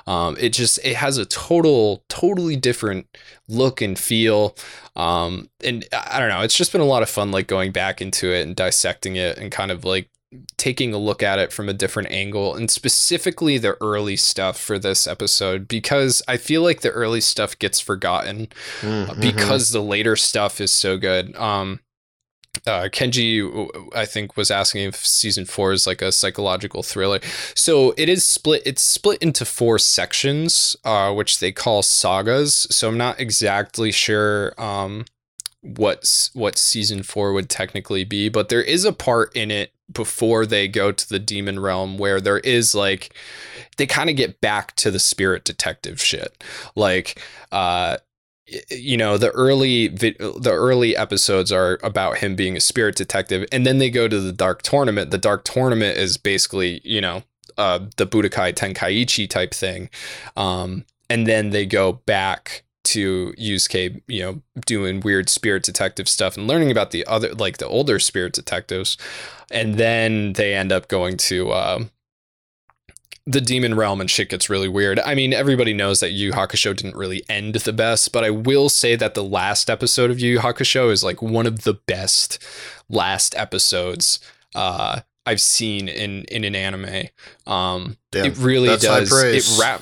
Speaker 1: Um, it just it has a total totally different look and feel. Um, and I don't know. It's just been a lot of fun, like going back into it and dissecting it and kind of like taking a look at it from a different angle and specifically the early stuff for this episode because I feel like the early stuff gets forgotten
Speaker 2: Mhm.
Speaker 1: because the later stuff is so good. Um, uh, Kenji, I think, was asking if season four is like a psychological thriller. So it is split. It's split into four sections, uh, which they call sagas. So I'm not exactly sure um, what what season four would technically be, but there is a part in it before they go to the demon realm where there is like they kind of get back to the spirit detective shit, like. Uh, you know the early the early episodes are about him being a spirit detective and then they go to the dark tournament the dark tournament is basically you know uh the budokai tenkaichi type thing um and then they go back to Yusuke, you know, doing weird spirit detective stuff and learning about the other, like the older spirit detectives, and then they end up going to um, the demon realm and shit gets really weird. I mean, everybody knows that Yu Hakusho didn't really end the best, but I will say that the last episode of Yu Hakusho is like one of the best last episodes uh, I've seen in in an anime. Um,
Speaker 2: Damn,
Speaker 1: it really does. It
Speaker 2: praise.
Speaker 1: wrap,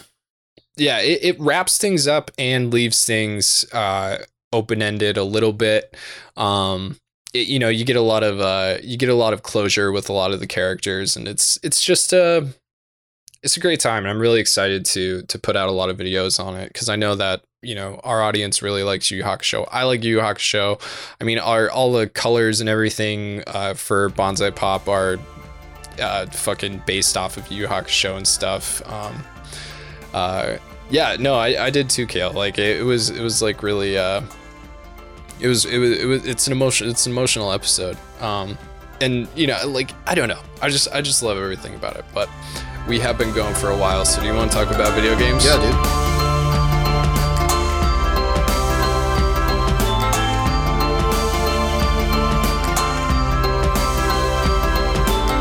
Speaker 1: yeah, it, it wraps things up and leaves things uh, open ended a little bit. Um, it, you know, you get a lot of uh, you get a lot of closure with a lot of the characters, and it's it's just a it's a great time. And I'm really excited to to put out a lot of videos on it because I know that you know our audience really likes Yu Yu Hakusho. I like Yu Yu Hakusho. I mean, our all the colors and everything uh, for Bonsai Pop are uh, fucking based off of Yu Yu Hakusho and stuff. Um, uh, yeah, no, I, I did too, Kale. Like it, it was it was like really uh, it was it was it was it's an emotion it's an emotional episode. Um, and you know like I don't know I just I just love everything about it. But we have been going for a while, so do you want to talk about video games?
Speaker 2: Yeah, dude.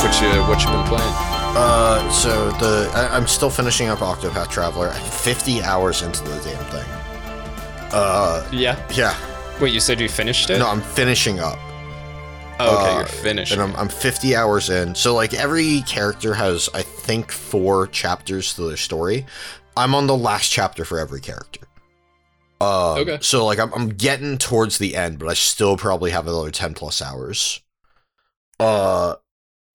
Speaker 1: What you what you been playing?
Speaker 2: Uh, so the I, I'm still finishing up Octopath Traveler. I'm 50 hours into the damn thing. Uh,
Speaker 1: Yeah.
Speaker 2: yeah.
Speaker 1: Wait, you said you finished it?
Speaker 2: No, I'm finishing up.
Speaker 1: Oh, okay,
Speaker 2: uh,
Speaker 1: you're finished.
Speaker 2: and I'm, I'm 50 hours in. So like every character has, I think, four chapters to their story, I'm on the last chapter for every character. Uh,
Speaker 1: Okay.
Speaker 2: So like I'm I'm getting towards the end, but I still probably have another ten plus hours. Uh,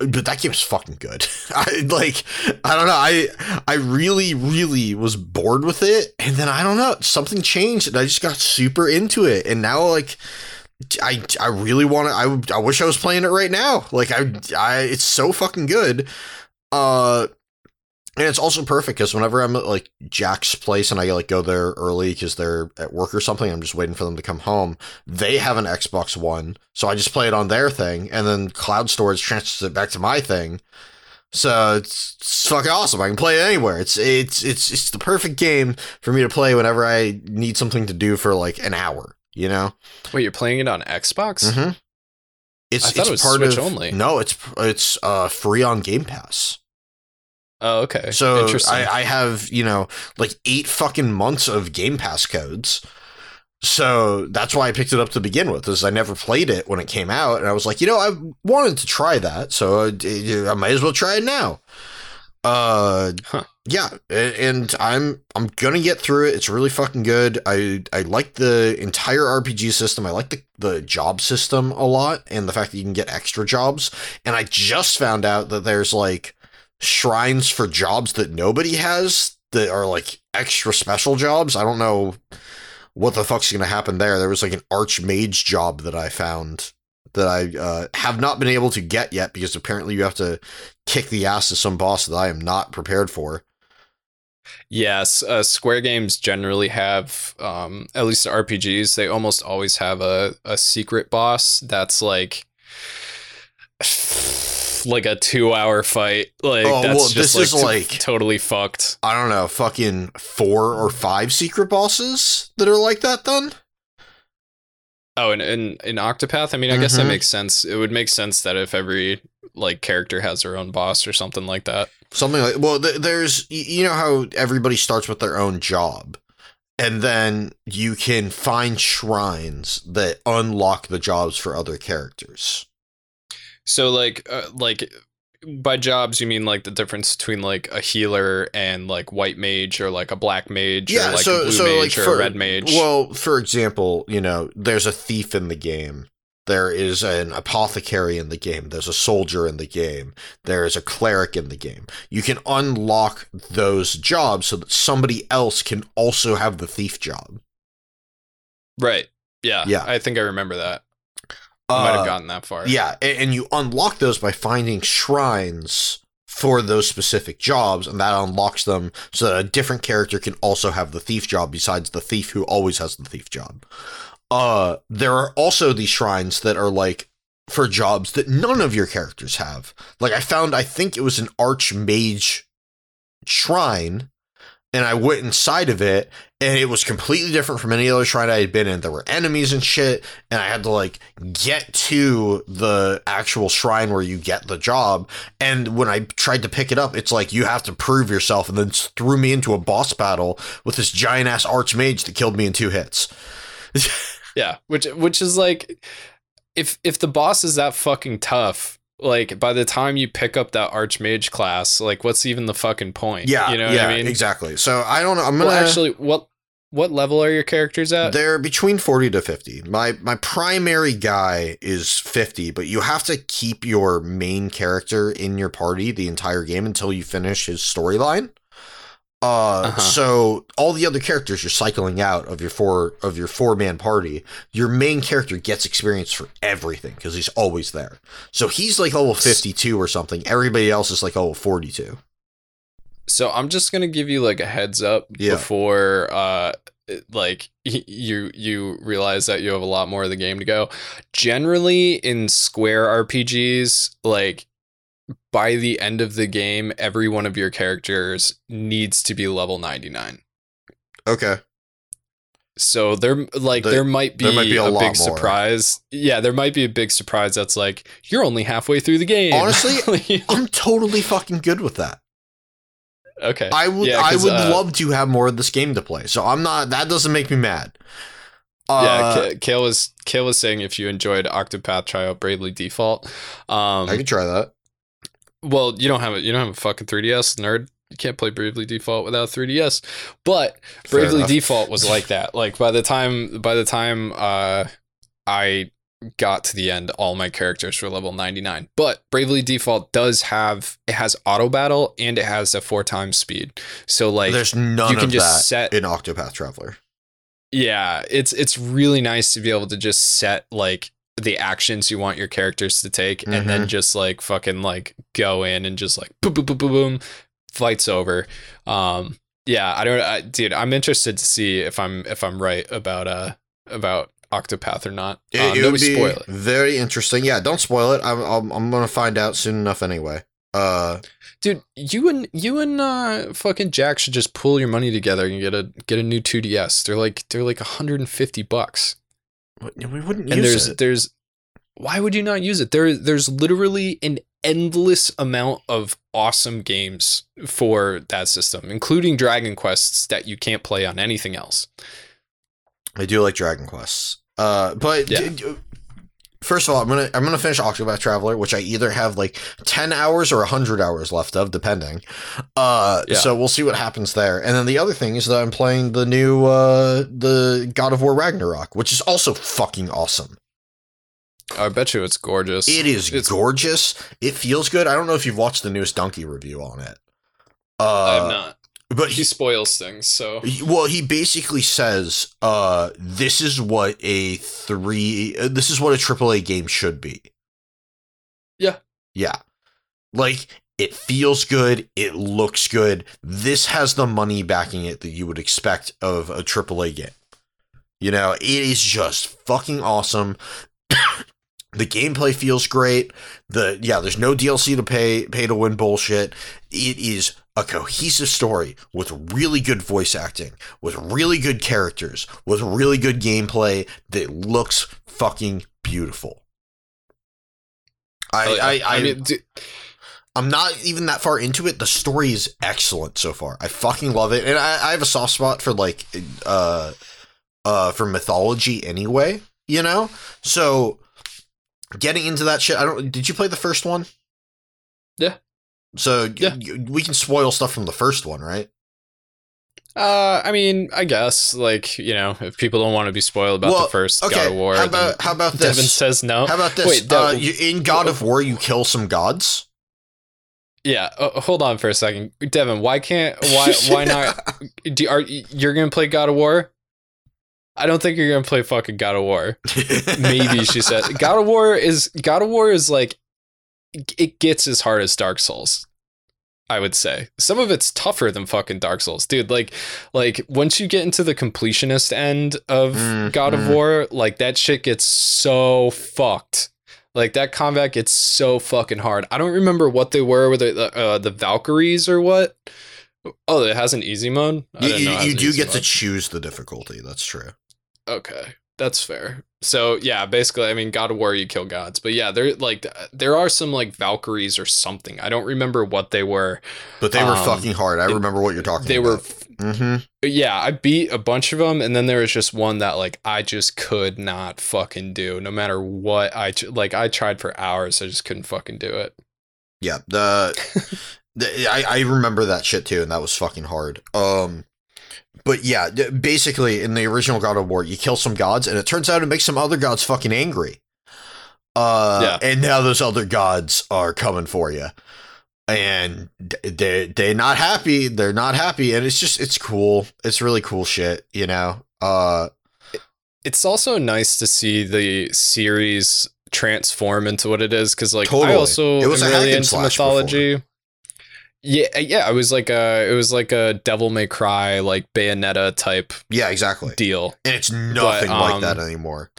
Speaker 2: but that game's fucking good. I like I don't know. I I really really was bored with it, and then I don't know something changed, and I just got super into it, and now like. I, I really want to I, I wish I was playing it right now like I I it's so fucking good uh and it's also perfect because whenever I'm at like Jack's place and I like go there early because they're at work or something, I'm just waiting for them to come home. They have an Xbox One, so I just play it on their thing, and then Cloud Storage transfers it back to my thing. So it's, it's fucking awesome. I can play it anywhere. It's it's it's it's the perfect game for me to play whenever I need something to do for like an hour. You know.
Speaker 1: Wait, you're playing it on Xbox?
Speaker 2: Mm-hmm. It's
Speaker 1: I thought
Speaker 2: it's
Speaker 1: it was
Speaker 2: part
Speaker 1: Switch
Speaker 2: of
Speaker 1: only.
Speaker 2: no. It's it's uh free on Game Pass.
Speaker 1: Oh, okay.
Speaker 2: So
Speaker 1: interesting.
Speaker 2: I, I have, you know, like eight fucking months of Game Pass codes. So that's why I picked it up to begin with, is I never played it when it came out, and I was like, you know, I wanted to try that, so I, I might as well try it now. Uh,
Speaker 1: Huh.
Speaker 2: yeah, and I'm I'm gonna get through it. It's really fucking good. I I like the entire RPG system. I like the the job system a lot, and the fact that you can get extra jobs. And I just found out that there's like shrines for jobs that nobody has that are like extra special jobs. I don't know what the fuck's gonna happen there. There was like an archmage job that I found that I uh, have not been able to get yet because apparently you have to kick the ass of some boss that I am not prepared for.
Speaker 1: Yes, uh, Square games generally have, um, at least RPGs, they almost always have a, a secret boss that's like like a two hour fight. Like
Speaker 2: Oh,
Speaker 1: that's
Speaker 2: well,
Speaker 1: just
Speaker 2: this is
Speaker 1: like,
Speaker 2: like-
Speaker 1: totally fucked.
Speaker 2: I don't know, fucking four or five secret bosses that are like that then?
Speaker 1: Oh, and in in Octopath, I mean, I guess that
Speaker 2: Mhm.
Speaker 1: makes sense. It would make sense that if every like character has their own boss or something like that.
Speaker 2: Something like well, th- there's you know how everybody starts with their own job, and then you can find shrines that unlock the jobs for other characters.
Speaker 1: So like uh, like by jobs you mean like the difference between like a healer and like white mage or like a black mage or
Speaker 2: Yeah,
Speaker 1: like
Speaker 2: so
Speaker 1: a blue
Speaker 2: so
Speaker 1: mage
Speaker 2: like
Speaker 1: or
Speaker 2: for
Speaker 1: a red mage.
Speaker 2: well, for example, you know, there's a thief in the game. There is an apothecary in the game. There's a soldier in the game. There is a cleric in the game. You can unlock those jobs so that somebody else can also have the thief job.
Speaker 1: right. Yeah.
Speaker 2: Yeah.
Speaker 1: I think I remember that. Might
Speaker 2: Uh,
Speaker 1: have gotten that far.
Speaker 2: Yeah, and you unlock those by finding shrines for those specific jobs, and that unlocks them so that a different character can also have the thief job besides the thief who always has the thief job. Uh, there are also these shrines that are like for jobs that none of your characters have. Like I found, I think it was an archmage shrine, and I went inside of it, and it was completely different from any other shrine I had been in. There were enemies and shit, and I had to like get to the actual shrine where you get the job. And when I tried to pick it up, it's like you have to prove yourself, and then threw me into a boss battle with this giant ass archmage that killed me in two hits.
Speaker 1: Yeah. Which which is like if if the boss is that fucking tough, like by the time you pick up that archmage class, like what's even the fucking point?
Speaker 2: yeah,
Speaker 1: You know
Speaker 2: yeah,
Speaker 1: what I mean?
Speaker 2: exactly. So I don't know. I'm gonna
Speaker 1: Well actually what what level are your characters at?
Speaker 2: They're between 40 to 50. My my primary guy is 50, but you have to keep your main character in your party the entire game until you finish his storyline. Uh,
Speaker 1: Uh-huh.
Speaker 2: so all the other characters you're cycling out of your four of your four man party. Your main character gets experience for everything because he's always there. So he's like level 52 or something. Everybody else is like level 42.
Speaker 1: So I'm just gonna give you like a heads up
Speaker 2: Yeah.
Speaker 1: before uh like you you realize that you have a lot more of the game to go. Generally in Square RPGs, like by the end of the game, every one of your characters needs to be level 99.
Speaker 2: Okay.
Speaker 1: So there like
Speaker 2: There-
Speaker 1: there might be,
Speaker 2: there might be a
Speaker 1: a, big
Speaker 2: more.
Speaker 1: surprise. Yeah, there might be a big surprise that's like you're only halfway through the game.
Speaker 2: Honestly, I'm totally fucking good with that.
Speaker 1: okay.
Speaker 2: I would
Speaker 1: Yeah,
Speaker 2: I would
Speaker 1: uh,
Speaker 2: love to have more of this game to play. So I'm not that doesn't make me mad.
Speaker 1: yeah,
Speaker 2: Uh,
Speaker 1: K- Kale was Kale was saying if you enjoyed Octopath, try out Bravely Default. Um,
Speaker 2: I could try that.
Speaker 1: Well, you don't have a you don't have a fucking 3ds nerd. you can't play Bravely Default without 3DS. But
Speaker 2: Fair
Speaker 1: Bravely
Speaker 2: enough.
Speaker 1: Default was like that. Like by the time by the time uh I got to the end, all my characters were level 99. But Bravely Default does have it has auto battle and it has a four times speed. So like
Speaker 2: There's none
Speaker 1: you can
Speaker 2: of
Speaker 1: just
Speaker 2: that
Speaker 1: set
Speaker 2: in Octopath Traveler.
Speaker 1: yeah, it's it's really nice to be able to just set like the actions you want your characters to take and then just like fucking like go in and just like boom boom boom boom boom fights over. Um yeah, I don't I, dude, I'm interested to see if I'm if I'm right about uh about Octopath or not.
Speaker 2: It,
Speaker 1: Um,
Speaker 2: it would be
Speaker 1: spoil it.
Speaker 2: very interesting. Yeah, don't spoil it. I'm I'm, I'm gonna find out soon enough anyway. Uh,
Speaker 1: Dude, you and you and uh fucking Jack should just pull your money together and get a get a new 2DS. They're like they're like 150 bucks.
Speaker 2: We wouldn't
Speaker 1: and
Speaker 2: use
Speaker 1: there's
Speaker 2: it.
Speaker 1: there's why would you not use it there there's literally an endless amount of awesome games for that system including dragon quests that you can't play on anything else
Speaker 2: I do like Dragon Quests. Uh, but
Speaker 1: Yeah.
Speaker 2: d- d- first of all, I'm gonna I'm gonna finish Octopath Traveler, which I either have like ten hours or hundred hours left of, depending. Uh,
Speaker 1: Yeah.
Speaker 2: so we'll see what happens there. And then the other thing is that I'm playing the new uh the God of War Ragnarok, which is also fucking awesome.
Speaker 1: i bet you it's gorgeous
Speaker 2: It is
Speaker 1: It's-
Speaker 2: gorgeous. It feels good. I don't know if you've watched the newest Dunkey review on it. Uh,
Speaker 1: i'm not
Speaker 2: but
Speaker 1: he
Speaker 2: he,
Speaker 1: spoils things so
Speaker 2: well, he basically says, uh, this is what a three, uh, this is what a AAA game should be.
Speaker 1: Yeah.
Speaker 2: Yeah. Like, it feels good. It looks good. This has the money backing it that you would expect of a AAA game. You know, it is just fucking awesome. the gameplay feels great. The yeah, there's no DLC to pay pay to win bullshit. It is a cohesive story with really good voice acting, with really good characters, with really good gameplay that looks fucking beautiful. I
Speaker 1: Oh, yeah.
Speaker 2: I, I,
Speaker 1: mean dude,
Speaker 2: I'm not even that far into it. The story is excellent so far. I fucking love it, and I, I have a soft spot for like, uh, uh, for mythology anyway. You know, so getting into that shit. I don't. Did you play the first one?
Speaker 1: Yeah.
Speaker 2: So
Speaker 1: Yeah.
Speaker 2: y- we can spoil stuff from the first one, right?
Speaker 1: uh i mean i guess like you know if people don't want to be spoiled about
Speaker 2: Well,
Speaker 1: the first
Speaker 2: okay,
Speaker 1: god of war
Speaker 2: how about- how about this?
Speaker 1: devin says no
Speaker 2: How about this?
Speaker 1: Wait,
Speaker 2: uh, you, in God of War, you kill some gods.
Speaker 1: yeah uh, hold on for a second devin why can't why why not do are you're gonna play god of war I don't think you're gonna play fucking God of War. Maybe she said God of War is God of War is like it gets as hard as Dark Souls. I would say some of it's tougher than fucking Dark Souls, dude. Like, like once you get into the completionist end of
Speaker 2: Mm,
Speaker 1: God of
Speaker 2: mm.
Speaker 1: War, like that shit gets so fucked. Like that combat gets so fucking hard. I don't remember what they were. They the uh, the Valkyries or what? Oh, it has an easy mode. I
Speaker 2: You,
Speaker 1: didn't know it
Speaker 2: you, you do get to choose the difficulty. That's true.
Speaker 1: Okay, that's fair. So yeah, basically, I mean, God of War, you kill gods, but yeah, there like there are some like Valkyries or something. I don't remember what they were.
Speaker 2: But they were
Speaker 1: Um,
Speaker 2: fucking hard. I
Speaker 1: they-
Speaker 2: remember what you're talking about.
Speaker 1: They were,
Speaker 2: about. Mm-hmm.
Speaker 1: yeah, I beat a bunch of them, and then there was just one that like I just could not fucking do, no matter what I like. I tried for hours, I just couldn't fucking do it.
Speaker 2: Yeah, the, the I, I remember that shit too, and that was fucking hard. Um, but yeah, basically in the original God of War, you kill some gods, and it turns out it makes some other gods fucking angry. Uh,
Speaker 1: Yeah.
Speaker 2: and now those other gods are coming for you, and they they're not happy. They're not happy, and it's just it's cool. It's really cool shit, you know. Uh,
Speaker 1: It's also nice to see the series transform into what it is because like
Speaker 2: Totally.
Speaker 1: I also
Speaker 2: It was
Speaker 1: am really into mythology. Yeah, yeah, it was like a it was like a Devil May Cry like Bayonetta type
Speaker 2: yeah, exactly.
Speaker 1: deal.
Speaker 2: And it's nothing like
Speaker 1: um,
Speaker 2: that anymore.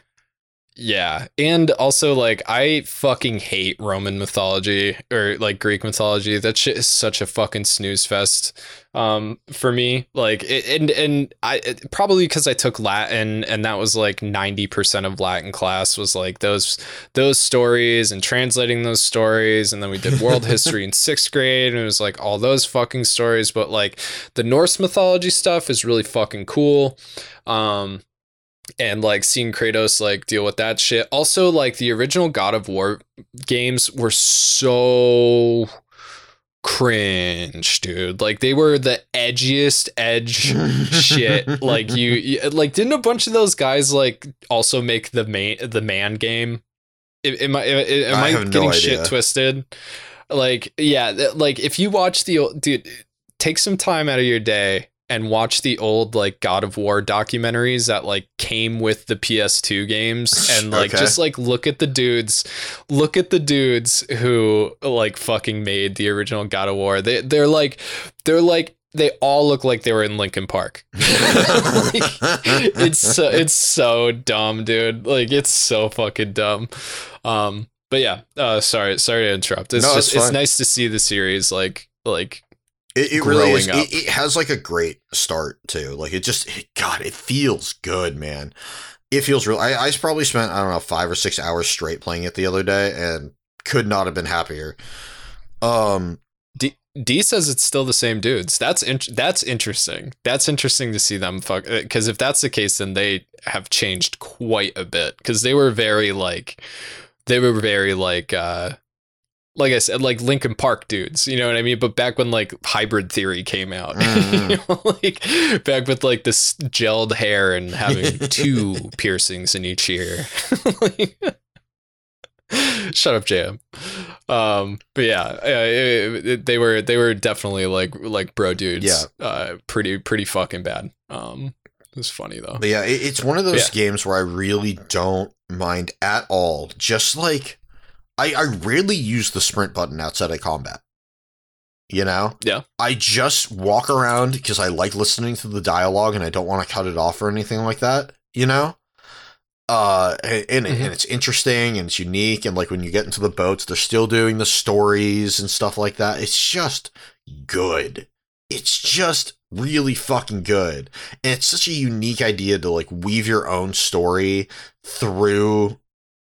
Speaker 1: Yeah, and also like I fucking hate Roman mythology or like Greek mythology. That shit is such a fucking snooze fest um for me. Like it, and and I it, probably because I took Latin and that was like 90% of Latin class was like those those stories and translating those stories and then we did world history in 6th grade and it was like all those fucking stories but like the Norse mythology stuff is really fucking cool. Um and like seeing Kratos like deal with that shit. Also, like the original God of War games were so cringe, dude. Like they were the edgiest edge shit. Like you, you- like didn't a bunch of those guys like also make the main the man game? Am- Am I am
Speaker 2: I
Speaker 1: I,
Speaker 2: have no
Speaker 1: getting shit twisted? Like yeah, like if you watch the dude, take some time out of your day and watch the old like God of War documentaries that like came with the PS2 games and like
Speaker 2: Okay.
Speaker 1: just like look at the dudes look at the dudes who like fucking made the original God of War. They they're like they're like they all look like they were in Linkin Park. Like, it's so it's so dumb, dude. Like it's so fucking dumb. Um but yeah, uh sorry sorry to interrupt. It's
Speaker 2: No,
Speaker 1: just
Speaker 2: it's
Speaker 1: it's nice to see the series like like
Speaker 2: It, it really is. It, it has like a great start too. Like it just, it- God, it feels good, man. It feels real. I, I probably spent I don't know five or six hours straight playing it the other day, and could not have been happier. Um,
Speaker 1: D, D says it's still the same dudes. That's in, that's interesting. That's interesting to see them fuck. Because if that's the case, then they have changed quite a bit. Because they were very like, they were very like, uh like I said, like Linkin Park dudes. You know what I mean? But back when like Hybrid Theory came out,
Speaker 2: Mhm.
Speaker 1: you know, like back with like this gelled hair and having two piercings in each ear. Like- Shut up, Jam. Um, but yeah, uh, it- it- they were they were definitely like like bro dudes.
Speaker 2: Yeah.
Speaker 1: uh, pretty pretty fucking bad. Um, it was funny though.
Speaker 2: but yeah, it, it's one of those
Speaker 1: Yeah.
Speaker 2: games where I really don't mind at all. Just like I, I rarely use the sprint button outside of combat. You know?
Speaker 1: Yeah.
Speaker 2: I just walk around because I like listening to the dialogue and I don't want to cut it off or anything like that. You know? Uh, and, and,
Speaker 1: Mhm.
Speaker 2: and it's interesting and it's unique. And like when you get into the boats, they're still doing the stories and stuff like that. It's just good. It's just really fucking good. And it's such a unique idea to like weave your own story through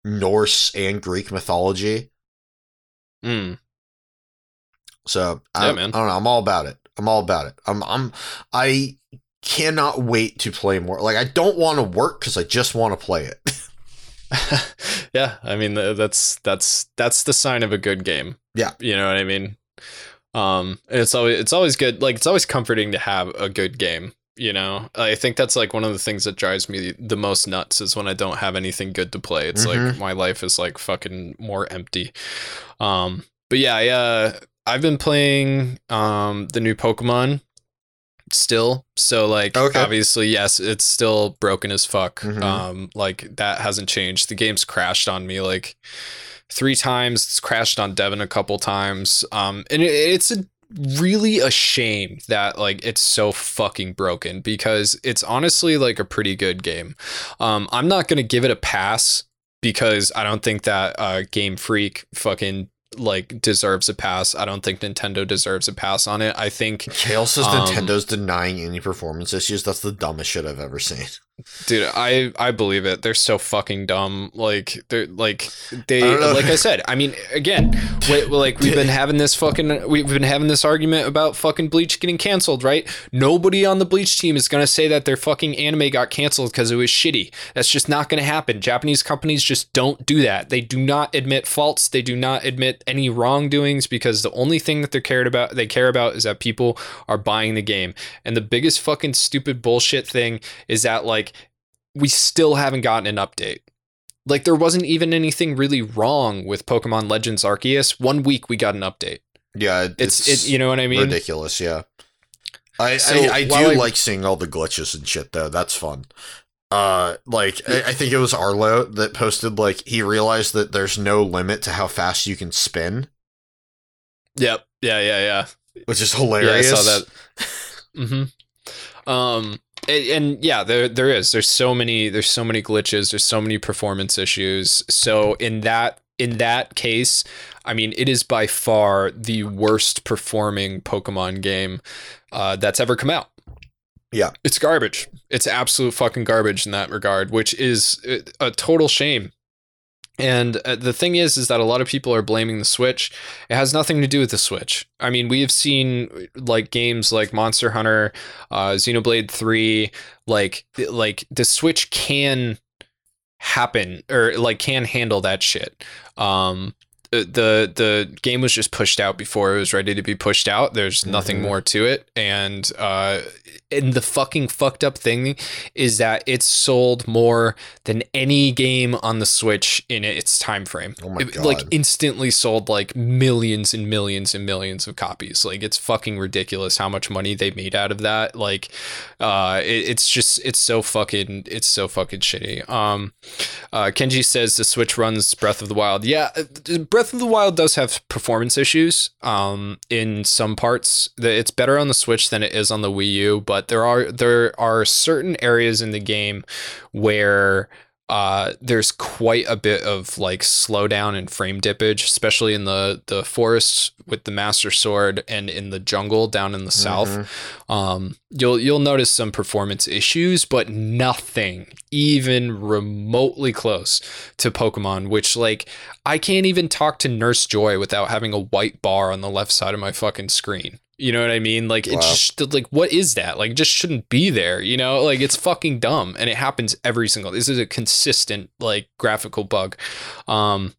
Speaker 2: Norse and Greek mythology.
Speaker 1: Mm.
Speaker 2: So
Speaker 1: Yeah,
Speaker 2: I,
Speaker 1: man.
Speaker 2: I don't know. I'm all about it. I'm all about it. I'm I'm I cannot wait to play more. Like I don't want to work because I just want to play it.
Speaker 1: yeah, I mean that's that's that's the sign of a good game.
Speaker 2: Yeah.
Speaker 1: you know what I mean. Um, and it's always it's always good. Like it's always comforting to have a good game. You know, I think that's like one of the things that drives me the most nuts is when I don't have anything good to play. It's like
Speaker 2: Mhm.
Speaker 1: my life is like fucking more empty. Um, but yeah, I, uh, I've been playing um the new Pokemon still. So like
Speaker 2: Okay.
Speaker 1: obviously yes, it's still broken as fuck.
Speaker 2: Mhm.
Speaker 1: Um like that hasn't changed. The game's crashed on me like three times. It's crashed on Devin a couple times. Um and it, it's a really a shame that like it's so fucking broken because it's honestly like a pretty good game. Um I'm not going to give it a pass because I don't think that uh Game Freak fucking like deserves a pass. I don't think Nintendo deserves a pass on it. I think
Speaker 2: Kale says
Speaker 1: Um,
Speaker 2: Nintendo's denying any performance issues. That's the dumbest shit I've ever seen.
Speaker 1: Dude, I I believe it. They're so fucking dumb. Like they're like they
Speaker 2: I
Speaker 1: like I said. I mean, again, we, like we've been having this fucking we've been having this argument about fucking Bleach getting canceled, right? Nobody on the Bleach team is gonna say that their fucking anime got canceled because it was shitty. That's just not gonna happen. Japanese companies just don't do that. They do not admit faults. They do not admit any wrongdoings because the only thing that they're cared about they care about is that people are buying the game. And the biggest fucking stupid bullshit thing is that like we still haven't gotten an update. Like there wasn't even anything really wrong with Pokemon Legends Arceus. One week we got an update.
Speaker 2: Yeah, it-
Speaker 1: It's, it you know what I mean?
Speaker 2: ridiculous. Yeah, I
Speaker 1: So,
Speaker 2: I, I do
Speaker 1: I-
Speaker 2: like seeing all the glitches and shit though. That's fun. Uh, like I, I think it was Arlo that posted like he realized that there's no limit to how fast you can spin,
Speaker 1: Yep. Yeah, yeah, yeah.
Speaker 2: which is
Speaker 1: Yeah, I saw that. mm-hmm. Um and, yeah, there there is. There's so many there's so many glitches, there's so many performance issues. So in that in that case, I mean, it is by far the worst performing Pokemon game uh, that's ever come out.
Speaker 2: Yeah.
Speaker 1: It's garbage. It's absolute fucking garbage in that regard, which is a total shame. And uh, the thing is, is that a lot of people are blaming the Switch. It has nothing to do with the Switch. I mean, we have seen like games like Monster Hunter, uh, Xenoblade Three, like like the Switch can happen or like can handle that shit. Um, the the game was just pushed out before it was ready to be pushed out. There's nothing
Speaker 2: Mhm.
Speaker 1: more to it, and uh, and the fucking fucked up thing is that it's sold more than any game on the Switch in its time frame.
Speaker 2: Oh my
Speaker 1: It, Like instantly sold like millions and millions and millions of copies. Like it's fucking ridiculous how much money they made out of that. Like, uh, it, it's just it's so fucking it's so fucking shitty. Um, uh, Kenji says the Switch runs Breath of the Wild. Yeah, uh, Breath of the Wild does have performance issues. Um, in some parts, it's better on the Switch than it is on the Wii U. But there are there are certain areas in the game where uh, there's quite a bit of like slowdown and frame dippage, especially in the the forests with the Master Sword and in the jungle down in the south.
Speaker 2: Mhm.
Speaker 1: Um, you'll you'll notice some performance issues, but nothing even remotely close to Pokemon. Which like I can't even talk to Nurse Joy without having a white bar on the left side of my fucking screen. You know what I mean? Like
Speaker 2: Wow.
Speaker 1: it's just like what is that? Like just shouldn't be there. You know, like it's fucking dumb, and it happens every single. This is a consistent like graphical bug. Um,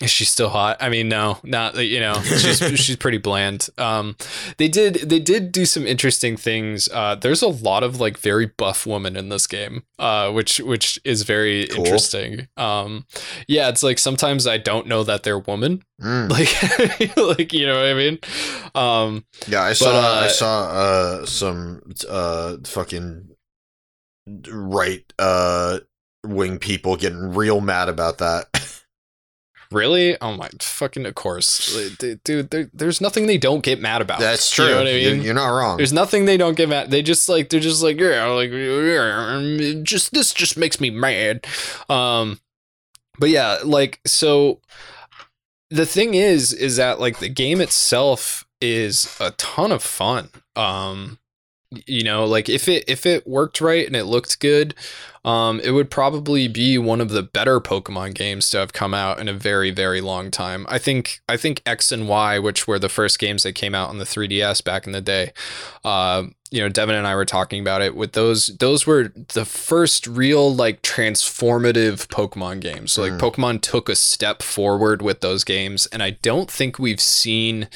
Speaker 1: is she still hot? I mean, no, not you know, she's she's pretty bland. Um, they did they did do some interesting things. Uh, there's a lot of like very buff women in this game, uh, which which is very
Speaker 2: Cool.
Speaker 1: interesting. Um, yeah, it's like sometimes I don't know that they're woman,
Speaker 2: Mm.
Speaker 1: like like you know what I mean. Um,
Speaker 2: Yeah, I saw
Speaker 1: uh,
Speaker 2: I saw uh some uh fucking right uh wing people getting real mad about that.
Speaker 1: really? Oh my fucking of course, dude. There, there's nothing they don't get mad about.
Speaker 2: That's true.
Speaker 1: You know what I
Speaker 2: You're-
Speaker 1: mean?
Speaker 2: You're not wrong.
Speaker 1: There's nothing they don't get mad. They just like they're just like yeah, like yeah, just this just makes me mad. Um, but yeah, like so. The thing is, is that like the game itself is a ton of fun. Um, you know, like if it if it worked right and it looked good, um, it would probably be one of the better Pokemon games to have come out in a very very long time. I think I think X and Y, which were the first games that came out on the 3DS back in the day, uh, you know, Devin and I were talking about it. With those, those were the first real like transformative Pokemon games. So, like
Speaker 2: Mm.
Speaker 1: Pokemon took a step forward with those games, and I don't think we've seen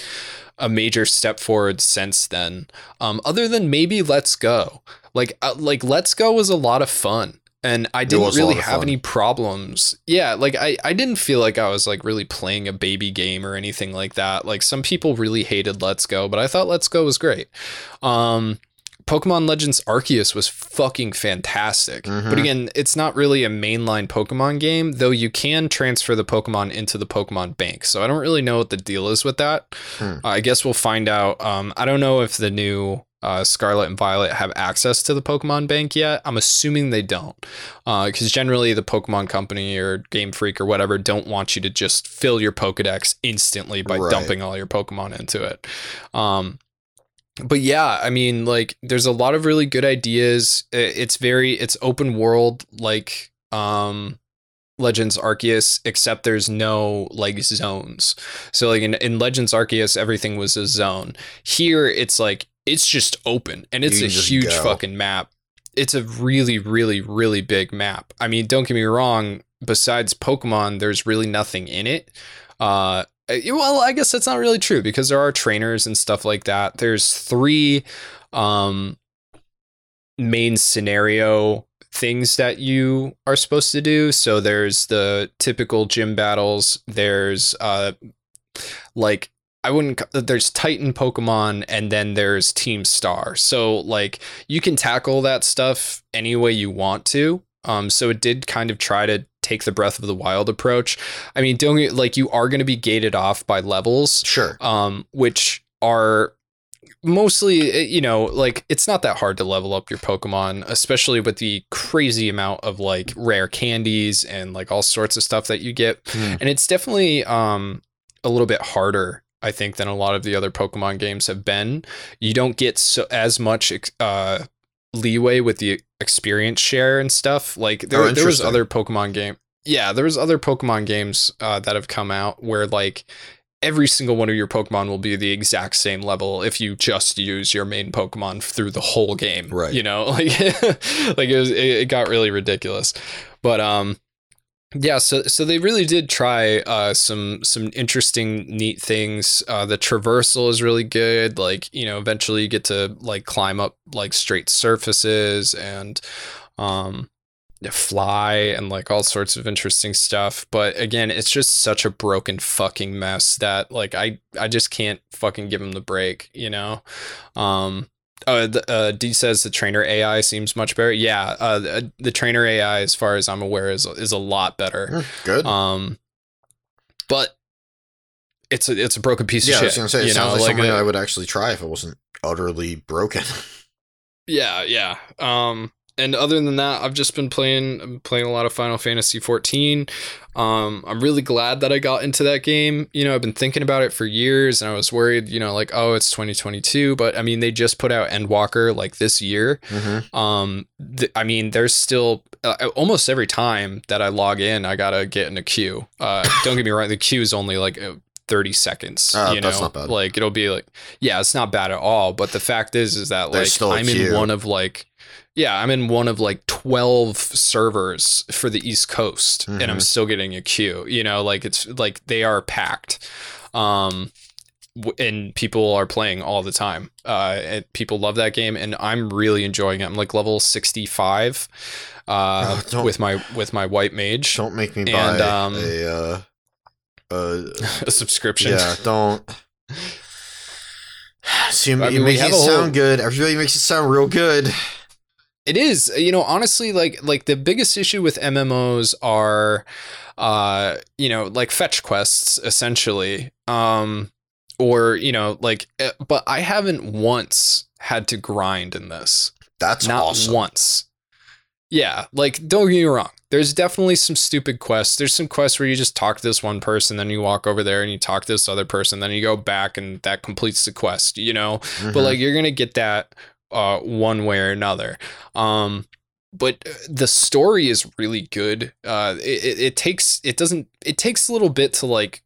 Speaker 1: a major step forward since then. Um, other than maybe Let's Go. Like, uh, like Let's Go was a lot of fun. And I didn't
Speaker 2: was a lot
Speaker 1: really have
Speaker 2: fun.
Speaker 1: any problems. Yeah, like I, I didn't feel like I was like really playing a baby game or anything like that. Like some people really hated Let's Go, but I thought Let's Go was great. Um Pokemon Legends Arceus was fucking fantastic.
Speaker 2: Mhm.
Speaker 1: But again, it's not really a mainline Pokemon game, though you can transfer the Pokemon into the Pokemon Bank. So I don't really know what the deal is with that.
Speaker 2: Hmm.
Speaker 1: Uh, I guess we'll find out. Um, I don't know if the new uh, Scarlet and Violet have access to the Pokemon Bank yet. I'm assuming they don't, because generally the Pokemon Company or Game Freak or whatever don't want you to just fill your Pokedex instantly by
Speaker 2: Right.
Speaker 1: dumping all your Pokemon into it. Um, but yeah, I mean, like, there's a lot of really good ideas. It's very, it's open world, like, um, Legends Arceus, except there's no like zones. So like in, in Legends Arceus, everything was a zone. Here, it's like it's just open and it's
Speaker 2: You
Speaker 1: a huge
Speaker 2: go.
Speaker 1: fucking map. It's a really, really, really big map. I mean, don't get me wrong. Besides Pokemon, there's really nothing in it. Uh, uh, well, I guess that's not really true because there are trainers and stuff like that. There's three um, main scenario things that you are supposed to do. So there's the typical gym battles. There's uh, like I wouldn't. There's Titan Pokemon, and then there's Team Star. So like you can tackle that stuff any way you want to. Um, so it did kind of try to take the Breath of the Wild approach. I mean, don't get, like you are going to be gated off by levels
Speaker 2: Sure.
Speaker 1: um, which are mostly eh, you know like it's not that hard to level up your pokemon especially with the crazy amount of like rare candies and like all sorts of stuff that you get
Speaker 2: Hmm.
Speaker 1: and it's definitely um a little bit harder i think than a lot of the other pokemon games have been you don't get so as much uh leeway with the experience share and stuff like there,
Speaker 2: Oh,
Speaker 1: there was other pokemon game yeah there was other pokemon games uh, that have come out where like every single one of your Pokemon will be the exact same level if you just use your main Pokemon through the whole game.
Speaker 2: Right.
Speaker 1: You know, like like it was it, it got really ridiculous. But um yeah, so so they really did try uh, some some interesting, neat things. Uh, the traversal is really good. Like you know, eventually you get to like climb up like straight surfaces and um, fly and like all sorts of interesting stuff. But again, it's just such a broken fucking mess that like I I just can't fucking give him the break. You know, um, uh, the, uh, D says the trainer AI seems much better. Yeah, uh, the, the trainer AI, as far as I'm aware, is is a lot better.
Speaker 2: Good.
Speaker 1: Um, but it's a it's a broken piece
Speaker 2: yeah,
Speaker 1: of
Speaker 2: I was
Speaker 1: shit.
Speaker 2: gonna say it sounds
Speaker 1: know,
Speaker 2: like, something
Speaker 1: uh,
Speaker 2: I would actually try if it wasn't utterly broken.
Speaker 1: Yeah, yeah. Um, and other than that, I've just been playing I'm playing a lot of Final Fantasy 14. Um, I'm really glad that I got into that game. You know, I've been thinking about it for years, and I was worried. You know, like oh, it's 2022, but I mean, they just put out Endwalker like this year.
Speaker 2: mm-hmm.
Speaker 1: Um, th- I mean, there's still uh, almost every time that I log in, I gotta get in a queue. Uh, don't get me wrong, the queue is only like uh, 30 seconds.
Speaker 2: Uh,
Speaker 1: you know,
Speaker 2: not bad.
Speaker 1: like it'll be like, yeah, it's not bad at all. But the fact is, is that
Speaker 2: There's
Speaker 1: like I'm in one of like, yeah, I'm in one of like 12 servers for the East Coast, and I'm
Speaker 2: Mhm.
Speaker 1: still getting a queue. You know, like it's like they are packed. Um, and people are playing all the time. Uh, and people love that game, and I'm really enjoying it. I'm like level 65 uh,
Speaker 2: Oh,
Speaker 1: with my with my white mage
Speaker 2: Don't make me buy
Speaker 1: And, um,
Speaker 2: a. Uh, uh,
Speaker 1: a subscription.
Speaker 2: yeah, don't. See, you
Speaker 1: I mean,
Speaker 2: you make it
Speaker 1: whole-
Speaker 2: sound good. Everybody makes it sound real good.
Speaker 1: It is, you know, honestly, like like the biggest issue with MMOs are, uh, you know, like fetch quests essentially, um, or you know, like, uh, but I haven't once had to grind in this.
Speaker 2: That's
Speaker 1: not
Speaker 2: awesome.
Speaker 1: once. Yeah, like don't get me wrong. There's definitely some stupid quests. There's some quests where you just talk to this one person, then you walk over there and you talk to this other person, then you go back and that completes the quest, you know?
Speaker 2: Mhm.
Speaker 1: But like you're gonna get that uh one way or another. Um but uh, the story is really good. Uh it, it, it takes it doesn't it takes a little bit to like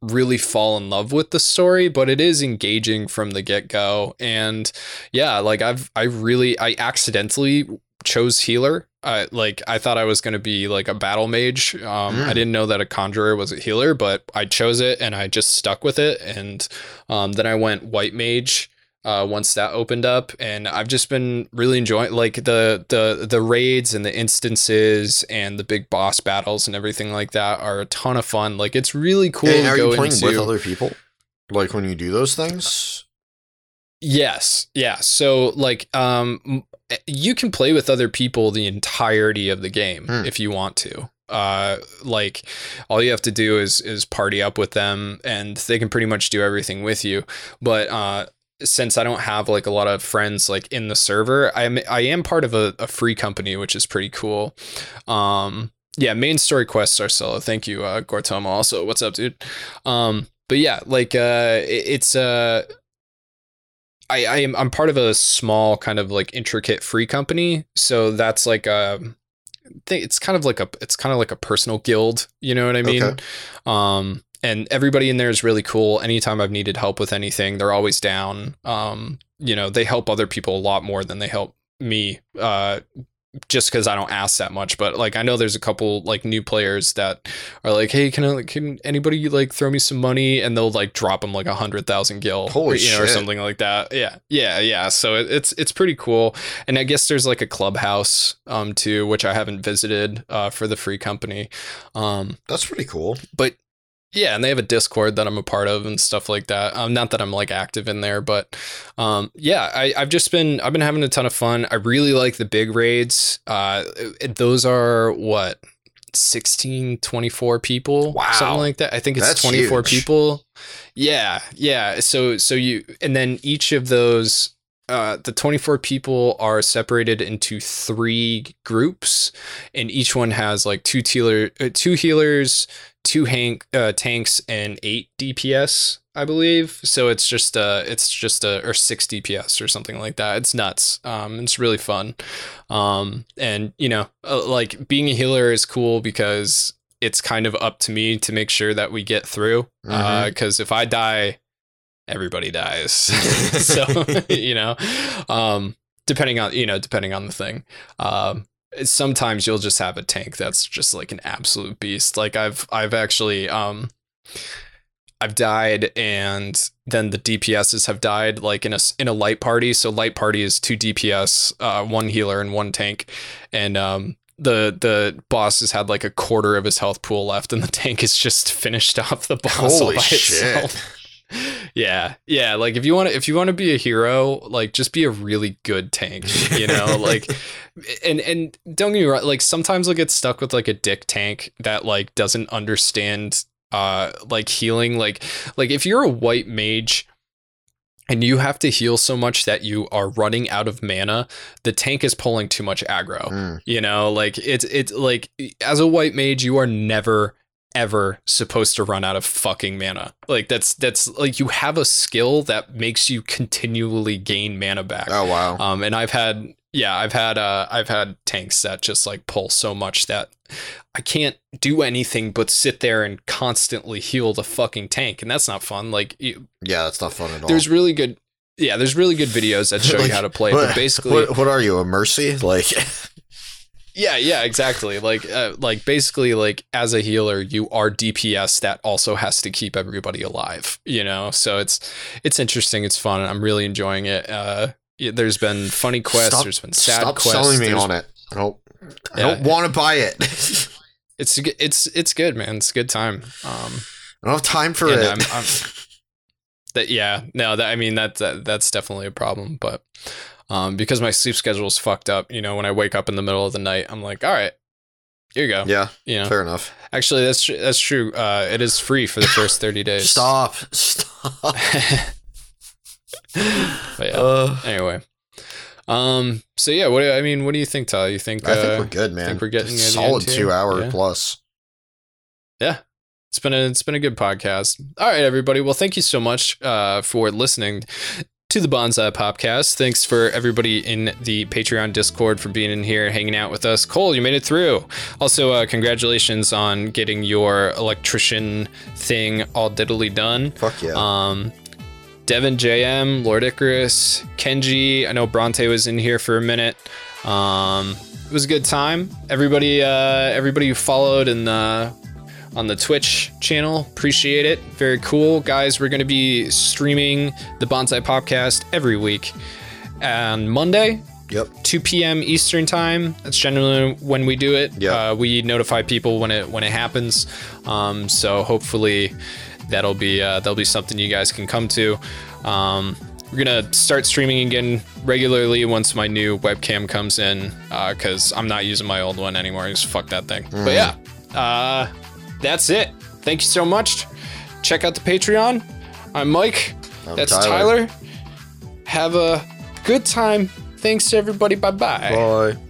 Speaker 1: really fall in love with the story, but it is engaging from the get-go. And yeah, like I've I really I accidentally chose healer. I like I thought I was gonna be like a battle mage. Um,
Speaker 2: Mm.
Speaker 1: I didn't know that a conjurer was a healer, but I chose it and I just stuck with it. And um, then I went white mage uh, once that opened up, and I've just been really enjoying like the the the raids and the instances and the big boss battles and everything like that are a ton of fun. Like it's really cool
Speaker 2: are you playing
Speaker 1: into.
Speaker 2: with other people? Like when you do those things?
Speaker 1: Yes. Yeah. So like um you can play with other people the entirety of the game
Speaker 2: Hmm.
Speaker 1: if you want to. Uh like all you have to do is is party up with them and they can pretty much do everything with you. But uh since I don't have like a lot of friends like in the server, I'm I am part of a, a free company, which is pretty cool. Um yeah, main story quests are solo. Thank you, uh Gortomo. Also, what's up, dude? Um but yeah, like uh it- it's uh I, I am I'm part of a small kind of like intricate free company, so that's like a thing. It's kind of like a it's kind of like a personal guild. You know what I mean?
Speaker 2: Okay.
Speaker 1: Um, and everybody in there is really cool. Anytime I've needed help with anything, they're always down. Um, you know, they help other people a lot more than they help me. Uh, just because I don't ask that much, but like I know there's a couple like new players that are like, hey, can I can anybody like throw me some money? And they'll like drop them like a hundred thousand gil,
Speaker 2: Holy
Speaker 1: you know, or something like that. Yeah, yeah, yeah. So it, it's it's pretty cool, and I guess there's like a clubhouse um too, which I haven't visited uh for the free company. Um,
Speaker 2: That's pretty cool.
Speaker 1: but yeah, and they have a Discord that I'm a part of and stuff like that. Um, not that I'm like active in there, but um, yeah, I, I've just been I've been having a ton of fun. I really like the big raids. Uh, it- those are what 16 24 people
Speaker 2: Wow.
Speaker 1: something like that i think it's
Speaker 2: That's
Speaker 1: 24
Speaker 2: huge.
Speaker 1: people yeah yeah so so you and then each of those uh, the 24 people are separated into three groups and each one has like two healer uh, two healers two hank uh, tanks and eight dps i believe. So it's just uh it's just a or six dps or something like that. It's nuts. Um it's really fun. Um and you know uh, like being a healer is cool because it's kind of up to me to make sure that we get through
Speaker 2: Mhm.
Speaker 1: because if i die everybody dies so you know um depending on you know depending on the thing um sometimes you'll just have a tank that's just like an absolute beast. Like I've I've actually um I've died and then the DPSs have died like in a in a light party. So light party is two DPS, uh, one healer and one tank, and um the the boss has had like a quarter of his health pool left, and the tank is just finished off the boss
Speaker 2: Holy
Speaker 1: by
Speaker 2: shit.
Speaker 1: itself. Yeah, yeah. Like if you want to, if you want to be a hero, like just be a really good tank. You know, like, and and don't get me wrong. Like sometimes I'll get stuck with like a dick tank that like doesn't understand uh like healing. Like like if you're a white mage and you have to heal so much that you are running out of mana, the tank is pulling too much aggro.
Speaker 2: Mm.
Speaker 1: You know, like it's it's like as a white mage, you are never ever supposed to run out of fucking mana. Like that's that's like you have a skill that makes you continually gain mana back.
Speaker 2: Oh wow.
Speaker 1: Um, and I've had yeah, I've had uh I've had tanks that just like pull so much that I can't do anything but sit there and constantly heal the fucking tank, and that's not fun. Like you,
Speaker 2: yeah, that's not fun at all.
Speaker 1: there's really good. Yeah, there's really good videos that show
Speaker 2: Like,
Speaker 1: you how to play,
Speaker 2: what,
Speaker 1: but basically,
Speaker 2: what, what are you, a mercy? Like,
Speaker 1: Yeah, yeah, exactly. Like, uh, like basically, like as a healer, you are DPS that also has to keep everybody alive. You know, so it's it's interesting. It's fun. I'm really enjoying it. Uh, there's been funny quests.
Speaker 2: stop,
Speaker 1: there's been sad
Speaker 2: stop
Speaker 1: quests.
Speaker 2: selling me
Speaker 1: there's-
Speaker 2: on it. I don't. I
Speaker 1: Yeah.
Speaker 2: don't want to buy it.
Speaker 1: It's it's it's good, man. It's a good time. Um,
Speaker 2: I don't have time for it.
Speaker 1: I'm, I'm that yeah, no, that I mean that, that that's definitely a problem, but um, because my sleep schedule is fucked up. You know, when I wake up in the middle of the night, I'm like, all right, here you go.
Speaker 2: yeah,
Speaker 1: You know,
Speaker 2: fair enough.
Speaker 1: Actually, that's tr- that's true. Uh, it is free for the first thirty days.
Speaker 2: Stop. Stop.
Speaker 1: But yeah.
Speaker 2: Uh,
Speaker 1: Anyway, um. So yeah, what do I mean? What do you think, Tyler? You think?
Speaker 2: I think
Speaker 1: uh,
Speaker 2: we're good, man.
Speaker 1: think we're getting the
Speaker 2: solid two hour
Speaker 1: Yeah.
Speaker 2: plus.
Speaker 1: Yeah, it's been a it's been a good podcast. All right, everybody. Well, thank you so much uh, for listening to the Bonsai Podcast. Thanks for everybody in the Patreon Discord for being in here, hanging out with us. Cole, you made it through. Also, uh, congratulations on getting your electrician thing all diddly done.
Speaker 2: Fuck yeah.
Speaker 1: Um, Devin JM, Lord Icarus, Kenji. I know Bronte was in here for a minute. Um, it was a good time. Everybody, uh, everybody who followed and uh, on the Twitch channel, appreciate it. Very cool, guys. We're gonna be streaming the Bonsai Podcast every week. On Monday,
Speaker 2: yep.
Speaker 1: 2 p.m. Eastern time. That's generally when we do it.
Speaker 2: Yeah.
Speaker 1: Uh, we notify people when it when it happens. Um, so hopefully that'll be uh, that'll be something you guys can come to. Um, we're gonna start streaming again regularly once my new webcam comes in because I'm not using my old one anymore. Just fuck that thing. But yeah, uh, that's it. Thank you so much. Check out the Patreon. I'm Mike.
Speaker 2: I'm
Speaker 1: that's
Speaker 2: Tyler.
Speaker 1: Tyler. Have a good time. Thanks everybody. Bye bye.
Speaker 2: Bye.